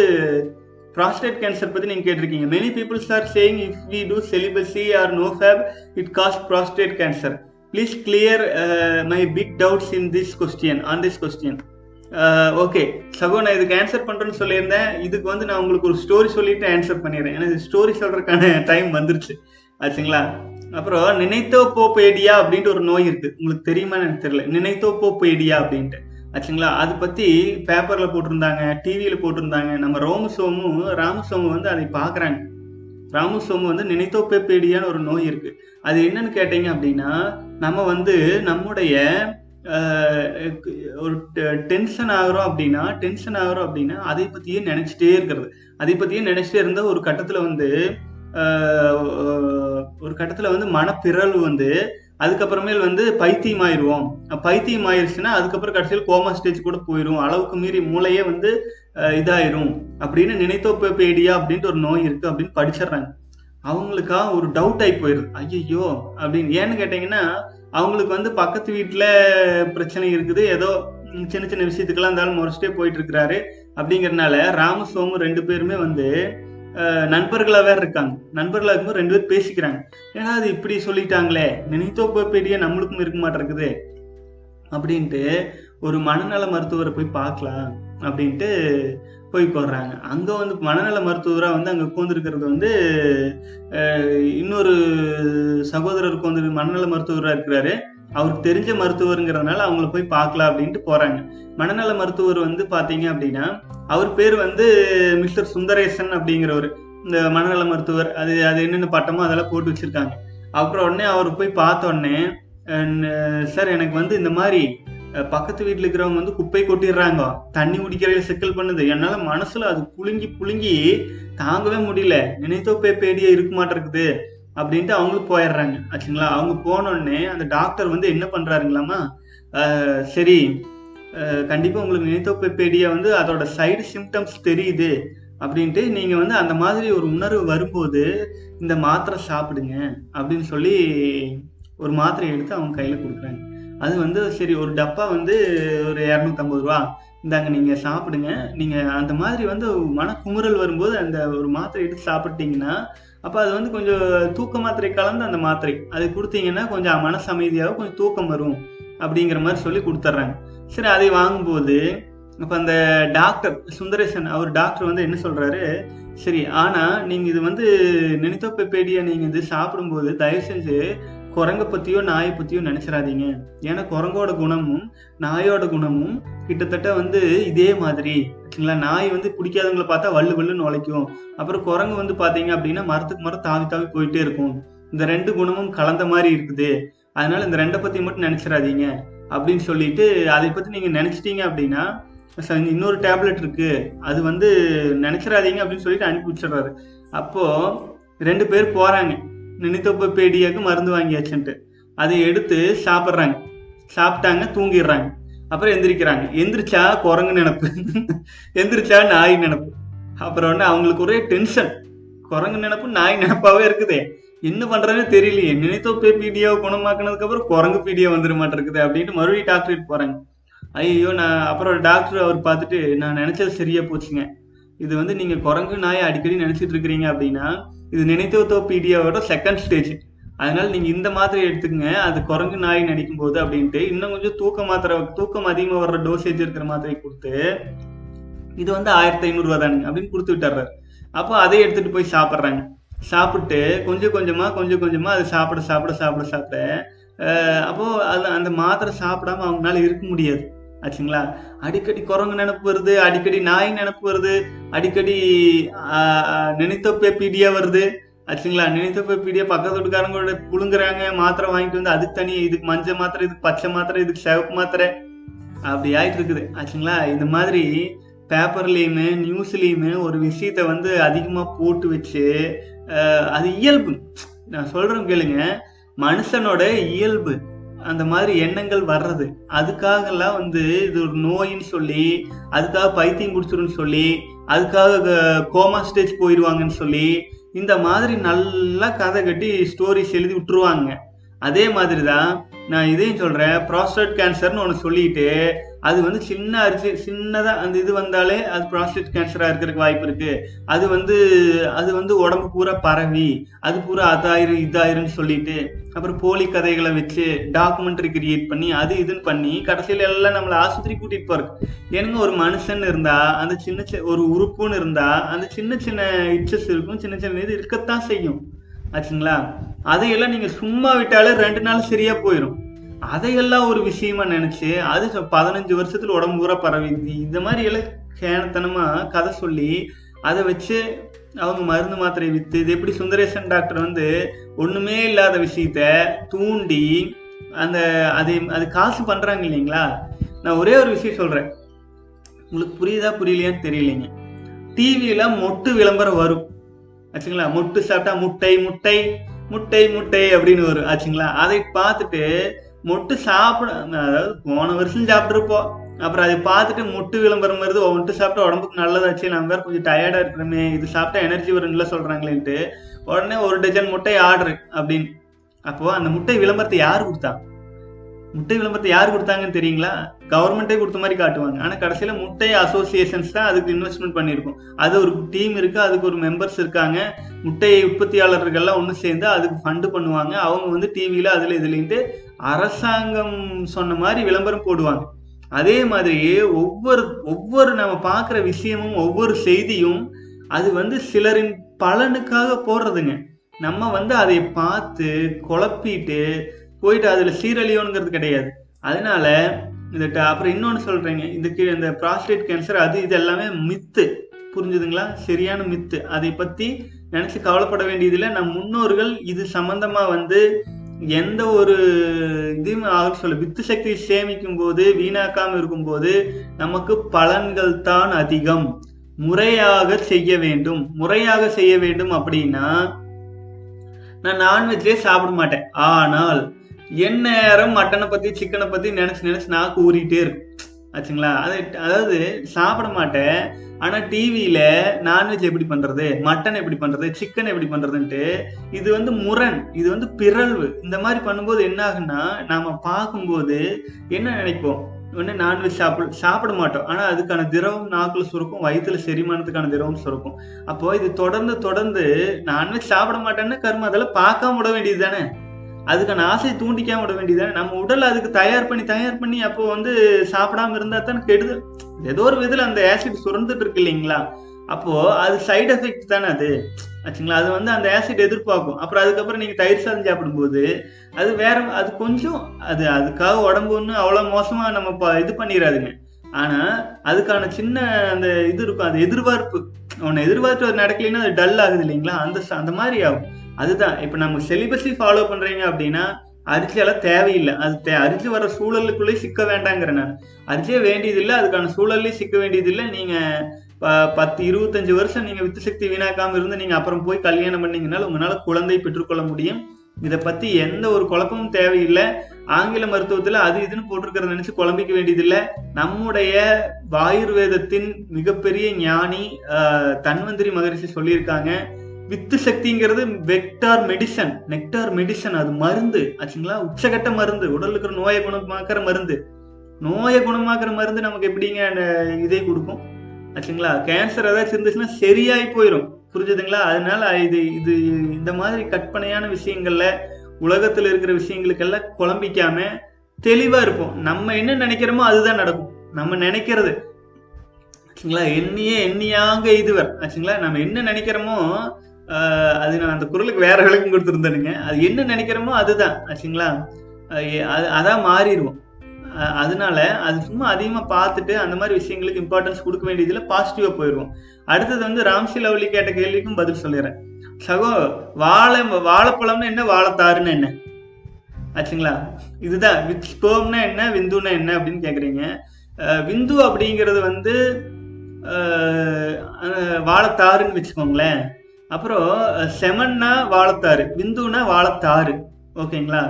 ப்ராஸ்டேட் கேன்சர் பற்றி நீங்கள் கேட்டிருக்கீங்க. Many peoples are saying if we do celibacy or no fap it caused prostate cancer please clear my big doubts in this question on this question okay சகோ நான் இதுக்கு ஆன்சர் பண்ணுறேன்னு சொல்லியிருந்தேன். இதுக்கு வந்து நான் உங்களுக்கு ஒரு ஸ்டோரி சொல்லிட்டு ஆன்சர் பண்ணிடுறேன். ஏன்னா ஸ்டோரி சொல்கிறதுக்கான டைம் வந்துருச்சு. ஆச்சுங்களா? அப்புறம் நினைத்தோ நினைத்தோபோபேடியா அப்படின்ட்டு ஒரு நோய் இருக்குது உங்களுக்கு தெரியுமான்னு எனக்கு தெரியல. நினைத்தோபோபேடியா அப்படின்ட்டு. ஆச்சுங்களா? அது பற்றி பேப்பரில் போட்டிருந்தாங்க டிவியில் போட்டிருந்தாங்க. நம்ம ரோமசோமும் ராமசோமும் வந்து அதை பார்க்குறாங்க. ராமசோமு வந்து நினைத்தோபேடியான்னு ஒரு நோய் இருக்குது அது என்னன்னு கேட்டீங்க அப்படின்னா நம்ம வந்து நம்முடைய ஒரு டென்ஷன் ஆகிறோம் அப்படின்னா டென்ஷன் ஆகுறோம் அப்படின்னா அதை பற்றியே நினச்சிட்டே இருக்கிறது. அதை பற்றியே நினச்சிட்டே இருந்தால் ஒரு கட்டத்தில் வந்து ஒரு கட்டத்தில் வந்து மனப்பிறழ்வு வந்து அதுக்கப்புறமேல் வந்து பைத்தியம் ஆயிடுவோம் பைத்தியம் ஆயிடுச்சுன்னா அதுக்கப்புறம் கடைசியில் கோமா ஸ்டேஜ் கூட போயிடும் அளவுக்கு மீறி மூளையே வந்து இதாயிரும். அப்படின்னு நினைத்தோப்பேடியா அப்படின்ட்டு ஒரு நோய் இருக்கு அப்படின்னு படிச்சிடுறாங்க. அவங்களுக்கா ஒரு டவுட் ஆகி போயிருது. ஐயோ அப்படின்னு. ஏன்னு கேட்டீங்கன்னா அவங்களுக்கு வந்து பக்கத்து வீட்டில் பிரச்சனை இருக்குது. ஏதோ சின்ன சின்ன விஷயத்துக்கெல்லாம் இருந்தாலும் முறைச்சிட்டே போயிட்டு இருக்கிறாரு. அப்படிங்கறதுனால ராமசோமு ரெண்டு பேருமே வந்து நண்பர்களா வேற இருக்காங்க. நண்பர்களா இருக்கும்போது ரெண்டு பேரும் பேசிக்கிறாங்க. ஏன்னா அது இப்படி சொல்லிட்டாங்களே. நினைத்தோப்பேடியா நம்மளுக்கும் இருக்க மாட்டேங்குது. அப்படின்ட்டு ஒரு மனநல மருத்துவரை போய் பார்க்கலாம் அப்படின்ட்டு போய் போடுறாங்க அங்கே வந்து மனநல மருத்துவராக வந்து அங்கே உட்காந்துருக்கிறது வந்து இன்னொரு சகோதரர் உட்காந்து மனநல மருத்துவராக இருக்கிறாரு. அவருக்கு தெரிஞ்ச மருத்துவருங்கிறதுனால அவங்கள போய் பார்க்கலாம் அப்படின்ட்டு போறாங்க. மனநல மருத்துவர் வந்து பாத்தீங்க அப்படின்னா அவர் பேர் வந்து மிஸ்டர் சுந்தரேசன் அப்படிங்கிறவர். இந்த மனநல மருத்துவர் அது அது என்னென்ன பட்டமோ அதெல்லாம் போட்டு வச்சிருக்காங்க. அப்புறம் உடனே அவர் போய் பார்த்த உடனே சார் எனக்கு வந்து இந்த மாதிரி பக்கத்து வீட்டில் இருக்கிறவங்க வந்து குப்பை கொட்டிடுறாங்க. தண்ணி குடிக்கிறதுல சிக்கல் பண்ணுது. என்னால் மனசில் அது புழுங்கி புழுங்கி தாங்கவே முடியல. நினைத்தோ பேடியா இருக்க மாட்டேருக்குது அப்படின்ட்டு அவங்களும் போயிடுறாங்க. ஆச்சுங்களா? அவங்க போனோடனே அந்த டாக்டர் வந்து என்ன பண்ணுறாருங்களாமா சரி கண்டிப்பாக உங்களுக்கு உங்களுக்கு நினைத்தோப்பேடியா வந்து அதோட சைடு சிம்டம்ஸ் தெரியுது. அப்படின்ட்டு நீங்கள் வந்து அந்த மாதிரி ஒரு உணர்வு வரும்போது இந்த மாத்திரை சாப்பிடுங்க அப்படின்னு சொல்லி ஒரு மாத்திரை எடுத்து அவங்க கையில் கொடுக்குறாங்க. அது வந்து சரி ஒரு டப்பா வந்து ஒரு இரநூத்தம்பது ரூபா. இந்தாங்க நீங்க சாப்பிடுங்க. நீங்க அந்த மாதிரி வந்து மனக்குமுறல் வரும்போது அந்த ஒரு மாத்திரை எடுத்து சாப்பிட்டீங்கன்னா அப்ப அது வந்து கொஞ்சம் தூக்க மாத்திரை கலந்து அந்த மாத்திரை. அது கொடுத்தீங்கன்னா கொஞ்சம் மனசு அமைதியாகவும் கொஞ்சம் தூக்கம் வரும் அப்படிங்கிற மாதிரி சொல்லி கொடுத்துட்றாங்க. சரி அதை வாங்கும்போது அப்ப அந்த டாக்டர் சுந்தரேசன் அவர் டாக்டர் வந்து என்ன சொல்றாரு? சரி ஆனா நீங்க இது வந்து நினைத்தோப்பேடியா நீங்க இது சாப்பிடும்போது தயவு செஞ்சு குரங்கை பற்றியோ நாயை பற்றியோ நினச்சிடாதீங்க ஏன்னா குரங்கோட குணமும் நாயோட குணமும் கிட்டத்தட்ட வந்து இதே மாதிரி. ஓகேங்களா நாய் வந்து பிடிக்காதவங்களை பார்த்தா வள்ளு வள்ளுன்னு உழைக்கும். அப்புறம் குரங்கு வந்து பார்த்தீங்க அப்படின்னா மரத்துக்கு மரம் தாவி தாவி போயிட்டே இருக்கும். இந்த ரெண்டு குணமும் கலந்த மாதிரி இருக்குது. அதனால இந்த ரெண்டை பற்றி மட்டும் நினச்சிடாதீங்க அப்படின்னு சொல்லிட்டு அதை பற்றி நீங்கள் நினச்சிட்டீங்க அப்படின்னா இன்னொரு டேப்லெட் இருக்கு. அது வந்து நினைச்சிடாதீங்க அப்படின்னு சொல்லிட்டு அனுப்பி வச்சிடுறாரு. அப்போ ரெண்டு பேர் போறாங்க. நினைத்தப்ப பேடியாக்கு மருந்து வாங்கியாச்சுன்ட்டு. அதை எடுத்து சாப்பிட்றாங்க. சாப்பிட்டாங்க தூங்கிடுறாங்க. அப்புறம் எந்திரிக்கிறாங்க. எந்திரிச்சா குரங்கு நினப்பு. எந்திரிச்சா நாய் நினப்பு. அப்புறம் வந்து அவங்களுக்கு ஒரே டென்ஷன் குரங்கு நினப்பு நாய் நினப்பாவே இருக்குதே. என்ன பண்றதுன்னு தெரியலையே. நினைத்தோப்பே பீடியாவை குணமாக்குனதுக்கு அப்புறம் குரங்கு பீடியா வந்துட மாட்டிருக்குது அப்படின்ட்டு மறுபடியும் டாக்டரேட் போறாங்க. ஐயோ நான் அப்புறம் டாக்டர் அவர் பார்த்துட்டு நான் நினைச்சது சரியா போச்சுங்க. இது வந்து நீங்க குரங்கு நாயை அடிக்கடி நினைச்சிட்டு இருக்கிறீங்க அப்படின்னா இது நினைத்தோ பீடியாவோட செகண்ட் ஸ்டேஜ் அதனால நீங்க இந்த மாத்திரை எடுத்துக்கங்க. அது குரங்கு நாய் நடிக்கும் போது அப்படின்ட்டு இன்னும் கொஞ்சம் தூக்க மாத்திரை தூக்கம் அதிகமா வர்ற டோசேஜ் இருக்கிற மாத்திரை கொடுத்து இது வந்து ஆயிரத்தி ஐநூறு ரூபா தானுங்க அப்படின்னு கொடுத்து விட்டுறாரு. அப்போ அதை எடுத்துட்டு போய் சாப்பிட்றாங்க. சாப்பிட்டு கொஞ்சம் கொஞ்சமா கொஞ்சம் கொஞ்சமா அது சாப்பிட சாப்பிட சாப்பிட சாப்பிட அப்போ அது அந்த மாத்திரை சாப்பிடாம அவங்களால இருக்க முடியாது. ஆச்சுங்களா? அடிக்கடி குரங்கு நினப்பு வருது அடிக்கடி நாய் நினப்பு வருது அடிக்கடி நினைத்தப்பே பீடியா வருது ஆச்சுங்களா? நினைத்தப்பே பீடியா பக்கத்து வீட்டுக்காரங்களோட புழுங்குறாங்க மாத்திரை வாங்கிட்டு வந்து அதுக்கு தனி இதுக்கு மஞ்சள் மாத்திரை இதுக்கு பச்சை மாத்திரை இதுக்கு சிவப்பு மாத்திரை. அப்படி ஆயிட்டு இருக்குது ஆச்சுங்களா? இந்த மாதிரி பேப்பர்லேயுமே நியூஸ்லேயுமே ஒரு விஷயத்த வந்து அதிகமாக போட்டு வச்சு அது இயல்பு. நான் சொல்கிறேன் கேளுங்க. மனுஷனோட இயல்பு. அந்த மாதிரி எண்ணங்கள் வர்றது. அதுக்காகலாம் வந்து இது ஒரு நோயின்னு சொல்லி அதுக்காக பைத்தியம் குடிச்சிருன்னு சொல்லி அதுக்காக கோமா ஸ்டேஜ் போயிடுவாங்கன்னு சொல்லி இந்த மாதிரி நல்லா கதை கட்டி ஸ்டோரிஸ் எழுதி விட்டுருவாங்க. அதே மாதிரி தான் நான் இதையும் சொல்கிறேன் ப்ராஸ்டேட் கேன்சர்னு ஒன்று சொல்லிட்டு அது வந்து சின்ன அரிசி சின்னதாக அந்த இது வந்தாலே அது ப்ராஸ்டேட் கேன்சராக இருக்கிறதுக்கு வாய்ப்பு இருக்குது அது வந்து அது வந்து உடம்பு பூரா பரவி அது பூரா அதாயிரும் இதாயிரும்னு சொல்லிட்டு அப்புறம் போலி கதைகளை வச்சு டாக்குமெண்ட்ரி கிரியேட் பண்ணி அது இதுன்னு பண்ணி கடைசியில் எல்லாம் நம்மளை ஆஸ்பத்திரி கூட்டிகிட்டு போகிறோம் ஏனுங்க ஒரு மனுஷன் இருந்தால் அந்த சின்ன சின்ன ஒரு உறுப்புன்னு இருந்தால் அந்த சின்ன சின்ன இச்சஸ் இருக்கும் சின்ன சின்ன இது இருக்கத்தான் செய்யும். ஆச்சுங்களா? அதையெல்லாம் நீங்கள் சும்மா விட்டாலே ரெண்டு நாள் சரியாக போயிடும் அதையெல்லாம் ஒரு விஷயமா நினைச்சு அது பதினஞ்சு வருஷத்துல உடம்பு பூரா பரவி இந்த மாதிரி எல்லாம் கேனத்தனமா கதை சொல்லி அதை வச்சு அவங்க மருந்து மாத்திரை வித்து இது எப்படி சுந்தரேசன் டாக்டர் வந்து ஒண்ணுமே இல்லாத விஷயத்த தூண்டி அந்த அதை அது காசு பண்றாங்க இல்லைங்களா? நான் ஒரே ஒரு விஷயம் சொல்றேன். உங்களுக்கு புரியுதா புரியலையான்னு தெரியலைங்க. டிவியில மொட்டு விளம்பரம் வரும். ஆச்சுங்களா? மொட்டு சாப்பிட்டா முட்டை முட்டை முட்டை முட்டை அப்படின்னு வரும். ஆச்சுங்களா? அதை பார்த்துட்டு மொட்டு சாப்பிட அதாவது போன வருஷம் சாப்பிட்ருப்போம் அப்புறம் அதை பார்த்துட்டு முட்டு விளம்பரம் வருது. "ஓ, முட்டு சாப்பிட்டா உடம்புக்கு நல்லதாச்சு நம்ம வேறு கொஞ்சம் டயர்டாக இருக்கிறோமே இது சாப்பிட்டா எனர்ஜி வரும்ல சொல்கிறாங்களேன்ட்டு உடனே ஒரு டஜன் முட்டை ஆர்டர் அப்படின்னு. அப்போது அந்த முட்டை விளம்பரத்தை யார் கொடுத்தா? முட்டை விளம்பரத்தை யார் கொடுத்தாங்கன்னு தெரியுங்களா? கவர்மெண்ட்டே கொடுத்த மாதிரி காட்டுவாங்க. ஆனால் கடைசியில் முட்டை அசோசியேஷன்ஸ் தான் அதுக்கு இன்வெஸ்ட்மெண்ட் பண்ணியிருக்கோம். அது ஒரு டீம் இருக்குது அதுக்கு ஒரு மெம்பர்ஸ் இருக்காங்க. முட்டை உற்பத்தியாளர்கள்லாம் ஒன்று சேர்ந்து அதுக்கு ஃபண்டு பண்ணுவாங்க. அவங்க வந்து டிவியில் அதில் இதுலேருந்து அரசாங்கம் சொன்ன மாதிரி விளம்பரம் போடுவாங்க. அதே மாதிரி ஒவ்வொரு ஒவ்வொரு நம்ம பார்க்குற விஷயமும் ஒவ்வொரு செய்தியும் அது வந்து சிலரின் பலனுக்காக போடுறதுங்க. நம்ம வந்து அதை பார்த்து குழப்பிட்டு போயிட்டு அதில் சீரழியோங்கிறது கிடையாது. அதனால இந்த அப்புறம் இன்னொன்று சொல்கிறேங்க இதுக்கு இந்த ப்ராஸ்டேட் கேன்சர் அது இது எல்லாமே மித்து புரிஞ்சுதுங்களா? சரியான மித்து அதை பற்றி நினச்சி கவலைப்பட வேண்டியதில்லை. நம் முன்னோர்கள் இது சம்மந்தமாக வந்து எந்த ஒரு இதையும் அவர் சொல்ல வித்து சக்தியை சேமிக்கும் போது வீணாக்காமல் இருக்கும்போது நமக்கு பலன்கள் தான் அதிகம். முறையாக செய்ய வேண்டும். முறையாக செய்ய வேண்டும் அப்படின்னா நான் நான்வெஜ்லேயே சாப்பிட மாட்டேன். ஆனால் என் நேரம் மட்டனை பத்தி சிக்கனை பத்தி நினைச்சு நினைச்சு நாக்கு ஊறிட்டே இருக்கும் ஆச்சுங்களா? அது அதாவது சாப்பிட மாட்டேன். ஆனா டிவியில நான்வெஜ் எப்படி பண்றது? மட்டன் எப்படி பண்றது? சிக்கன் எப்படி பண்றதுன்ட்டு இது வந்து முரண். இது வந்து பிறழ்வு. இந்த மாதிரி பண்ணும்போது என்ன ஆகுன்னா நாம பார்க்கும்போது என்ன நினைப்போம்? ஒன்று நான்வெஜ் சாப்பிட சாப்பிட மாட்டோம். ஆனால் அதுக்கான திரவம் நாக்குல சுரக்கும் வயிற்றுல செரிமானத்துக்கான திரவம் சுரக்கும். அப்போ இது தொடர்ந்து தொடர்ந்து நான்வெஜ் சாப்பிட மாட்டேன்னு கரும அதெல்லாம் பார்க்காம விட வேண்டியது தானே அதுக்கான ஆசையை தூண்டிக்காம விட வேண்டியதுதானே? நம்ம உடல் அதுக்கு தயார் பண்ணி தயார் பண்ணி அப்போ வந்து சாப்பிடாம இருந்தா தான் கெடுதல் ஏதோ ஒரு விதத்துல அந்த ஆசிட் சுரந்துட்டு இருக்கு இல்லைங்களா? அப்போ அது சைடு எஃபெக்ட் தானே அது. ஆச்சுங்களா? அது வந்து அந்த ஆசிட் எதிர்பார்க்கும். அப்புறம் அதுக்கப்புறம் நீங்க தயிர் சாதம் சாப்பிடும்போது அது வேற அது கொஞ்சம் அது அதுக்காக உடம்பு ஒன்றும் அவ்வளோ மோசமா நம்ம ப- இது பண்ணிடாதுங்க ஆனா அதுக்கான சின்ன அந்த இது இருக்கும். அது எதிர்பார்ப்பு. ஒன்று எதிர்பார்த்து நடக்கலைன்னா அது டல் ஆகுது இல்லைங்களா? அந்த அந்த மாதிரி ஆகும். அதுதான். இப்போ நம்ம செலிபஸை ஃபாலோ பண்ணுறீங்க அப்படின்னா அரிசியெல்லாம் தேவையில்லை. அது தே அரிசி வர சூழலுக்குள்ளேயே சிக்க வேண்டாங்கிற நான் அரிசியே வேண்டியதில்லை அதுக்கான சூழல்லையும் சிக்க வேண்டியதில்லை. நீங்கள் ப- பத்து இருபத்தஞ்சு வருஷம் நீங்கள் வித்து சக்தி வீணாக்காமல் இருந்து நீங்கள் அப்புறம் போய் கல்யாணம் பண்ணீங்கனால உங்களால் குழந்தை பெற்றுக்கொள்ள முடியும். இதை பற்றி எந்த ஒரு குழப்பமும் தேவையில்லை. ஆங்கில மருத்துவத்தில் அது இதுன்னு போட்டிருக்கிறத நினச்சி குழம்பிக்க வேண்டியதில்லை. நம்முடைய வாயுர்வேதத்தின் மிகப்பெரிய ஞானி தன்வந்திரி மகரிஷி சொல்லியிருக்காங்க. வித்து சக்திங்கிறது வெக்டார் மெடிசன் நெக்டார் மெடிசன் அது மருந்து ஆச்சுங்களா? உச்சகட்ட மருந்து உடலுக்கு இருக்கிற நோயை குணமாக்குற மருந்து. நோயை குணமாக்குற மருந்து நமக்கு எப்படிங்க இதே இதை கொடுக்கும்? ஆச்சுங்களா? கேன்சர் ஏதாச்சும் இருந்துச்சுன்னா சரியாயி போயிடும் புரிஞ்சுதுங்களா? அதனால இது இது இந்த மாதிரி கற்பனையான விஷயங்கள்ல உலகத்துல இருக்கிற விஷயங்களுக்கெல்லாம் குழம்பிக்காம தெளிவா இருப்போம். நம்ம என்ன நினைக்கிறோமோ அதுதான் நடக்கும். நம்ம நினைக்கிறது. ஆச்சுங்களா? எண்ணியே எண்ணியாங்க இதுவர். ஆச்சுங்களா? நம்ம என்ன நினைக்கிறோமோ அது நான் அந்த குரலுக்கு வேற விளக்கம் கொடுத்துருந்தேனுங்க. அது என்ன நினைக்கிறோமோ அதுதான் ஆச்சுங்களா? அது அதான் மாறிடுவோம். அதனால அது சும்மா அதிகமாக பார்த்துட்டு அந்த மாதிரி விஷயங்களுக்கு இம்பார்ட்டன்ஸ் கொடுக்க வேண்டியதில் பாசிட்டிவாக போயிடுவோம். அடுத்தது வந்து ராம்சி லவ்லி கேட்ட கேள்விக்கும் பதில் சொல்லிடுறேன். சகோ வாழை வாழைப்பழம்னா என்ன வாழைத்தாருன்னு என்ன? ஆச்சுங்களா? இதுதான் வித் ஸ்போம்னா என்ன விந்துனா என்ன அப்படின்னு கேட்குறீங்க விந்து அப்படிங்கிறது வந்து வாழைத்தாருன்னு வச்சுக்கோங்களேன். அப்புறம் செமன்னா வாழத்தாறு விந்துனா வாழத்தாறு ஓகேங்களா?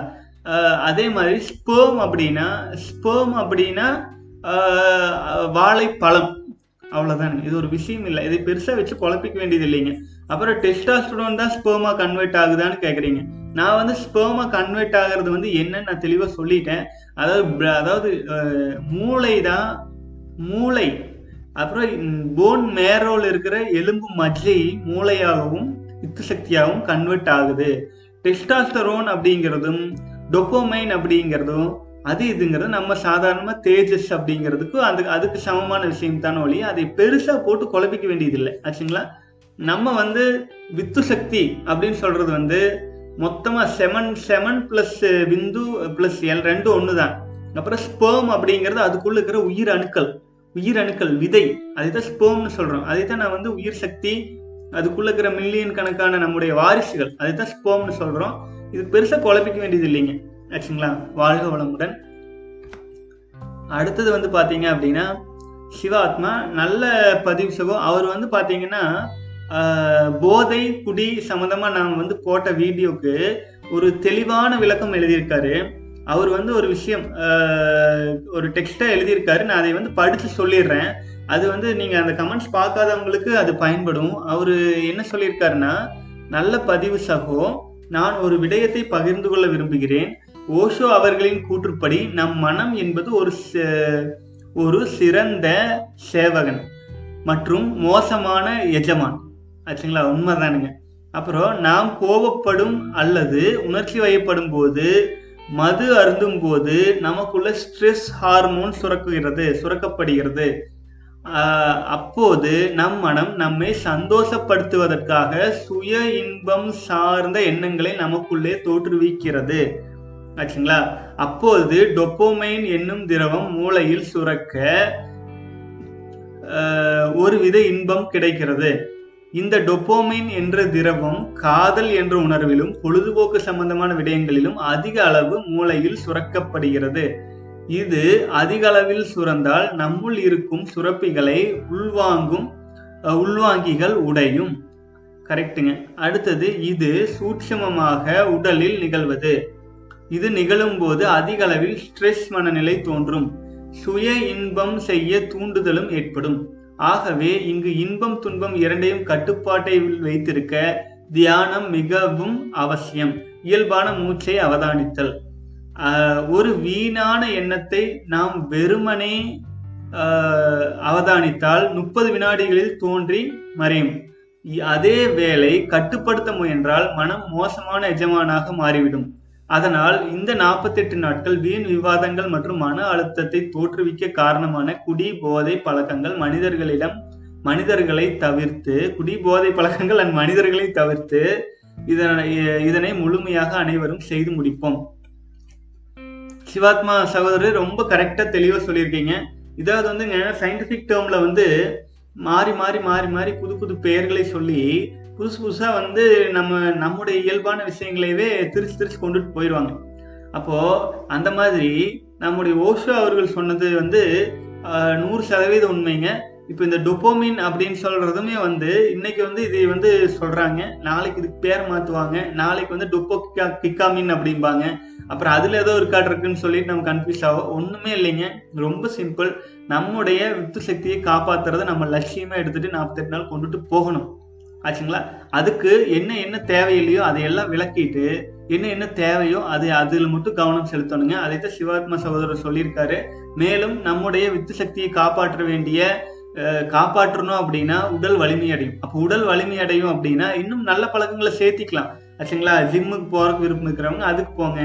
அதே மாதிரி ஸ்போம் அப்படின்னா ஸ்போம் அப்படின்னா வாழைப்பழம். அவ்வளோதானுங்க இது ஒரு விஷயம் இல்லை. இதை பெருசாக வச்சு குழப்பிக்க வேண்டியது இல்லைங்க. அப்புறம் டெஸ்டாஸ்டரோன் தான் ஸ்போமா கன்வெர்ட் ஆகுதான்னு கேட்குறீங்க நான் வந்து ஸ்போமா கன்வெர்ட் ஆகிறது வந்து என்னன்னு நான் தெளிவாக சொல்லிட்டேன். அதாவது அதாவது மூளை தான் மூளை. அப்புறம் போன் மேரோவில் இருக்கிற எலும்பு மஜ்ஜை மூளையாகவும் வித்து சக்தியாகவும் கன்வெர்ட் ஆகுது. டெஸ்டாஸ்டரோன் அப்படிங்கிறதும் டொப்போமைன் அப்படிங்கிறதும் அது இதுங்கிறது நம்ம சாதாரணமாக தேஜஸ் அப்படிங்கிறதுக்கு அது அதுக்கு சமமான விஷயம் தானே ஒழி அதை பெருசாக போட்டு குழப்பிக்க வேண்டியதில்லை. ஆச்சுங்களா? நம்ம வந்து வித்து சக்தி அப்படின்னு சொல்கிறது வந்து மொத்தமாக செமன் செமன் ப்ளஸ் விந்து ப்ளஸ் எல் ரெண்டும் ஒன்று தான் அப்புறம் ஸ்பேம் அப்படிங்கிறது அதுக்குள்ளே இருக்கிற உயிர் அணுக்கள். உயிர் அணுக்கள் விதை அதுதான் ஸ்போம்னு சொல்றோம். அதை தான் நான் வந்து உயிர் சக்தி அதுக்குள்ள இருக்கிற மில்லியன் கணக்கான நம்முடைய வாரிசுகள் அதுதான் ஸ்போம்னு சொல்றோம். இது பெருசா குழப்பிக்க வேண்டியது இல்லைங்க. ஆச்சுங்களா? வாழ்க வளமுடன். அடுத்தது வந்து பாத்தீங்க அப்படின்னா சிவாத்மா நல்ல பதிவு சுகம் அவர் வந்து பாத்தீங்கன்னா போதை குடி சம்மந்தமாக நாங்கள் வந்து போட்ட வீடியோக்கு ஒரு தெளிவான விளக்கம் எழுதியிருக்காரு. அவர் வந்து ஒரு விஷயம் ஒரு டெக்ஸ்டா எழுதியிருக்காரு. நான் அதை வந்து படித்து சொல்லிடுறேன். அது வந்து நீங்க அந்த கமெண்ட்ஸ் பார்க்காதவங்களுக்கு அது பயன்படும். அவர் என்ன சொல்லியிருக்காருன்னா நல்ல பதிவு சகோ நான் ஒரு விடயத்தை பகிர்ந்து கொள்ள விரும்புகிறேன். ஓஷோ அவர்களின் கூற்றுப்படி நம் மனம் என்பது ஒரு ச- ஒரு சிறந்த சேவகன் மற்றும் மோசமான எஜமான். ஆச்சுங்களா? உண்மைதானுங்க. அப்புறம் நாம் கோபப்படும் அல்லது உணர்ச்சி வயப்படும் போது மது அருந்தும் போது நமக்குள்ள ஸ்ட்ரெஸ் ஹார்மோன் சுரக்குகிறது சுரக்கப்படுகிறது. அப்போது நம் மனம் நம்மை சந்தோஷப்படுத்துவதற்காக சுய இன்பம் சார்ந்த எண்ணங்களை நமக்குள்ளே தோற்றுவிக்கிறது. ஆச்சுங்களா? அப்போது டொப்போமைன் என்னும் திரவம் மூளையில் சுரக்க ஒரு வித இன்பம் கிடைக்கிறது. இந்த டொப்போமைன் என்ற திரவம் காதல் என்ற உணர்விலும் பொழுதுபோக்கு சம்பந்தமான விடயங்களிலும் அதிக அளவு மூளையில் சுரக்கப்படுகிறது. இது அதிக அளவில் சுரந்தால் நம்முள் இருக்கும் சுரப்பிகளை உள்வாங்கும் உள்வாங்கிகள் உடையும். கரெக்டுங்க அடுத்தது இது சூட்சமமாக உடலில் நிகழ்வது. இது நிகழும் போது அதிக அளவில் ஸ்ட்ரெஸ் மனநிலை தோன்றும். சுய இன்பம் செய்ய தூண்டுதலும் ஏற்படும். ஆகவே இங்கு இன்பம் துன்பம் இரண்டையும் கட்டுப்பாட்டை வைத்திருக்க தியானம் மிகவும் அவசியம். இயல்பான மூச்சை அவதானித்தல். ஒரு வீணான எண்ணத்தை நாம் வெறுமனே ஆஹ் அவதானித்தால் முப்பது வினாடிகளில் தோன்றி மறையும். அதே வேளை கட்டுப்படுத்த முயன்றால் மனம் மோசமான எஜமானாக மாறிவிடும். அதனால் இந்த 48 நாட்கள் வீண் விவாதங்கள் மற்றும் மன அழுத்தத்தை தோற்றுவிக்க காரணமான குடி போதை பழக்கங்கள் மனிதர்களிடம் மனிதர்களை தவிர்த்து குடி போதை பழக்கங்கள் அண்ட் மனிதர்களை தவிர்த்து இதனை இதனை முழுமையாக அனைவரும் செய்து முடிப்போம். சிவாத்மா சகோதரர் ரொம்ப கரெக்டா தெளிவா சொல்லியிருக்கீங்க. இதாவது வந்து சயின்டிபிக் டேர்ம்ல வந்து மாறி மாறி மாறி மாறி புது புது பெயர்களை சொல்லி புதுசு புதுசாக வந்து நம்ம நம்முடைய இயல்பான விஷயங்களையவே திருச்சி திரிச்சு கொண்டுட்டு போயிடுவாங்க அப்போது அந்த மாதிரி நம்முடைய ஓஷோ அவர்கள் சொன்னது வந்து நூறு சதவீதம் உண்மைங்க. இப்போ இந்த டொப்போமின் அப்படின்னு சொல்கிறதுமே வந்து இன்னைக்கு வந்து இது வந்து சொல்கிறாங்க நாளைக்கு இதுக்கு பேர் மாற்றுவாங்க நாளைக்கு வந்து டொப்போ கிக்கா கிக்காமின் அப்படிம்பாங்க. அப்புறம் அதில் ஏதோ ஒரு கார்டு இருக்குன்னு சொல்லிட்டு நம்ம கன்ஃபியூஸ் ஆகும் ஒன்றுமே இல்லைங்க. ரொம்ப சிம்பிள் நம்முடைய வித்து சக்தியை காப்பாத்துறத நம்ம லட்சியமாக எடுத்துகிட்டு நாற்பத்தெட்டு நாள் கொண்டுட்டு போகணும். ஆச்சுங்களா? அதுக்கு என்ன என்ன தேவையில்லையோ அதையெல்லாம் விளக்கிட்டு என்ன என்ன தேவையோ அது அதில் மட்டும் கவனம் செலுத்தணுங்க. அதை தான் சிவாத்மா சகோதரர் சொல்லியிருக்காரு. மேலும் நம்முடைய வித்து சக்தியை காப்பாற்ற வேண்டிய காப்பாற்றணும் அப்படின்னா உடல் வலிமை அடையும். அப்போ உடல் வலிமை அடையும் அப்படின்னா இன்னும் நல்ல பழக்கங்களை சேர்த்திக்கலாம். ஆச்சுங்களா? ஜிம்முக்கு போறதுக்கு விருப்பம் இருக்கிறவங்க அதுக்கு போங்க.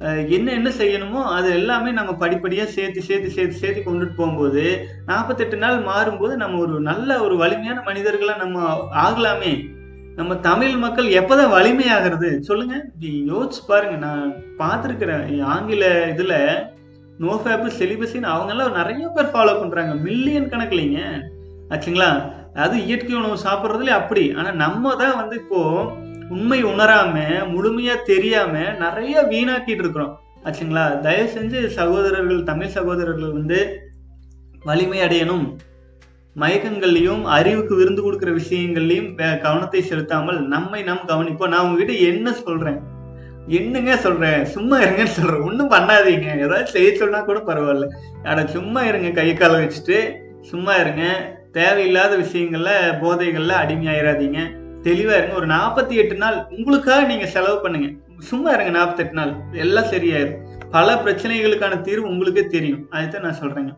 என்ன என்ன செய்யணுமோ அது எல்லாமே நம்ம படிப்படியாக சேர்த்து சேர்த்து சேர்த்து சேர்த்து கொண்டுட்டு போகும்போது நாற்பத்தெட்டு நாள் மாறும்போது நம்ம ஒரு நல்ல ஒரு வலிமையான மனிதர்களாக நம்ம ஆகலாமே. நம்ம தமிழ் மக்கள் எப்போதான் வலிமையாகிறது? சொல்லுங்க. யோசிச்சு பாருங்க. நான் பார்த்துருக்குறேன். ஆங்கில இதில் நோ ஃபேப்பு செலிபஸின்னு அவங்கெல்லாம் நிறைய பேர் ஃபாலோ பண்ணுறாங்க மில்லியன் கணக்குலைங்க. ஆச்சுங்களா? அது இயற்கை உணவு சாப்பிட்றதுல அப்படி. ஆனால் நம்ம தான் வந்து இப்போது உண்மை உணராம முழுமையா தெரியாம நிறைய வீணாக்கிட்டு இருக்கிறோம். ஆச்சுங்களா? தயவு செஞ்சு சகோதரர்கள் தமிழ் சகோதரர்கள் வந்து வலிமை அடையணும். மயக்கங்கள்லையும் அறிவுக்கு விருந்து கொடுக்குற விஷயங்கள்லையும் வே- கவனத்தை செலுத்தாமல் நம்மை நாம் கவனிப்போம் நான் உங்ககிட்ட என்ன சொல்றேன்? என்னங்க சொல்றேன்? சும்மா இருங்கன்னு சொல்றேன். ஒன்றும் பண்ணாதீங்க. ஏதாவது செய்ய சொன்னா கூட பரவாயில்ல. அட சும்மா இருங்க. கை காலை வச்சுட்டு சும்மா இருங்க. தேவையில்லாத விஷயங்கள்ல போதைகள்ல அடிமையாயிராதீங்க. தெளிவா இருங்க. ஒரு நாற்பத்தி எட்டு நாள் உங்களுக்காக நீங்க செலவு பண்ணுங்க. சும்மா இருங்க நாற்பத்தெட்டு நாள். எல்லாம் சரியாயிரும். பல பிரச்சனைகளுக்கான தீர்வு உங்களுக்கே தெரியும். அதுதான் நான் சொல்றேங்க.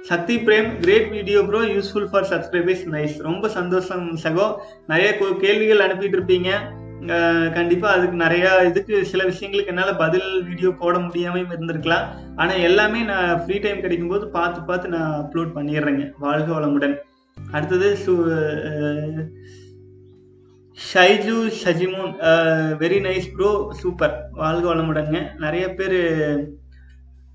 Sakthi Prem great video bro useful for subscribers nice ரொம்ப சந்தோஷம் சகோ. நிறைய கோ- கேள்விகள் அனுப்பிட்டு இருப்பீங்க. கண்டிப்பாக அதுக்கு நிறையா இதுக்கு சில விஷயங்களுக்கு என்னால் பதில் வீடியோ போட முடியாமல் இருந்திருக்கலாம். ஆனால் எல்லாமே நான் ஃப்ரீ டைம் கிடைக்கும் போது பார்த்து பார்த்து நான் அப்லோட் பண்ணிடுறேங்க. வாழ்க வளமுடன். அடுத்தது சு Shaiju Shajimon very nice bro super வாழ்க வளமுடங்க நிறைய பேர்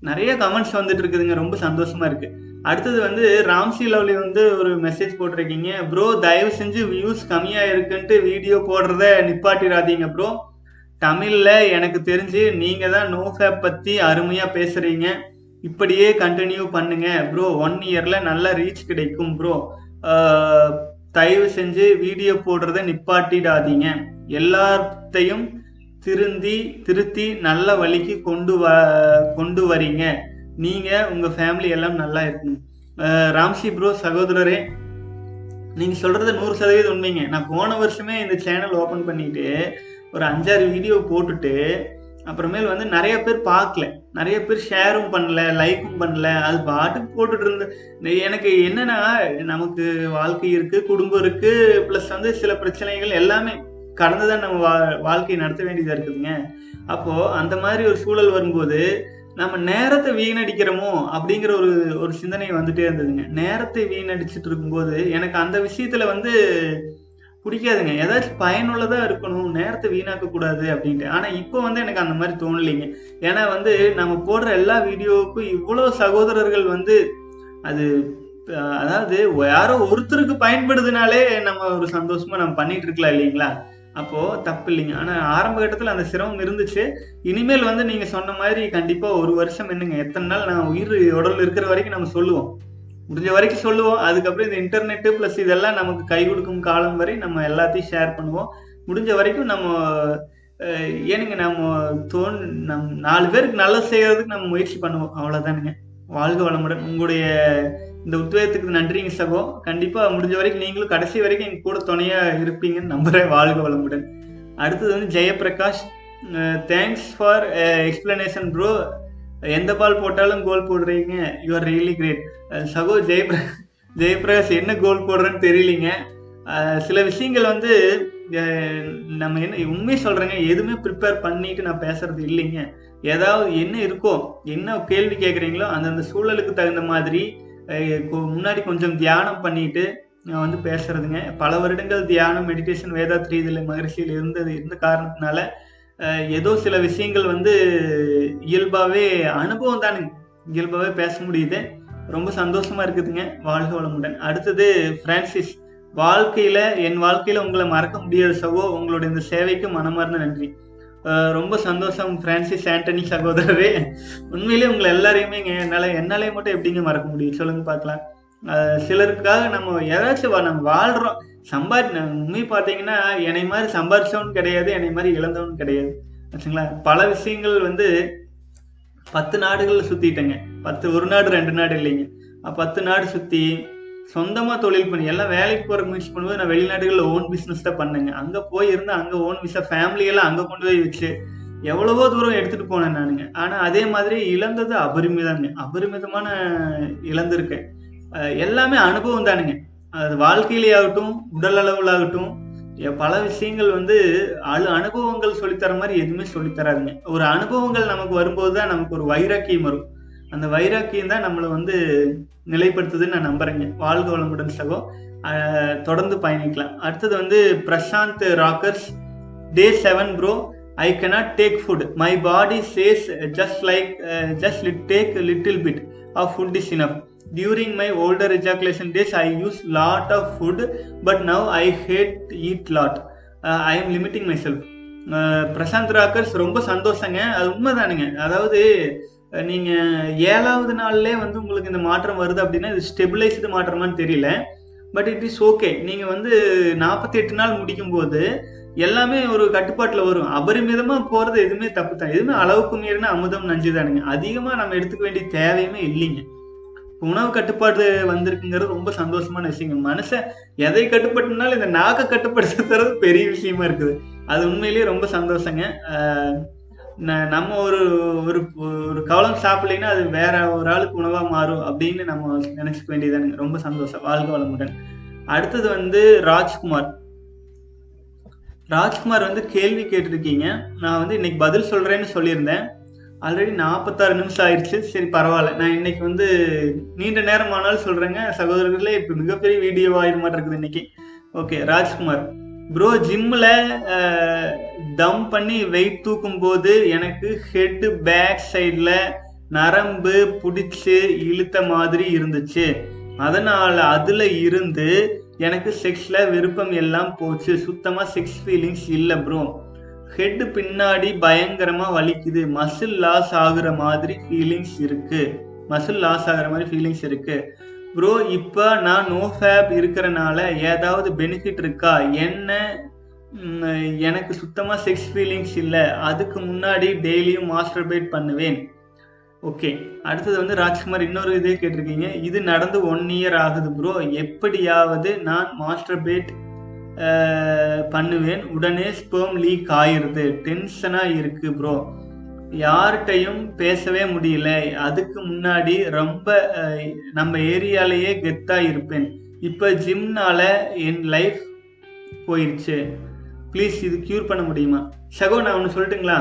நிறைய கமெண்ட்ஸ் வந்துட்டு இருக்குதுங்க. ரொம்ப சந்தோஷமா இருக்கு. அடுத்தது வந்து ராம்சி லவ்லி வந்து ஒரு மெசேஜ் போட்டிருக்கீங்க. ப்ரோ தயவு செஞ்சு வியூஸ் கம்மியா இருக்குன்ட்டு வீடியோ போடுறத நிப்பாட்டிடாதீங்க ப்ரோ தமிழ்ல எனக்கு தெரிஞ்சு நீங்க தான் நோ பற்றி பத்தி அருமையா பேசுறீங்க. இப்படியே கண்டினியூ பண்ணுங்க ப்ரோ ஒன் இயர்ல நல்ல ரீச் கிடைக்கும் ப்ரோ தயவு செஞ்சு வீடியோ போடுறத நிப்பாட்டிடாதீங்க. எல்லாத்தையும் திருந்தி திருத்தி நல்ல வழிக்கு கொண்டு வ கொண்டு வரீங்க. நீங்கள் உங்கள் ஃபேமிலி எல்லாம் நல்லா இருக்கணும். ராம்சி ப்ரோ சகோதரரே நீங்கள் சொல்கிறது நூறு சதவீதம் உண்மைங்க. நான் போன வருஷமே இந்த சேனல் ஓப்பன் பண்ணிட்டு ஒரு அஞ்சாறு வீடியோ போட்டுட்டு அப்புறமேல் வந்து நிறைய பேர் பார்க்கல. நிறைய பேர் ஷேரும் பண்ணல லைக்கும் பண்ணல அது பாட்டுக்கு போட்டுட்டு இருந்த எனக்கு என்னன்னா நமக்கு வாழ்க்கை இருக்கு குடும்பம் இருக்கு ப்ளஸ் வந்து சில பிரச்சனைகள் எல்லாமே கடந்துதான் நம்ம வா- வாழ்க்கையை நடத்த வேண்டியதா இருக்குதுங்க. அப்போ அந்த மாதிரி ஒரு சூழல் வரும்போது நம்ம நேரத்தை வீணடிக்கிறோமோ அப்படிங்கிற ஒரு ஒரு சிந்தனை வந்துட்டே இருந்ததுங்க. நேரத்தை வீணடிச்சிட்டு இருக்கும்போது எனக்கு அந்த விஷயத்துல வந்து பிடிக்காதுங்க. ஏதாச்சும் பயனுள்ளதாக இருக்கணும். நேரத்தை வீணாக்க கூடாது அப்படின்ட்டு. ஆனால் இப்போ வந்து எனக்கு அந்த மாதிரி தோணலைங்க. ஏன்னா வந்து நம்ம போடுற எல்லா வீடியோவுக்கும் இவ்வளோ சகோதரர்கள் வந்து அது அதாவது யாரோ ஒருத்தருக்கு பயன்படுதுனாலே நம்ம ஒரு சந்தோஷமா நம்ம பண்ணிட்டு இருக்கலாம் இல்லைங்களா? அப்போ தப்பு இல்லைங்க. ஆனா ஆரம்ப கட்டத்துல அந்த சிரமம் இருந்துச்சு. இனிமேல் வந்து நீங்க சொன்ன மாதிரி கண்டிப்பா ஒரு வருஷம் என்னங்க எத்தனை நாள் நான் உயிர் உடல் இருக்கிற வரைக்கும் நம்ம சொல்லுவோம். முடிஞ்ச வரைக்கும் சொல்லுவோம். அதுக்கப்புறம் இந்த இன்டர்நெட்டு ப்ளஸ் இதெல்லாம் நமக்கு கை கொடுக்கும் காலம் வரை நம்ம எல்லாத்தையும் ஷேர் பண்ணுவோம். முடிஞ்ச வரைக்கும் நம்ம ஏனுங்க நம்ம தோன் நம் நாலு பேருக்கு நல்லது செய்யறதுக்கு நம்ம முயற்சி பண்ணுவோம். அவ்வளோதானுங்க வாழ்க வளமுடன். உங்களுடைய இந்த உத்வேகத்துக்கு நன்றிங்க சகோ. கண்டிப்பாக முடிஞ்ச வரைக்கும் நீங்களும் கடைசி வரைக்கும் எங்கள் கூட துணையாக இருப்பீங்கன்னு நம்புகிறேன் வாழ்க வளமுடன். அடுத்தது வந்து Jayaprakash. Thanks for explanation bro எந்த பால் போட்டாலும் கோல் போடுறீங்க? யூ ஆர் ரியலி கிரேட் சகோ ஜெயபிர ஜெயபிரகாஷ் என்ன கோல் போடுறேன்னு தெரியலீங்க. சில விஷயங்கள் வந்து நம்ம என்ன உண்மையை சொல்கிறேங்க எதுவுமே ப்ரிப்பேர் பண்ணிட்டு நான் பேசுறது இல்லைங்க. ஏதாவது என்ன இருக்கோ என்ன கேள்வி கேட்குறீங்களோ அந்தந்த சூழலுக்கு தகுந்த மாதிரி முன்னாடி கொஞ்சம் தியானம் பண்ணிட்டு நான் வந்து பேசுறதுங்க. பல வருடங்கள் தியானம் மெடிடேஷன் வேதாத்ரி இதில் மகிழ்ச்சியில் இருந்தது இருந்த காரணத்தினால ஏதோ சில விஷயங்கள் வந்து இயல்பாகவே அனுபவம் தானுங்க இயல்பாகவே பேச முடியுது. ரொம்ப சந்தோஷமா இருக்குதுங்க. வாழ்க வளமுடன். அடுத்தது பிரான்சிஸ் வாழ்க்கையில என் வாழ்க்கையில உங்களை மறக்க முடியாத சகோ உங்களுடைய இந்த சேவைக்கு மனமார்ந்த நன்றி. ரொம்ப சந்தோஷம் பிரான்சிஸ் ஆண்டனி சகோதரரே. உண்மையிலேயே உங்களை எல்லாரையுமே என்னால என்னாலே மட்டும் எப்படிங்க மறக்க முடியும்? சொல்லுங்க பார்க்கலாம். சிலருக்காக நம்ம ஏதாச்சும் வா- நம்ம வாழ்றோம். சம்பாதி உண்மை பார்த்தீங்கன்னா என்னை மாதிரி சம்பாரிச்சவன் கிடையாது என்னை மாதிரி இழந்தவன் கிடையாது. ஆச்சுங்களா? பல விஷயங்கள் வந்து பத்து நாடுகளில் சுற்றிட்டேங்க பத்து ஒரு நாடு ரெண்டு நாடு இல்லைங்க. பத்து நாடு சுற்றி சொந்தமாக தொழில் பண்ணி எல்லாம் வேலைக்கு போகிற முயற்சி பண்ணும்போது நான் வெளிநாடுகளில் ஓன் பிஸ்னஸ் தான் பண்ணேங்க. அங்கே போயிருந்து அங்கே ஓன் விசா ஃபேமிலியெல்லாம் அங்கே கொண்டு போய் வச்சு எவ்வளவோ தூரம் எடுத்துகிட்டு போனேன் நானுங்க. ஆனால் அதே மாதிரி இழந்தது அபரிமிதம்ங்க. அபரிமிதமான இழந்திருக்கேன். எல்லாமே அனுபவம் தானுங்க. அது வாழ்க்கையிலேயாகட்டும் உடல் அளவில் ஆகட்டும் பல விஷயங்கள் வந்து அழு அனுபவங்கள் சொல்லித்தர மாதிரி எதுவுமே சொல்லித்தராதுங்க. ஒரு அனுபவங்கள் நமக்கு வரும்போது தான் நமக்கு ஒரு வைராக்கியம் வரும். அந்த வைராக்கியம் தான் நம்மளை வந்து நிலைப்படுத்துதுன்னு நான் நம்புறேங்க. வாழ்க வளமுடன் சகோ. தொடர்ந்து பயணிக்கலாம். அடுத்தது வந்து Prashanth Rockers. Day seven bro I cannot take food. My body says just like just lit take little bit of food is enough. During my older ejaculation days i used lot of food but now i hate eat lot. Uh, i am limiting myself. Uh, Prashanth Rockers ரொம்ப சந்தோஷங்க. அது உண்மைதானுங்க. அதாவது நீங்கள் ஏழாவது நாள்லயே வந்து உங்களுக்கு இந்த மாற்றம் வருது அப்படின்னா இது ஸ்டெபிளைஸ்டு மாற்றமான்னு தெரியல. பட் இட் இஸ் ஓகே நீங்கள் வந்து நாற்பத்தி எட்டு நாள் முடிக்கும் போது எல்லாமே ஒரு கட்டுப்பாட்டில் வரும். அபரிமிதமாக போகிறது எதுவுமே தப்பு தான். எதுவுமே அளவுக்கு மீறினா அமுதம் நஞ்சுதானுங்க. அதிகமாக நம்ம எடுத்துக்க வேண்டிய தேவையுமே இல்லைங்க. உணவு கட்டுப்பாடு வந்திருக்குங்கிறது ரொம்ப சந்தோஷமான விஷயங்க. மனுஷன் எதை கட்டுப்பட்டுனாலும் இந்த நாக்கை கட்டுப்படுத்துறது பெரிய விஷயமா இருக்குது. அது உண்மையிலேயே ரொம்ப சந்தோஷங்க. ந- நம்ம ஒரு ஒரு ஒரு கவலம் சாப்பிடலைன்னா அது வேற ஒரு ஆளுக்கு உணவா மாறும் அப்படின்னு நம்ம நினைச்சுக்க வேண்டியதானுங்க ரொம்ப சந்தோஷம். வாழ்க வளமுடன். அடுத்தது வந்து ராஜ்குமார். ராஜ்குமார் வந்து கேள்வி கேட்டிருக்கீங்க. நான் வந்து இன்னைக்கு பதில் சொல்றேன்னு சொல்லியிருந்தேன். ஆல்ரெடி நாற்பத்தாறு நிமிஷம் ஆயிடுச்சு. சரி பரவாயில்ல. நான் இன்னைக்கு வந்து நீண்ட நேரம் ஆனாலும் சொல்கிறேங்க சகோதரர்களே இப்போ மிகப்பெரிய வீடியோ ஆயிர மாட்டேன் இருக்குது இன்னைக்கு. ஓகே ராஜ்குமார். ப்ரோ ஜிம்மில் தம் பண்ணி வெயிட் தூக்கும் போது எனக்கு ஹெட்டு பேக் சைடில் நரம்பு பிடிச்சி இழுத்த மாதிரி இருந்துச்சு. அதனால் அதில் இருந்து எனக்கு செக்ஸில் விருப்பம் எல்லாம் போச்சு. சுத்தமாக செக்ஸ் ஃபீலிங்ஸ் இல்லை ப்ரோ ஹெட் பின்னாடி பயங்கரமா வலிக்குது. மசில் லாஸ் ஆகுற மாதிரி ஃபீலிங்ஸ் இருக்கு. மசில் லாஸ் ஆகுற மாதிரி ஃபீலிங்ஸ் இருக்கு. ப்ரோ இப்போ நான் நோ ஃபேப் இருக்கிறனால ஏதாவது பெனிஃபிட் இருக்கா? என்ன? எனக்கு சுத்தமா செக்ஸ் ஃபீலிங்ஸ் இல்லை. அதுக்கு முன்னாடி டெய்லியும் மாஸ்டர்பேட் பண்ணுவேன். ஓகே அடுத்தது வந்து ராஜ்குமார் இன்னொரு இதே கேட்டிருக்கீங்க. இது நடந்து ஒன் இயர் ஆகுது ப்ரோ எப்படியாவது நான் மாஸ்டர்பேட் பண்ணுவேன். உடனே ஸ்பெர்ம் லீக் ஆயிடுது டென்ஷனாக இருக்குது ப்ரோ யார்கிட்டையும் பேசவே முடியல. அதுக்கு முன்னாடி ரொம்ப நம்ம ஏரியாலேயே கெத்தாக இருப்பேன். இப்போ ஜிம்னால என் லைஃப் போயிடுச்சு ப்ளீஸ் இது க்யூர் பண்ண முடியுமா? சகோ நான் ஒன்று சொல்லட்டுங்களா?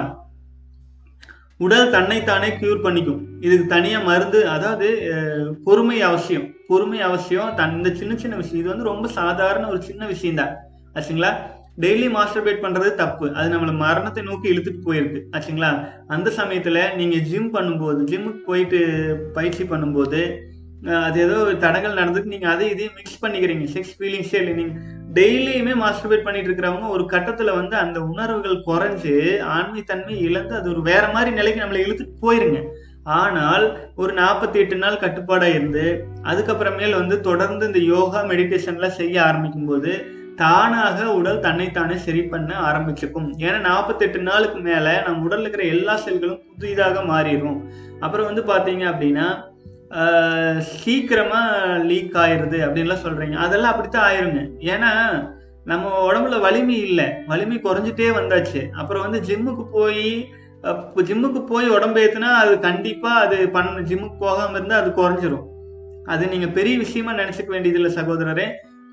உடல் தன்னைத்தானே க்யூர் பண்ணிக்கும். இதுக்கு தனியாக மருந்து அதாவது பொறுமை அவசியம். பொறுமை அவசியம் தன் இந்த சின்ன சின்ன விஷயம். இது வந்து ரொம்ப சாதாரண ஒரு சின்ன விஷயம் தான் ஆச்சுங்களா? டெய்லி மாஸ்டர்பேட் பண்றது தப்பு. அது நம்மளை மரணத்தை நோக்கி இழுத்துட்டு போயிருக்கு. ஆச்சுங்களா? அந்த சமயத்துல நீங்க ஜிம் பண்ணும்போது ஜிம்முக்கு போயிட்டு பயிற்சி பண்ணும்போது அது ஏதோ ஒரு தடங்கள் நடந்துட்டு நீங்க அதை இதையும் மிக்ஸ் பண்ணிக்கிறீங்க. செக்ஸ் ஃபீலிங்ஸே இல்லை. நீங்க டெய்லியுமே மாஸ்டர்பேட் பண்ணிட்டு இருக்கிறவங்க ஒரு கட்டத்துல வந்து அந்த உணர்வுகள் குறைஞ்சு ஆண்மைத்தன்மை இழந்து அது ஒரு வேற மாதிரி நிலைக்கு நம்மளை இழுத்துட்டு போயிருங்க. ஆனால் ஒரு நாற்பத்தி எட்டு நாள் கட்டுப்பாடாக இருந்து அதுக்கப்புறமேல் வந்து தொடர்ந்து இந்த யோகா மெடிடேஷன்லாம் செய்ய ஆரம்பிக்கும் போது தானாக உடல் தன்னைத்தானே சரி பண்ண ஆரம்பிச்சுக்கும். ஏன்னா நாற்பத்தெட்டு நாளுக்கு மேலே நம்ம உடலில் இருக்கிற எல்லா செல்களும் புதிதாக மாறிடும் அப்புறம் வந்து பார்த்தீங்க அப்படின்னா சீக்கிரமாக லீக் ஆயிடுது அப்படின்லாம் சொல்கிறீங்க அதெல்லாம் அப்படித்தான் ஆயிருங்க. ஏன்னா நம்ம உடம்புல வலிமை இல்லை. வலிமை குறைஞ்சிட்டே வந்தாச்சு. அப்புறம் வந்து ஜிம்முக்கு போய் ஜிம்முக்கு போய் உடம்பு ஏற்றுனா அது கண்டிப்பாக அது பண்ண ஜிம்முக்கு போகாமல் இருந்தால் அது குறைஞ்சிரும். அது நீங்கள் பெரிய விஷயமா நினச்சிக்க வேண்டியதில்லை சகோதரரே.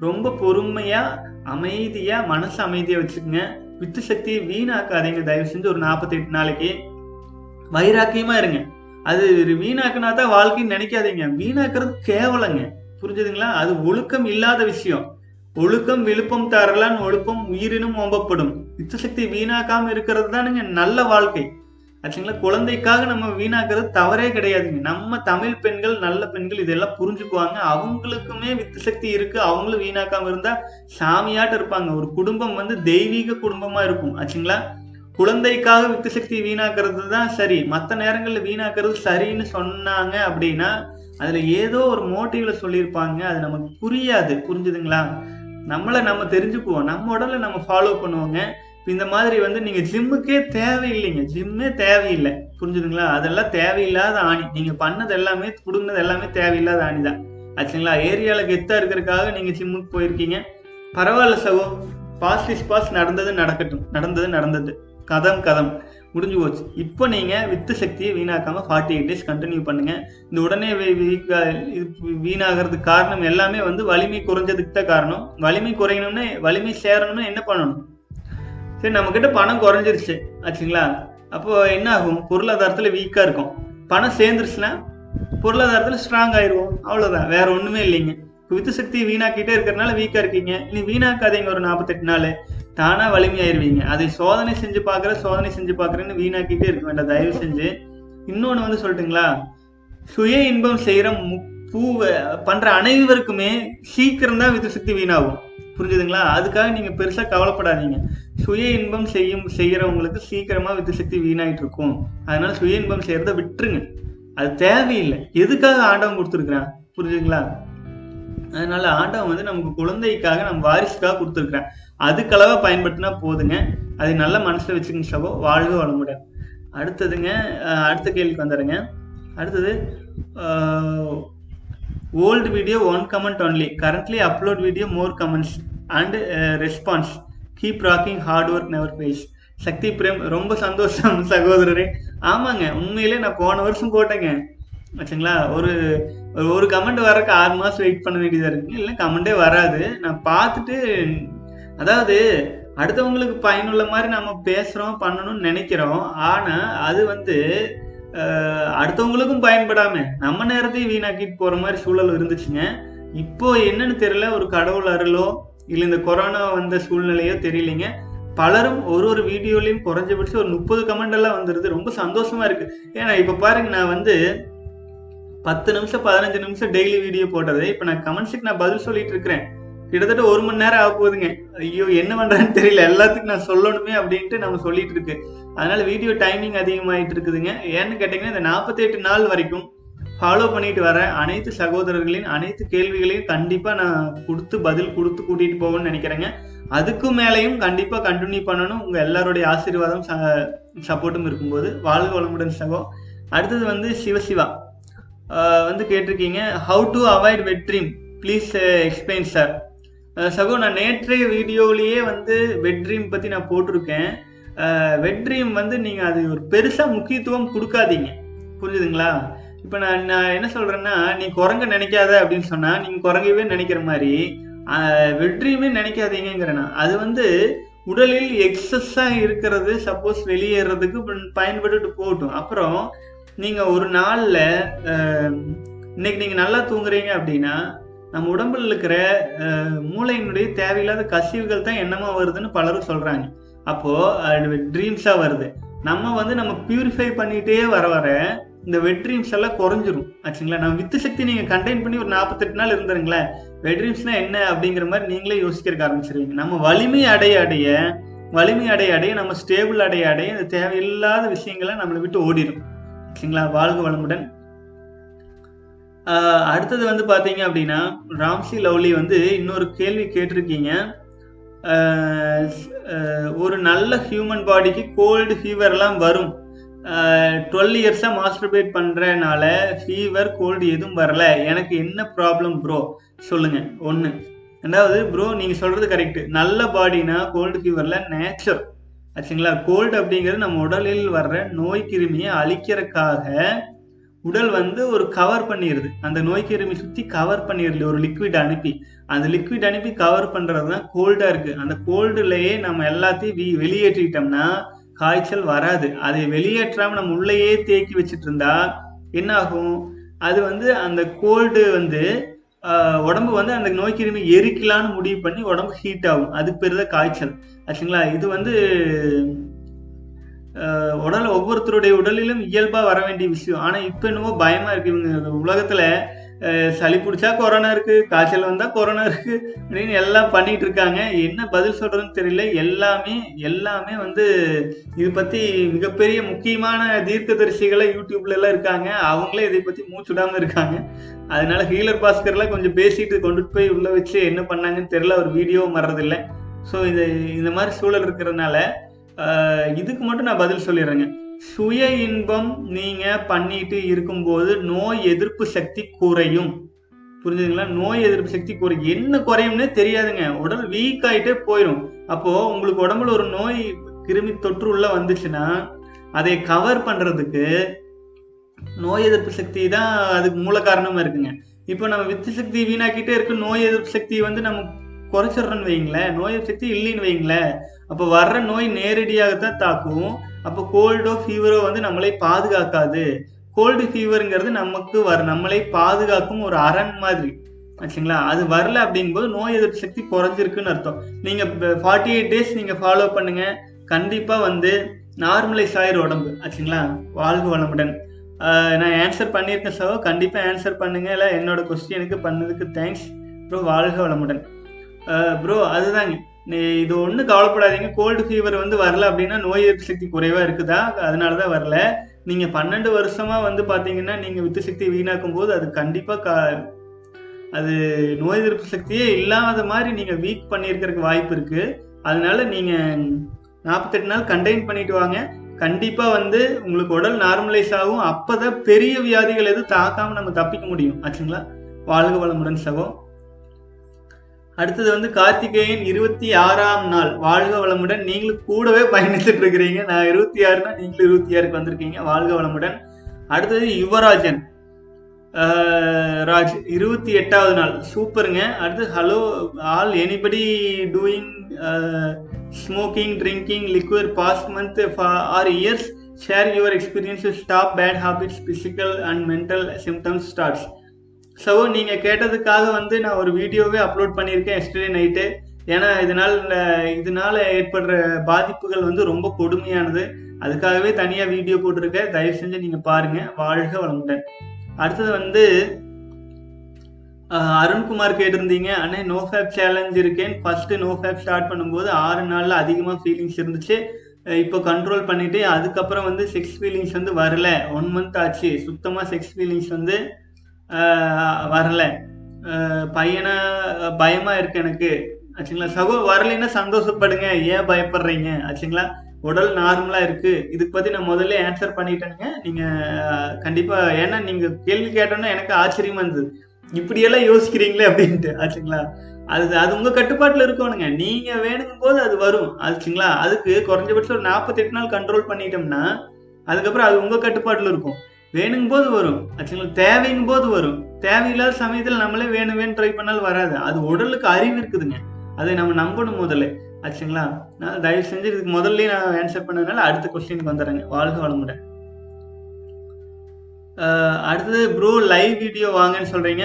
ரொம்ப பொறுமையா அமைதியா மனசு அமைதியா வச்சுக்கோங்க. வித்து சக்தியை வீணாக்காதீங்க. தயவு செஞ்சு ஒரு நாற்பத்தி எட்டு நாளைக்கு வைராக்கியமா இருங்க. அது வீணாக்குனா தான் வாழ்க்கைன்னு நினைக்காதீங்க. வீணாக்குறது கேவலங்க. புரிஞ்சுதுங்களா? அது ஒழுக்கம் இல்லாத விஷயம். ஒழுக்கம் விழுப்பம் தரலான் ஒழுக்கம் உயிரினும் ஓம்பப்படும். வித்து சக்தி வீணாக்காம இருக்கிறது தானுங்க. நல்ல வாழ்க்கை. ஆச்சுங்களா? குழந்தைக்காக நம்ம வீணாக்குறது தவறே கிடையாதுங்க. நம்ம தமிழ் பெண்கள் நல்ல பெண்கள் இதெல்லாம் புரிஞ்சுக்குவாங்க. அவங்களுக்குமே வித்து சக்தி இருக்கு. அவங்களும் வீணாக்காம இருந்தா சாமியாட்ட இருப்பாங்க. ஒரு குடும்பம் வந்து தெய்வீக குடும்பமா இருக்கும். ஆச்சுங்களா? குழந்தைக்காக வித்து சக்தி வீணாக்குறது தான் சரி. மற்ற நேரங்களில் வீணாக்குறது சரின்னு சொன்னாங்க அப்படின்னா அதுல ஏதோ ஒரு மோட்டிவ்ல சொல்லியிருப்பாங்க. அது நமக்கு புரியாது. புரிஞ்சுதுங்களா? நம்மளை நம்ம தெரிஞ்சுக்குவோம். நம்ம உடலை நம்ம ஃபாலோ பண்ணுவோங்க. இந்த மாதிரி வந்து நீங்க ஜிம்முக்கே தேவையில்லைங்க. ஜிம்மே தேவையில்லை. புரிஞ்சுதுங்களா? அதெல்லாம் தேவையில்லாத ஆணி. நீங்க பண்ணது எல்லாமே புடுங்கினது எல்லாமே தேவையில்லாத ஆணி தான் ஆச்சுங்களா ஏரியாவில் கெத்தா இருக்கிறதுக்காக நீங்க ஜிம்முக்கு போயிருக்கீங்க. பரவாயில்ல சகோ. பாஸ் இஸ் பாஸ் நடந்தது நடக்கட்டும். நடந்தது நடந்தது. கதம் கதம். முடிஞ்சு போச்சு. இப்போ நீங்கள் வித்து சக்தியை வீணாக்காமல் ஃபார்ட்டி எயிட் டேஸ் கண்டினியூ பண்ணுங்க. இந்த உடனே இது வீணாகிறதுக்கு காரணம் எல்லாமே வந்து வலிமை குறைஞ்சதுக்கு தான் காரணம். வலிமை குறையணும்னா வலிமை சேரணும்னா என்ன பண்ணணும்? சரி நம்ம கிட்ட பணம் குறைஞ்சிருச்சு ஆச்சுங்களா? அப்போ என்ன ஆகும் பொருளாதாரத்துல வீக்கா இருக்கும். பணம் சேர்ந்துருச்சுன்னா பொருளாதாரத்துல ஸ்ட்ராங் ஆயிருவோம். அவ்வளவுதான். வேற ஒண்ணுமே இல்லைங்க. வித்து சக்தி வீணாக்கிட்டே இருக்கிறனால வீக்கா இருக்கீங்க. இனி வீணாக்காதீங்க ஒரு நாற்பத்தெட்டு நாள். தானா வலிமையாயிருவீங்க. அதை சோதனை செஞ்சு பார்க்குற சோதனை செஞ்சு பார்க்குறேன்னு வீணாக்கிட்டே இருக்க வேண்டாம். தயவு செஞ்சு. இன்னொன்று வந்து சொல்லட்டுங்களா? சுய இன்பம் செய்கிற பூவை பண்ற அனைவருக்குமே சீக்கிரம் தான் வித்து சக்தி வீணாகும். புரிஞ்சுதுங்களா? அதுக்காக நீங்கள் பெருசாக கவலைப்படாதீங்க. சுய இன்பம் செய்யும் செய்கிறவங்களுக்கு சீக்கிரமாக வித்து சக்தி வீணாயிட்டு இருக்கும் அதனால சுய இன்பம் செய்கிறத விட்டுருங்க. அது தேவையில்லை. எதுக்காக ஆண்டவன் கொடுத்துருக்குறான் புரிஞ்சுதுங்களா? அதனால ஆண்டவன் வந்து நமக்கு குழந்தைக்காக நம்ம வாரிசுக்காக கொடுத்துருக்குறான். அதுக்களவாக பயன்படுத்தினா போதுங்க. அதை நல்ல மனசில் வச்சுக்கங்க சகோ. வாழ்க வளமுடன் அடுத்ததுங்க அடுத்த கேள்விக்கு வந்துடுங்க அடுத்தது old video one comment only currently upload video more comments and response keep rocking hard work never face Sakthi Prem ரொம்ப சந்தோஷம் சகோதரரே. ஆமாங்க உண்மையிலே நான் போன வருஷம் போட்டேங்க. ஆச்சுங்களா ஒரு ஒரு- ஒரு கமெண்ட் வரக்கு ஆறு மாதம் வெயிட் பண்ண வேண்டியதாக இருக்கு. இல்லை கமெண்டே வராது. நான் பார்த்துட்டு அதாவது அடுத்தவங்களுக்கு பயனுள்ள மாதிரி நம்ம பேசுகிறோம் பண்ணணும்னு நினைக்கிறோம். ஆனால் அது வந்து அடுத்தவங்களுக்கும் பயன்படாம நம்ம நேரத்தையும் வீணாக்கிட்டு போற மாதிரி சூழல் இருந்துச்சுங்க. இப்போ என்னன்னு தெரியல ஒரு கடவுள் அருளோ இல்லை இந்த கொரோனா வந்த சூழ்நிலையோ தெரியலைங்க. பலரும் ஒரு ஒரு வீடியோலையும் குறைஞ்சபட்சம் ஒரு முப்பது கமெண்ட் எல்லாம் வந்துருது. ரொம்ப சந்தோஷமா இருக்கு. ஏன்னா இப்ப பாருங்க நான் வந்து பத்து நிமிஷம் பதினஞ்சு நிமிஷம் டெய்லி வீடியோ போட்டது இப்ப நான் கமெண்ட்ஸுக்கு நான் பதில் சொல்லிட்டு இருக்கிறேன். கிட்டத்தட்ட ஒரு மணி நேரம் ஆக போகுதுங்க. ஐயோ என்ன பண்றேன்னு தெரியல. எல்லாத்துக்கும் நான் சொல்லணுமே அப்படின்ட்டு நம்ம சொல்லிட்டு இருக்கு. அதனால வீடியோ டைமிங் அதிகமாயிட்டு இருக்குதுங்க. ஏன்னு கேட்டீங்கன்னா இந்த 48 நாள் வரைக்கும் ஃபாலோ பண்ணிட்டு வர அனைத்து சகோதரர்களின் அனைத்து கேள்விகளையும் கண்டிப்பா நான் கொடுத்து பதில் கொடுத்து கூட்டிட்டு போகணும்னு நினைக்கிறேங்க. அதுக்கும் மேலேயும் கண்டிப்பா கண்டினியூ பண்ணணும். உங்க எல்லாருடைய ஆசீர்வாதம் சப்போர்ட்டும் இருக்கும்போது. வாழ்க வளமுடன் சகோ. அடுத்தது வந்து சிவசிவா வந்து கேட்டிருக்கீங்க how to avoid wet dream please explain sir சகோ நான் நேற்றைய வீடியோவிலேயே வந்து வெட் ட்ரீம் பற்றி நான் போட்டிருக்கேன். வெட் ட்ரீம் வந்து நீங்கள் அது ஒரு பெருசாக முக்கியத்துவம் கொடுக்காதீங்க. புரியுதுங்களா இப்போ நான் நான் என்ன சொல்கிறேன்னா நீ குரங்க நினைக்காத அப்படின்னு சொன்னால் நீங்கள் குரங்கவே நினைக்கிற மாதிரி வெட் ட்ரீமே நான். அது வந்து உடலில் எக்ஸஸாக இருக்கிறது சப்போஸ் வெளியேறதுக்கு ப- பயன்பட்டுட்டு போகட்டும். அப்புறம் நீங்கள் ஒரு நாளில் இன்னைக்கு நீங்கள் நல்லா தூங்குறீங்க அப்படின்னா நம்ம உடம்புல இருக்கிற மூளையினுடைய தேவையில்லாத கசிவுகள் தான் என்னமா வருதுன்னு பலரும் சொல்றாங்க. அப்போ ட்ரீம்ஸா வருது. நம்ம வந்து நம்ம பியூரிஃபை பண்ணிட்டே வர வர இந்த வெட் ட்ரீம்ஸ் எல்லாம் குறைஞ்சிரும். ஆச்சுங்களா? நம்ம வித்து சக்தி நீங்க கண்டெயின் பண்ணி ஒரு நாற்பத்தெட்டு நாள் இருந்துருங்களேன். வெட் ட்ரீம்ஸ்னா என்ன அப்படிங்கிற மாதிரி நீங்களே யோசிக்கிறக்க ஆரம்பிச்சிருவீங்க. நம்ம வலிமை அடைய அடைய வலிமை அடைய அடைய நம்ம ஸ்டேபிள் அடைய அடைய இந்த தேவையில்லாத விஷயங்களை நம்மளை விட்டு ஓடிடும் சரிங்களா வாழ்க வளமுடன். அடுத்தது வந்து பார்த்தீங்க அப்படின்னா ராம்சி லவ்லி வந்து இன்னொரு கேள்வி கேட்டிருக்கீங்க. ஒரு நல்ல ஹியூமன் பாடிக்கு கோல்டு ஃபீவர்லாம் வரும். டுவெல் இயர்ஸாக மாஸ்டர்பேட் பண்ணுறனால ஃபீவர் கோல்டு எதுவும் வரல. எனக்கு என்ன ப்ராப்ளம் ப்ரோ சொல்லுங்கள் ஒன்று ரெண்டாவது ப்ரோ நீங்கள் சொல்கிறது கரெக்டு நல்ல பாடினா கோல்டு ஃபீவரில் நேச்சர் ஆச்சுங்களா? கோல்டு அப்படிங்கிறது நம்ம உடலில் வர்ற நோய் கிருமியை அழிக்கிறதுக்காக உடல் வந்து ஒரு கவர் பண்ணிடுது அந்த நோய் கிருமி சுற்றி கவர் பண்ணிடுது ஒரு லிக்விட் அனுப்பி. அந்த லிக்விட் அனுப்பி கவர் பண்ணுறது தான் கோல்டாக இருக்குது அந்த கோல்டுலேயே நம்ம எல்லாத்தையும் வி வெளியேற்றிட்டோம்னா காய்ச்சல் வராது. அதை வெளியேற்றாமல் நம்ம உள்ளேயே தேக்கி வச்சுட்டு இருந்தா என்ன ஆகும் அது வந்து அந்த கோல்டு வந்து உடம்பு வந்து அந்த நோய் கிருமி எரிக்கலான்னு முடிவு பண்ணி உடம்பு ஹீட் ஆகும். அதுக்கு பேர் தான் காய்ச்சல். ஆச்சுங்களா? இது வந்து உடல் ஒவ்வொருத்தருடைய உடலிலும் இயல்பாக வர வேண்டிய விஷயம். ஆனால் இப்போ என்னவோ பயமாக இருக்குது இவங்க. உலகத்தில் சளி பிடிச்சா கொரோனா இருக்குது காய்ச்சல் வந்தால் கொரோனா இருக்குது அப்படின்னு எல்லாம் பண்ணிகிட்டு இருக்காங்க. என்ன பதில் சொல்கிறதுன்னு தெரியல. எல்லாமே எல்லாமே வந்து இது பற்றி மிகப்பெரிய முக்கியமான தீர்க்கதரிசிகளை யூடியூப்லலாம் இருக்காங்க. அவங்களே இதை பற்றி மூச்சுடாமல் இருக்காங்க. அதனால ஹீலர் பாஸ்கர்லாம் கொஞ்சம் பேசிட்டு கொண்டுட்டு போய் உள்ள வச்சு என்ன பண்ணாங்கன்னு தெரியல. ஒரு வீடியோவும் வர்றதில்லை. ஸோ இது இந்த மாதிரி சூழல் இருக்கிறதுனால இதுக்கு மட்டும் நான் பதில் சொல்லிடுறேங்க. சுய இன்பம் நீங்க பண்ணிட்டு இருக்கும்போது நோய் எதிர்ப்பு சக்தி குறையும். புரிஞ்சுதுங்களா? நோய் எதிர்ப்பு சக்தி குறையும் என்ன குறையும்னே தெரியாதுங்க. உடல் வீக் ஆயிட்டே போயிடும் அப்போ உங்களுக்கு உடம்புல ஒரு நோய் கிருமி தொற்று உள்ள வந்துச்சுன்னா அதை கவர் பண்றதுக்கு நோய் எதிர்ப்பு சக்தி தான் அதுக்கு மூல காரணமா இருக்குங்க. இப்போ நம்ம வித்து சக்தி வீணாக்கிட்டே இருக்கு நோய் எதிர்ப்பு சக்தி வந்து நம்ம குறைச்சிடுறோன்னு வைங்களேன். நோய் எதிர்ப்பு சக்தி இல்லைன்னு வைங்களேன். அப்போ வர்ற நோய் நேரடியாகத்தான் தாக்கும். அப்போ கோல்டோ ஃபீவரோ வந்து நம்மளை பாதுகாக்காது. கோல்டு ஃபீவருங்கிறது நமக்கு வர நம்மளை பாதுகாக்கும் ஒரு அரண் மாதிரி. ஆச்சுங்களா? அது வரல அப்படிங்கும்போது நோய் எதிர்ப்பு சக்தி குறைஞ்சிருக்குன்னு அர்த்தம். நீங்க ஃபார்ட்டி எயிட் டேஸ் நீங்க ஃபாலோ பண்ணுங்க. கண்டிப்பா வந்து நார்மலைஸ் ஆயிரும் உடம்பு. ஆச்சுங்களா? வாழ்க வளமுடன். நான் ஆன்சர் பண்ணியிருக்கேன் சகோ. கண்டிப்பா ஆன்சர் பண்ணுங்க. இல்லை என்னோட கொஸ்டினுக்கு பண்ணதுக்கு தேங்க்ஸ் ப்ரோ வாழ்க வளமுடன். ப்ரோ அதுதாங்க. இது ஒன்றும் கவலைப்படாதீங்க. கோல்டு ஃபீவர் வந்து வரல அப்படின்னா நோய் எதிர்ப்பு சக்தி குறைவாக இருக்குதா? அதனால தான் வரல. நீங்கள் பன்னெண்டு வருஷமாக வந்து பார்த்தீங்கன்னா நீங்கள் வித்து சக்தி வீணாக்கும் போது அது கண்டிப்பாக க அது நோய் எதிர்ப்பு சக்தியே இல்லாத மாதிரி நீங்கள் வீக் பண்ணியிருக்கிறதுக்கு வாய்ப்பு இருக்குது அதனால நீங்கள் நாற்பத்தெட்டு நாள் கண்டெயின் பண்ணிட்டு வாங்க. கண்டிப்பாக வந்து உங்களுக்கு உடல் நார்மலைஸ் ஆகும். அப்போ தான் பெரிய வியாதிகள் எதுவும் தாக்காமல் நம்ம தப்பிக்க முடியும். ஆச்சுங்களா? வாழ்க வளமுடன் சகோ. அடுத்தது வந்து கார்த்திகேயன் இருபத்தி ஆறாம் நாள். வாழ்க வளமுடன். நீங்களும் கூடவே பயணித்துட்டு இருக்கிறீங்க. நான் இருபத்தி ஆறுனா நீங்களும் இருபத்தி ஆறுக்கு வந்திருக்கீங்க. வாழ்க வளமுடன். அடுத்தது யுவராஜன். ராஜ் இருபத்தி எட்டாவது நாள். சூப்பருங்க. அடுத்து hello all anybody doing smoking drinking liquid past month or years share your experience stop bad habits physical and mental symptoms starts so நீங்கள் கேட்டதுக்காக வந்து நான் ஒரு வீடியோவே அப்லோட் பண்ணியிருக்கேன் எஸ்டர்டே நைட்டு ஏன்னா இதனால் இதனால் ஏற்படுற பாதிப்புகள் வந்து ரொம்ப கொடுமையானது. அதுக்காகவே தனியாக வீடியோ போட்டிருக்கேன். தயவு செஞ்சு நீங்கள் பாருங்கள் வாழ்க வளமுடன். அடுத்தது வந்து அருண்குமார் கேட்டிருந்தீங்க. அண்ணே நோ ஃபேப் சேலஞ்ச் இருக்கேன். ஃபஸ்ட்டு நோ ஃபேப் ஸ்டார்ட் பண்ணும்போது ஆறு நாளில் அதிகமாக ஃபீலிங்ஸ் இருந்துச்சு. இப்போ கண்ட்ரோல் பண்ணிவிட்டு அதுக்கப்புறம் வந்து செக்ஸ் ஃபீலிங்ஸ் வந்து வரல. ஒன் மந்த் ஆச்சு. சுத்தமாக செக்ஸ் ஃபீலிங்ஸ் வந்து வரல. ஆஹ் பையனா பயமா இருக்கு எனக்கு. ஆச்சுங்களா? சகோ வரலைன்னா சந்தோஷப்படுங்க. ஏன் பயப்படுறீங்க? ஆச்சுங்களா? உடல் நார்மலா இருக்கு. இதுக்கு பத்தி நான் முதல்ல ஆன்சர் பண்ணிட்டேனுங்க. நீங்க கண்டிப்பாக கண்டிப்பா ஏன்னா நீங்க கேள்வி கேட்டோன்னா எனக்கு ஆச்சரியமா இருந்தது. இப்படியெல்லாம் யோசிக்கிறீங்களே அப்படின்ட்டு. ஆச்சுங்களா? அது அது உங்க கட்டுப்பாட்டுல இருக்கணுங்க. நீங்க வேணுங்கும் போது அது வரும். ஆச்சுங்களா? அதுக்கு குறைஞ்சபட்சம் ஒரு நாற்பத்தெட்டு நாள் கண்ட்ரோல் பண்ணிட்டோம்னா அதுக்கப்புறம் அது உங்க கட்டுப்பாட்டுல இருக்கும். வேணுங்கும் போது வரும். ஆச்சுங்களா தேவைங்கும் போது வரும். தேவையில்லாத சமயத்தில் நம்மளே வேணும் வேணும் ட்ரை பண்ணாலும் வராது. அது உடலுக்கு அறிவு இருக்குதுங்க. அதை நம்ம நம்பணும் முதல்ல. ஆச்சுங்களா நான் தயவு செஞ்சு இதுக்கு முதல்ல நான் ஆன்சர் பண்ணதுனால அடுத்த கொஸ்டினுக்கு வந்துடுறேங்க. வாழ்க வளமுடன். அடுத்தது ப்ரோ லைவ் வீடியோ வாங்கன்னு சொல்றீங்க.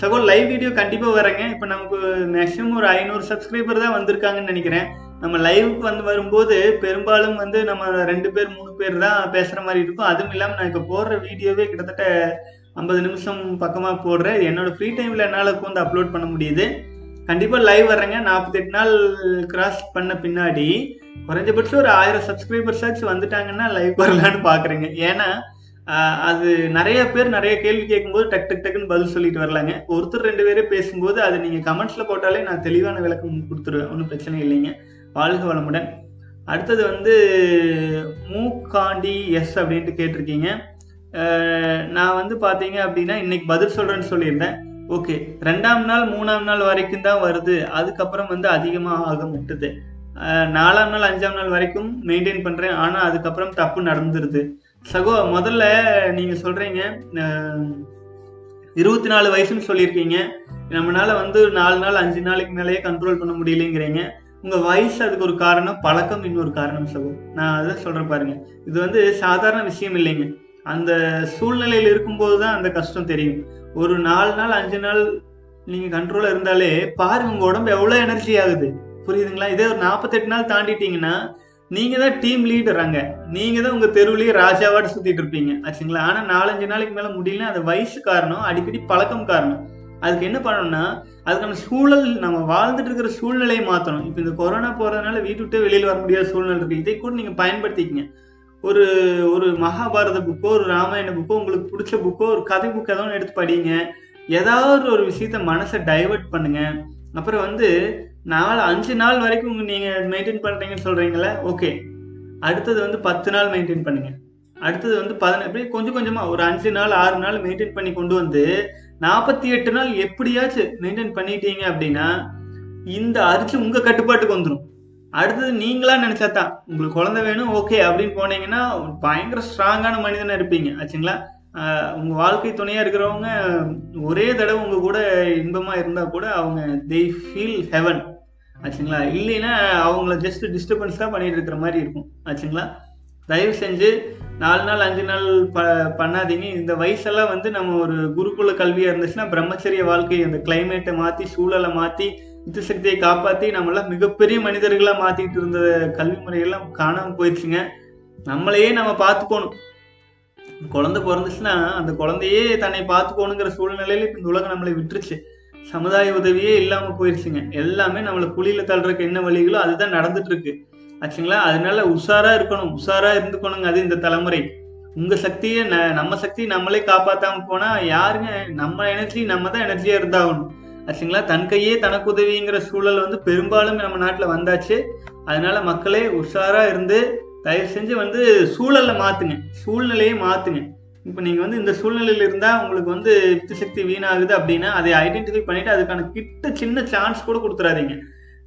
சகோ லைவ் வீடியோ கண்டிப்பாக வரேங்க. இப்போ நமக்கு மேக்ஸிமம் ஒரு ஐநூறு சப்ஸ்கிரைபர் தான் வந்திருக்காங்கன்னு நினைக்கிறேன். நம்ம லைவுக்கு வந்து வரும்போது பெரும்பாலும் வந்து நம்ம ரெண்டு பேர் மூணு பேர் தான் பேசுகிற மாதிரி இருக்கும். அதுவும் இல்லாமல் நான் இப்போ போடுற வீடியோவே கிட்டத்தட்ட ஐம்பது நிமிஷம் பக்கமாக போடுறேன். என்னோட ஃப்ரீ டைமில் என்னால் உட்காந்து அப்லோட் பண்ண முடியுது. கண்டிப்பாக லைவ் வர்றேங்க. நாற்பத்தெட்டு நாள் கிராஸ் பண்ண பின்னாடி குறைஞ்சபட்சம் ஒரு ஆயிரம் சப்ஸ்கிரைபர்ஸ் வந்துட்டாங்கன்னா லைவ் வரலான்னு பார்க்குறேங்க ஏன்னா அது நிறைய பேர் நிறைய கேள்வி கேட்கும்போது டக் டக் டக்குன்னு பதில் சொல்லிட்டு வரலாங்க. ஒருத்தர் ரெண்டு பேரே பேசும்போது அது நீங்கள் கமெண்ட்ஸில் போட்டாலே நான் தெளிவான விளக்கம் கொடுத்துருவேன். ஒன்றும் பிரச்சனை இல்லைங்க. வாழ்க வளமுடன். அடுத்தது வந்து மூக்காண்டி எஸ் அப்படின்ட்டு கேட்டிருக்கீங்க. நான் வந்து பார்த்தீங்க அப்படின்னா இன்னைக்கு பதில் சொல்கிறேன்னு சொல்லியிருந்தேன். ஓகே ரெண்டாம் நாள் மூணாம் நாள் வரைக்கும் தான் வருது. அதுக்கப்புறம் வந்து அதிகமாக ஆக முட்டுது. நாலாம் நாள் அஞ்சாம் நாள் வரைக்கும் மெயின்டைன் பண்ணுறேன் ஆனால் அதுக்கப்புறம் தப்பு நடந்துருது. சகோ முதல்ல நீங்கள் சொல்கிறீங்க இருபத்தி நாலு வயசுன்னு சொல்லியிருக்கீங்க. நம்மளால வந்து நாலு நாள் அஞ்சு நாளைக்கு மேலேயே கண்ட்ரோல் பண்ண முடியலைங்கிறீங்க. உங்க வயசு அதுக்கு ஒரு காரணம் பழக்கம் இன்னொரு காரணம் சகோ. நான் அதை சொல்றேன் பாருங்க. இது வந்து சாதாரண விஷயம் இல்லைங்க. அந்த சூழ்நிலையில இருக்கும்போது தான் அந்த கஷ்டம் தெரியும். ஒரு நாலு நாள் அஞ்சு நாள் நீங்க கண்ட்ரோலா இருந்தாலே பாருங்க உங்க உடம்பு எவ்வளவு எனர்ஜி ஆகுது. புரியுதுங்களா? இதே ஒரு நாற்பத்தெட்டு நாள் தாண்டிட்டீங்கன்னா நீங்க தான் டீம் லீடர் அங்க. நீங்க தான் உங்க தெருவுலயே ராஜாவாட்டு சுத்திட்டு இருப்பீங்க. ஆச்சுங்களா? ஆனா நாலஞ்சு நாளைக்கு மேல முடியல அது வயசு காரணம் அடிக்கடி பழக்கம் காரணம். அதுக்கு என்ன பண்ணணும்னா அதுக்கான சூழல் நம்ம வாழ்ந்துட்டு இருக்கிற சூழ்நிலையை மாற்றணும் இப்போ இந்த கொரோனா போகிறதுனால வீட்டு விட்டு வெளியில் வர முடியாத சூழ்நிலை இருக்குது இதை கூட நீங்கள் பயன்படுத்திக்கங்க. ஒரு ஒரு மகாபாரத புக்கோ ஒரு ராமாயண புக்கோ உங்களுக்கு பிடிச்ச புக்கோ ஒரு கதை புக் ஏதாவது எடுத்து படிங்க. ஏதாவது ஒரு விஷயத்த மனசை டைவர்ட் பண்ணுங்க. அப்புறம் வந்து நாலு அஞ்சு நாள் வரைக்கும் நீங்கள் மெயின்டைன் பண்ணுறீங்கன்னு சொல்கிறீங்களே ஓகே அடுத்தது வந்து பத்து நாள் மெயின்டைன் பண்ணுங்க. அடுத்தது வந்து பதினெட்டு கொஞ்சம் கொஞ்சமாக ஒரு அஞ்சு நாள் ஆறு நாள் மெயின்டைன் பண்ணி கொண்டு வந்து நாற்பத்தி எட்டு நாள் எப்படியாச்சும் மெயின்டைன் பண்ணிட்டீங்க அப்படின்னா இந்த அரிசி உங்க கட்டுப்பாட்டுக்கு வந்துடும் அடுத்தது நீங்களா நினைச்சா தான் உங்களுக்கு குழந்தை வேணும் ஓகே அப்படின்னு போனீங்கன்னா பயங்கர ஸ்ட்ராங்கான மனிதனா இருப்பீங்க ஆச்சுங்களா? உங்க வாழ்க்கை துணையா இருக்கிறவங்க ஒரே தடவை உங்க கூட இன்பமா இருந்தா கூட அவங்க தே ஃபீல் ஹெவன் ஆச்சுங்களா? இல்லைன்னா அவங்கள ஜஸ்ட் டிஸ்டர்பன்ஸ் தான் பண்ணிட்டு இருக்கிற மாதிரி இருக்கும் ஆச்சுங்களா? தயவு செஞ்சு நாலு நாள் அஞ்சு நாள் ப பண்ணாதீங்க. இந்த வயசெல்லாம் வந்து நம்ம ஒரு குருகுல கல்வியாக இருந்துச்சுன்னா பிரம்மச்சரிய வாழ்க்கை அந்த கிளைமேட்டை மாற்றி சூழலை மாற்றி யுத்த சக்தியை காப்பாற்றி நம்மளாம் மிகப்பெரிய மனிதர்களாக மாற்றிட்டு இருந்த கல்வி முறையெல்லாம் காணாமல் போயிடுச்சுங்க. நம்மளையே நம்ம பார்த்துக்கணும். குழந்தை பிறந்துச்சுன்னா அந்த குழந்தையே தன்னை பார்த்துக்கணுங்கிற சூழ்நிலையில இப்போ இந்த உலகம் நம்மளை விட்டுருச்சு. சமுதாய உதவியே இல்லாமல் போயிடுச்சுங்க. எல்லாமே நம்மளை குழியில தள்ளுறதுக்கு என்ன வழிகளோ அதுதான் நடந்துட்டு இருக்கு. ஆச்சுங்களா? அதனால உஷாரா இருக்கணும். உஷாரா இருந்துக்கணுங்க அது இந்த தலைமுறை. உங்க சக்தியை ந- நம்ம சக்தி நம்மளே காப்பாத்தாம போனா யாருங்க? நம்ம எனர்ஜி நம்ம தான் எனர்ஜியா இருந்தாகணும். ஆச்சுங்களா? தன் கையே தனக்கு உதவிங்கிற சூழல் வந்து பெரும்பாலும் நம்ம நாட்டுல வந்தாச்சு. அதனால மக்களே உஷாரா இருந்து தயவு செஞ்சு வந்து சூழலை மாத்துங்க. சூழ்நிலையை மாத்துங்க. இப்போ நீங்கள் வந்து இந்த சூழ்நிலையில் இருந்தால் உங்களுக்கு வந்து வித்து சக்தி வீணாகுது அப்படின்னா அதை ஐடென்டிஃபை பண்ணிட்டு அதுக்கான கிட்ட சின்ன சான்ஸ் கூட கொடுத்துறாதீங்க.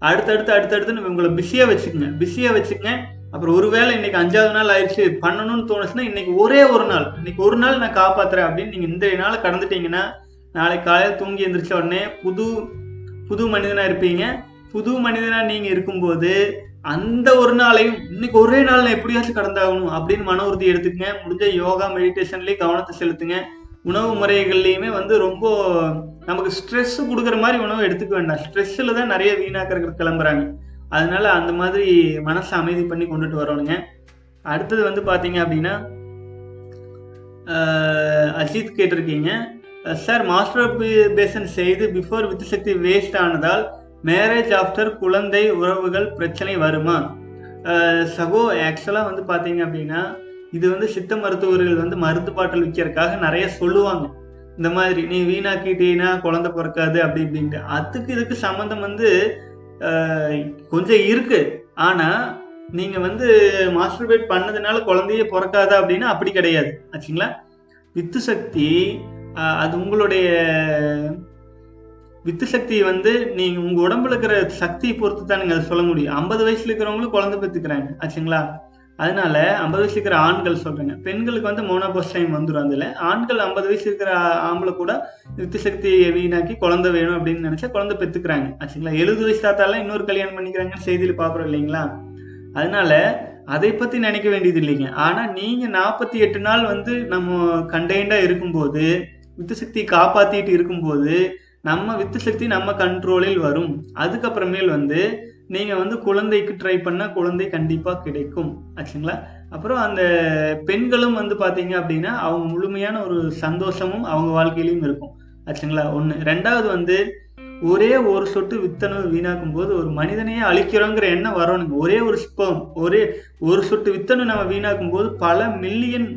அடுத்தடுத்து அடுத்தடுத்து உங்களை பிஸியா வச்சுக்கோங்க. பிஸியா வச்சுக்கங்க அப்புறம் ஒருவேளை இன்னைக்கு அஞ்சாவது நாள் ஆயிடுச்சு பண்ணணும்னு தோணுச்சுன்னா இன்னைக்கு ஒரே ஒரு நாள். இன்னைக்கு ஒரு நாள் நான் காப்பாத்துறேன் அப்படின்னு நீங்க இந்த நாளை கடந்துட்டீங்கன்னா நாளைக்கு காலையில் தூங்கி எந்திரிச்ச உடனே புது புது மனிதனா இருப்பீங்க. புது மனிதனா நீங்க இருக்கும்போது அந்த ஒரு நாளையும் இன்னைக்கு ஒரே நாள் நான் எப்படியாச்சும் கடந்தாகணும் அப்படின்னு மன உறுதி எடுத்துக்கங்க. முடிஞ்ச யோகா மெடிடேஷன்லேயே கவனத்தை செலுத்துங்க. உணவு முறைகள்லையுமே வந்து ரொம்ப நமக்கு ஸ்ட்ரெஸ் கொடுக்குற மாதிரி உணவு எடுத்துக்க வேண்டாம். ஸ்ட்ரெஸ்ஸில் தான் நிறைய வீணாக்கிறதுக்கு கிளம்புறாங்க. அதனால அந்த மாதிரி மனசை அமைதி பண்ணி கொண்டுட்டு வரணுங்க. அடுத்தது வந்து பார்த்தீங்க அப்படின்னா அஜித் கேட்டிருக்கீங்க. சார் மாஸ்டர் பேசன் செய்து பிஃபோர் வித் சக்தி வேஸ்ட் ஆனதால் மேரேஜ் ஆஃப்டர் குழந்தை உறவுகள் பிரச்சனை வருமா? சகோ ஆக்சுவலாக வந்து பார்த்தீங்க அப்படின்னா இது வந்து சித்த மருத்துவர்கள் வந்து மருந்து பாட்டில் விற்கிறதுக்காக நிறைய சொல்லுவாங்க. இந்த மாதிரி நீ வீணாக்கிட்டீங்கன்னா குழந்தை பிறக்காது அப்படி இப்படின்ட்டு. அதுக்கு இதுக்கு சம்மந்தம் வந்து ஆஹ் கொஞ்சம் இருக்கு. ஆனா நீங்க வந்து மாஸ்டர்பேட் பண்ணதுனால குழந்தையே பிறக்காதா அப்படின்னா அப்படி கிடையாது. ஆச்சுங்களா? வித்து சக்தி அது உங்களுடைய வித்து சக்தி வந்து நீங்க உங்க உடம்புல இருக்கிற சக்தியை பொறுத்து தான் நீங்க அதை சொல்ல முடியும். ஐம்பது வயசுல இருக்கிறவங்களும் குழந்தை பெற்றுக்கிறாங்க. ஆச்சுங்களா? அதனால ஐம்பது வயசு இருக்கிற ஆண்கள் சொல்றேங்க. பெண்களுக்கு வந்து மோனோபோஸ் டைம் வந்துடும் அதுல. ஆண்கள் ஐம்பது வயசு இருக்கிற ஆம்பளை கூட வித்து சக்தியை வீணாக்கி குழந்தை வேணும் அப்படின்னு நினைச்சா குழந்தை பெற்றுக்கிறாங்க ஆச்சுங்களா? எழுபது வயசு தாத்தாலாம் இன்னொரு கல்யாணம் பண்ணிக்கிறாங்கன்னு செய்தியில் பாக்குறோம் இல்லைங்களா? அதனால அதை பத்தி நினைக்க வேண்டியது இல்லைங்க. ஆனா நீங்க நாற்பத்தி எட்டு நாள் வந்து நம்ம கண்டெய்ண்டா இருக்கும்போது வித்து சக்தியை காப்பாத்திட்டு இருக்கும்போது நம்ம வித்து சக்தி நம்ம கண்ட்ரோலில் வரும். அதுக்கப்புறமேல் வந்து நீங்க வந்து குழந்தைக்கு ட்ரை பண்ணா குழந்தை கண்டிப்பா கிடைக்கும். ஆச்சுங்களா? அப்புறம் அந்த பெண்களும் வந்து பார்த்தீங்க அப்படின்னா அவங்க முழுமையான ஒரு சந்தோஷமும் அவங்க வாழ்க்கையிலையும் இருக்கும். ஆச்சுங்களா? ஒன்று ரெண்டாவது வந்து ஒரே ஒரு சொட்டு வித்தனை வீணாக்கும் போது ஒரு மனிதனையே அழிக்கிறோங்கிற எண்ணம் வரணுங்க ஒரே ஒரு ஸ்பம் ஒரே ஒரு சொட்டு வித்தனை நம்ம வீணாக்கும் போது பல மில்லியன்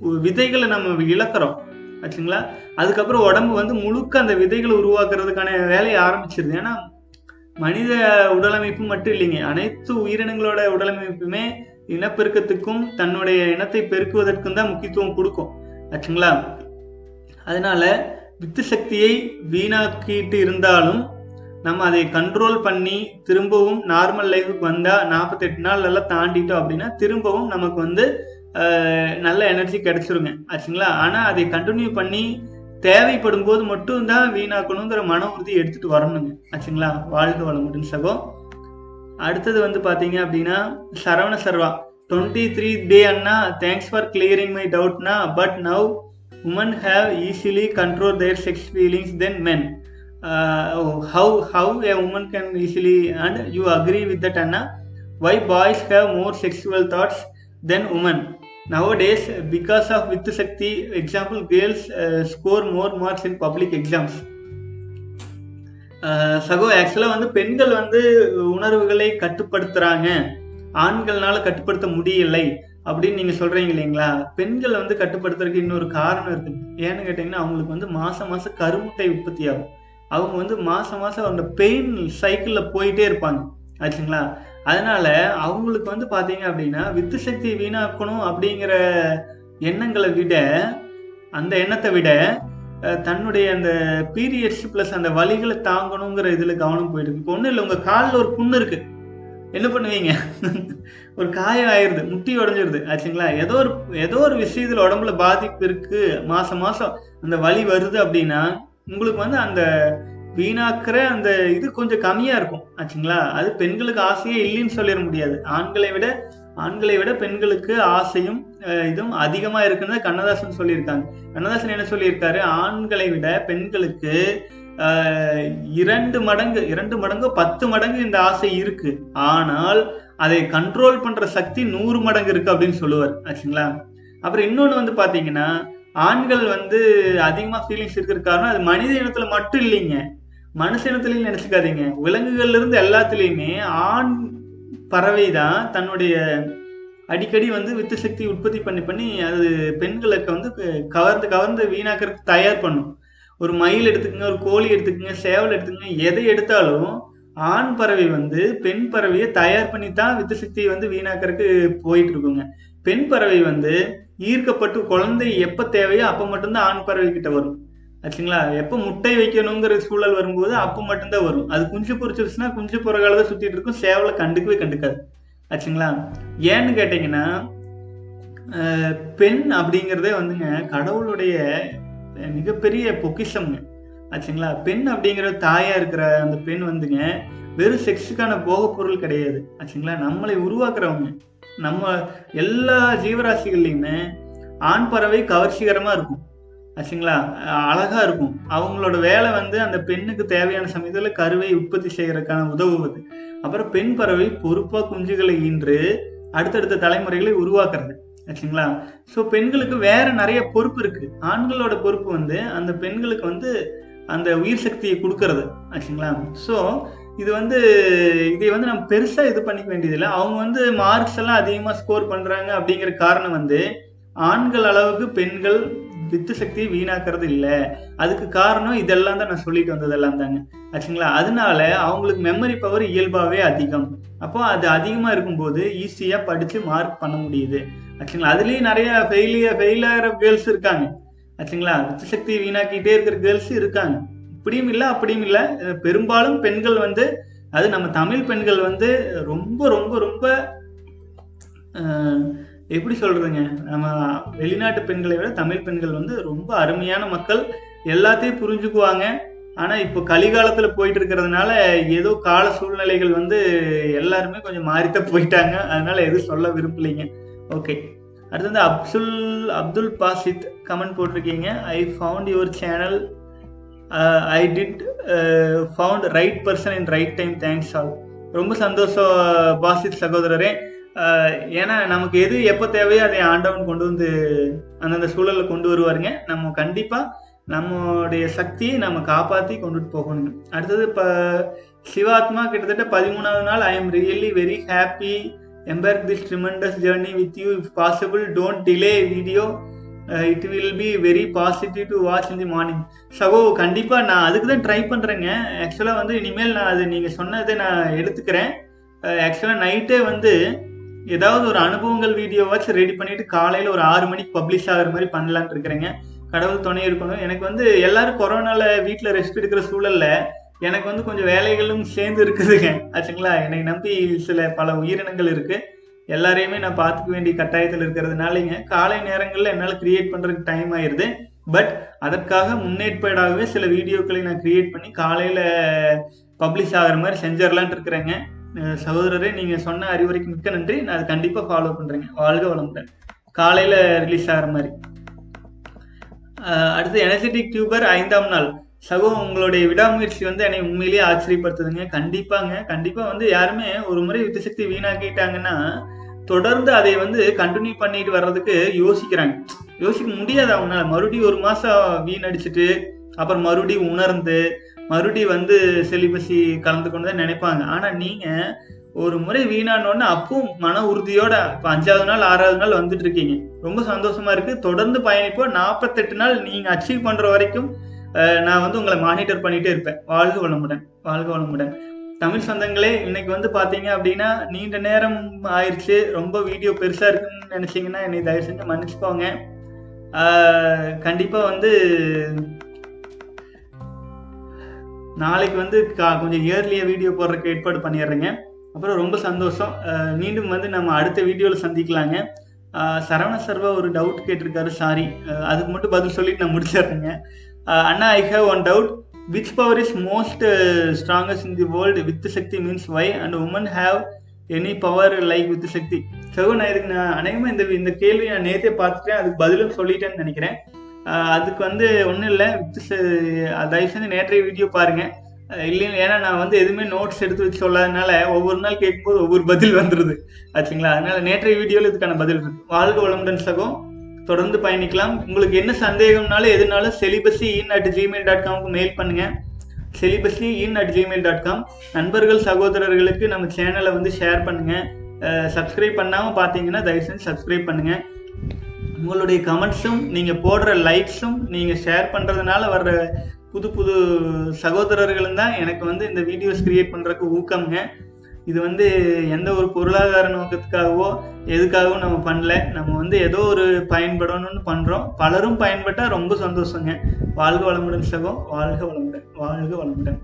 விதைகளை நம்ம இழக்கிறோம். ஆச்சுங்களா? அதுக்கப்புறம் உடம்பு வந்து முழுக்க அந்த விதைகளை உருவாக்குறதுக்கான வேலையை ஆரம்பிச்சிருது. ஏன்னா மனித உடலமைப்பு மட்டும் இல்லைங்க. அனைத்து உயிரினங்களோட உடலமைப்புமே இனப்பெருக்கத்துக்கும் தன்னுடைய இனத்தை பெருக்குவதற்கும் தான் முக்கியத்துவம் கொடுக்கும். ஆச்சுங்களா? அதனால வித்து சக்தியை வீணாக்கிட்டு இருந்தாலும் நம்ம அதை கண்ட்ரோல் பண்ணி திரும்பவும் நார்மல் லைஃபுக்கு வந்தா நாற்பத்தெட்டு நாள் எல்லாம் தாண்டிட்டோம் அப்படின்னா திரும்பவும் நமக்கு வந்து ஆஹ், நல்ல எனர்ஜி கிடைச்சிருங்க. ஆச்சுங்களா? ஆனா அதை கண்டினியூ பண்ணி தேவைப்படும் போது மட்டும்தான் வீணாக்கணுங்கிற மன உறுதி எடுத்துட்டு வரணுங்க. ஆச்சுங்களா? வாழ்க வளமுடன் சகோ. அடுத்தது வந்து பார்த்தீங்க அப்படின்னா Saravana Sarva. Twenty three day Anna thanks for clearing my டவுட்னா but now women have easily control their sex feelings than men how how a woman can easily and you agree with that Anna? Why boys have more sexual thoughts than women nowadays because of வித்து சக்தி example girls score more marks in public exams சகோ ஆக்சுவலாக வந்து பெண்கள் வந்து உணர்வுகளை கட்டுப்படுத்துகிறாங்க ஆண்கள்னால கட்டுப்படுத்த முடியலை அப்படின்னு நீங்கள் சொல்கிறீங்க இல்லைங்களா? பெண்கள் வந்து கட்டுப்படுத்துறதுக்கு இன்னொரு காரணம் இருக்கு. ஏன்னு கேட்டிங்கன்னா அவங்களுக்கு வந்து மாதம் மாதம் கருமுட்டை உற்பத்தி ஆகும் அவங்க வந்து மாதம் மாதம் அந்த பெயின் சைக்கிளில் போயிட்டே இருப்பாங்க. ஆச்சுங்களா? அதனால அவங்களுக்கு வந்து பார்த்தீங்க அப்படின்னா வித்து சக்தி வீணாக்கணும் அப்படிங்கிற எண்ணங்களை விட அந்த எண்ணத்தை விட தன்னுடைய அந்த பீரியட்ஸ் ப்ளஸ் அந்த வலிகளை தாங்கணுங்கிற இதில் கவனம் போயிட்டு இப்போ ஒன்றும் இல்லை உங்கள் காலில் ஒரு புண்ணு இருக்கு. என்ன பண்ணுவீங்க? ஒரு காயம் ஆயிடுது முட்டி உடஞ்சிருது ஆச்சுங்களா? ஏதோ ஒரு ஏதோ ஒரு விஷயத்தில் உடம்புல பாதிப்பு இருக்குது மாதம் மாதம் அந்த வலி வருது அப்படின்னா உங்களுக்கு வந்து அந்த வீணாக்குற அந்த இது கொஞ்சம் கம்மியா இருக்கும் ஆச்சுங்களா? அது பெண்களுக்கு ஆசையே இல்லைன்னு சொல்லிட முடியாது. ஆண்களை விட ஆண்களை விட பெண்களுக்கு ஆசையும் இதுவும் அதிகமா இருக்குன்னு கண்ணதாசன் சொல்லியிருக்காங்க. கண்ணதாசன் என்ன சொல்லியிருக்காரு? ஆண்களை விட பெண்களுக்கு இரண்டு மடங்கு இரண்டு மடங்கு பத்து மடங்கு இந்த ஆசை இருக்கு. ஆனால் அதை கண்ட்ரோல் பண்ற சக்தி நூறு மடங்கு இருக்கு அப்படின்னு சொல்லுவார் ஆச்சுங்களா? அப்புறம் இன்னொன்று வந்து பார்த்தீங்கன்னா ஆண்கள் வந்து அதிகமாக ஃபீலிங்ஸ் இருக்கிற காரணம் அது மனித இனத்தில் மட்டும் இல்லைங்க. மனுஷனத்துலையும் நினச்சிக்காதீங்க. நினைச்சுக்காதீங்க விலங்குகள்ல இருந்து எல்லாத்துலேயுமே ஆண் பறவை தான் தன்னுடைய அடிக்கடி வந்து வித்து சக்தி உற்பத்தி பண்ணி பண்ணி அது பெண்களுக்கு வந்து கவர்ந்து கவர்ந்து வீணாக்கிறதுக்கு தயார் பண்ணும். ஒரு மயில் எடுத்துக்கங்க ஒரு கோழி எடுத்துக்கங்க சேவல் எடுத்துக்கங்க எதை எடுத்தாலும் ஆண் பறவை வந்து பெண் பறவையை தயார் பண்ணி தான் வித்து சக்தியை வந்து வீணாக்கிறதுக்கு போயிட்டு இருக்குங்க பெண் பறவை வந்து ஈர்க்கப்பட்டு குழந்தை எப்போ தேவையோ அப்போ மட்டும்தான் ஆண் பறவை கிட்ட வரும். ஆச்சுங்களா? எப்போ முட்டை வைக்கணுங்கிற சூழல் வரும்போது அப்போ மட்டும்தான் வரும். அது குஞ்சு பொறிச்சிருச்சுன்னா குஞ்சு புறகால தான் சுற்றிட்டு இருக்கும் சேவலை கண்டுக்கவே கண்டுக்காது. ஆச்சுங்களா? ஏன்னு கேட்டிங்கன்னா பெண் அப்படிங்கிறதே வந்துங்க கடவுளுடைய மிகப்பெரிய பொக்கிஷம்ங்க. ஆச்சுங்களா? பெண் அப்படிங்கிற தாயா இருக்கிற அந்த பெண் வந்துங்க வெறும் செக்ஸுக்கான போகப் பொருள் கிடையாது. ஆச்சுங்களா? நம்மளை உருவாக்குறவங்க. நம்ம எல்லா ஜீவராசிகள்லையுமே ஆண் பறவை கவர்ச்சிகரமா இருக்கும். ஆச்சுங்களா? அழகாக இருக்கும். அவங்களோட வேலை வந்து அந்த பெண்ணுக்கு தேவையான சமயத்தில் கருவை உற்பத்தி செய்கிறதுக்கான உதவுவது அப்புறம் பெண் பறவை பொறுப்பாக குஞ்சுகளை ஈன்று அடுத்தடுத்த தலைமுறைகளை உருவாக்குறது. ஆச்சுங்களா? ஸோ பெண்களுக்கு வேற நிறைய பொறுப்பு இருக்கு. ஆண்களோட பொறுப்பு வந்து அந்த பெண்களுக்கு வந்து அந்த உயிர் சக்தியை கொடுக்கறது. ஆச்சுங்களா? ஸோ இது வந்து இதை வந்து நம்ம பெருசாக இது பண்ணிக்க வேண்டியதில்லை. அவங்க வந்து மார்க்ஸ் எல்லாம் அதிகமாக ஸ்கோர் பண்ணுறாங்க அப்படிங்கிற காரணம் வந்து ஆண்கள் அளவுக்கு பெண்கள் வித்து சக்தியை வீணாக்குறது இல்லை. அதுக்கு காரணம் இதெல்லாம் தான் நான் சொல்லிட்டு வந்ததெல்லாம் தாங்க. ஆச்சுங்களா? அதனால அவங்களுக்கு மெமரி பவர் இயல்பாகவே அதிகம். அப்போ அது அதிகமா இருக்கும்போது ஈஸியா படிச்சு மார்க் பண்ண முடியுது. ஆச்சுங்களா? அதுலேயும் நிறைய ஃபெயிலியர் ஃபெயில் ஆகிற கேர்ள்ஸ் இருக்காங்க. ஆச்சுங்களா? வித்து சக்தியை வீணாக்கிட்டே இருக்கிற கேர்ள்ஸ் இருக்காங்க. இப்படியும் இல்லை அப்படியும் இல்லை. பெரும்பாலும் பெண்கள் வந்து அது நம்ம தமிழ் பெண்கள் வந்து ரொம்ப ரொம்ப ரொம்ப எப்படி சொல்றதுங்க? நம்ம வெளிநாட்டு பெண்களை விட தமிழ் பெண்கள் வந்து ரொம்ப அருமையான மக்கள். எல்லாத்தையும் புரிஞ்சுக்குவாங்க. ஆனா இப்போ கலிகாலத்துல போயிட்டு இருக்கிறதுனால ஏதோ கால சூழ்நிலைகள் வந்து எல்லாருமே கொஞ்சம் மாறித்தான் போயிட்டாங்க. அதனால எதுவும் சொல்ல விரும்பலைங்க. ஓகே அடுத்தது அப்துல் அப்துல் பாசித் கமெண்ட் போட்டிருக்கீங்க. I found your channel I did found right person in right time thanks all ரொம்ப சந்தோஷம் பாசித் சகோதரரே. ஏன்னா நமக்கு எது எப்போ தேவையோ அதை ஆண்டவன் கொண்டு வந்து அந்தந்த சூழலில் கொண்டு வருவாருங்க. நம்ம கண்டிப்பாக நம்மளுடைய சக்தியை நம்ம காப்பாற்றி கொண்டுட்டு போகணுங்க அடுத்தது இப்போ சிவாத்மா கிட்டத்தட்ட பதிமூணாவது நாள் I am really very happy embark this tremendous journey with you if possible don't delay video it will be very positive to watch in the morning சகோ கண்டிப்பாக நான் அதுக்கு தான் ட்ரை பண்ணுறேங்க ஆக்சுவலாக வந்து இனிமேல் நான் அது நீங்கள் சொன்னதை நான் எடுத்துக்கிறேன். Uh, ஆக்சுவலாக நைட்டே வந்து ஏதாவது ஒரு அனுபவங்கள் வீடியோவாச்சும் ரெடி பண்ணிட்டு காலையில ஒரு ஆறு மணிக்கு பப்ளிஷ் ஆகுற மாதிரி பண்ணலான் இருக்கிறேங்க. கடவுள் துணை இருக்கணும். எனக்கு வந்து எல்லாரும் கொரோனால வீட்டில் ரெஸ்ட் எடுக்கிற சூழல்ல எனக்கு வந்து கொஞ்சம் வேலைகளும் சேர்ந்து இருக்குதுங்க. ஆச்சுங்களா? என்னை நம்பி சில பல உயிரினங்கள் இருக்கு. எல்லாரையுமே நான் பார்த்துக்க வேண்டிய கட்டாயத்தில் இருக்கிறதுனாலங்க காலை நேரங்களில் என்னால் கிரியேட் பண்ணுறதுக்கு டைம் ஆயிடுது பட் அதற்காக முன்னேற்பாடாகவே சில வீடியோக்களை நான் கிரியேட் பண்ணி காலையில் பப்ளிஷ் ஆகிற மாதிரி செஞ்சிடலான்ட்டு இருக்கிறேங்க. சகோதரரே நீங்கள் சொன்ன அறிவுரைக்கு மிக்க நன்றி. நான் அதை கண்டிப்பாக ஃபாலோ பண்ணுறேங்க வாழ்க வளமுடன். காலையில் ரிலீஸ் ஆகிற மாதிரி. அடுத்து எனர்ஜெட்டிக் டியூபர் ஐந்தாம் நாள். சகோ உங்களுடைய விடாமுயற்சி வந்து என்னை உண்மையிலேயே ஆச்சரியப்படுத்துதுங்க. கண்டிப்பாங்க. கண்டிப்பா வந்து யாருமே ஒரு முறை வித்து சக்தி வீணாக்கிட்டாங்கன்னா தொடர்ந்து அதை வந்து கண்டினியூ பண்ணிட்டு வர்றதுக்கு யோசிக்கிறாங்க. யோசிக்க முடியாது அவங்களால மறுபடியும் ஒரு மாசம் வீணடிச்சிட்டு அப்புறம் மறுபடியும் உணர்ந்து மறுபடியும் வந்து செலிபஸி கலந்து கொண்டு தான் நினைப்பாங்க. ஆனா நீங்க ஒரு முறை வீணானோன்னு அப்பவும் மன உறுதியோட இப்போ அஞ்சாவது நாள் ஆறாவது நாள் வந்துட்டு இருக்கீங்க. ரொம்ப சந்தோஷமா இருக்கு. தொடர்ந்து பயணிப்போம் நாற்பத்தெட்டு நாள் நீங்க அச்சீவ் பண்ற வரைக்கும் நான் வந்து உங்களை மானிட்டர் பண்ணிட்டே இருப்பேன். வாழ்க வளமுடன் வாழ்க வளமுடன். தமிழ் சொந்தங்களே இன்னைக்கு வந்து பாத்தீங்க அப்படின்னா நீண்ட நேரம் ஆயிடுச்சு ரொம்ப வீடியோ பெருசா இருக்குன்னு நினைச்சீங்கன்னா என்னை தயவு செஞ்சு மன்னிச்சுக்கோங்க. கண்டிப்பாக கண்டிப்பா வந்து நாளைக்கு வந்து கா- கொஞ்சம் இயர்லியாக வீடியோ போடுறதுக்கு ஏற்பாடு பண்ணிடுறேங்க. அப்புறம் ரொம்ப சந்தோஷம். மீண்டும் வந்து நம்ம அடுத்த வீடியோவில் சந்திக்கலாங்க. சரவண சர்வா ஒரு டவுட் கேட்டிருக்காரு சாரி அதுக்கு மட்டும் பதில் சொல்லிட்டு நான் முடிச்சிடுறேங்க. அண்ணா I have one doubt which power is most strongest in the world with sakthi means why and women have any power like with சக்தி? சகோ நான் இதுக்கு நான் அநேகமாக இந்த இந்த கேள்வி நான் நேற்றே பார்த்துட்டேன். அதுக்கு பதிலும் சொல்லிட்டேன்னு நினைக்கிறேன். அதுக்கு வந்து ஒன்றும் இல்லை. தயவு செஞ்சு நேற்றைய வீடியோ பாருங்க. இல்லைன்னு ஏன்னா நான் வந்து எதுவுமே நோட்ஸ் எடுத்து வச்சு சொல்லாதனால ஒவ்வொரு நாள் கேட்கும்போது ஒவ்வொரு பதில் வந்துடுது ஆச்சுங்களா? அதனால நேற்றைய வீடியோவில் இதுக்கான பதில் இருக்கு. வாழ்க வளமுடன் சகோ தொடர்ந்து பயணிக்கலாம். உங்களுக்கு என்ன சந்தேகம்னாலும் எதுனாலும் celibacy in at Gmail dot காம்க்கு mail பண்ணுங்க. Celibacy in at Gmail dot com நண்பர்கள் சகோதரர்களுக்கு நம்ம சேனலை வந்து ஷேர் பண்ணுங்க. சப்ஸ்கிரைப் பண்ணாமல் பார்த்தீங்கன்னா தயவு செஞ்சு சப்ஸ்கிரைப் பண்ணுங்க. உங்களுடைய கமெண்ட்ஸும் நீங்கள் போடுற லைக்ஸும் நீங்கள் ஷேர் பண்ணுறதுனால வர்ற புது புது சகோதரர்களும் தான் எனக்கு வந்து இந்த வீடியோஸ் கிரியேட் பண்ணுறதுக்கு ஊக்கம்ங்க. இது வந்து எந்த ஒரு பொருளாதார நோக்கத்துக்காகவோ எதுக்காகவும் நம்ம பண்ணல. நம்ம வந்து ஏதோ ஒரு பயன்படணும்னு பண்ணுறோம் பலரும் பயன்பட்டால் ரொம்ப சந்தோஷங்க. வாழ்க வளமுடன் சகோ வாழ்க வளமுடன் வாழ்க வளமுடன்.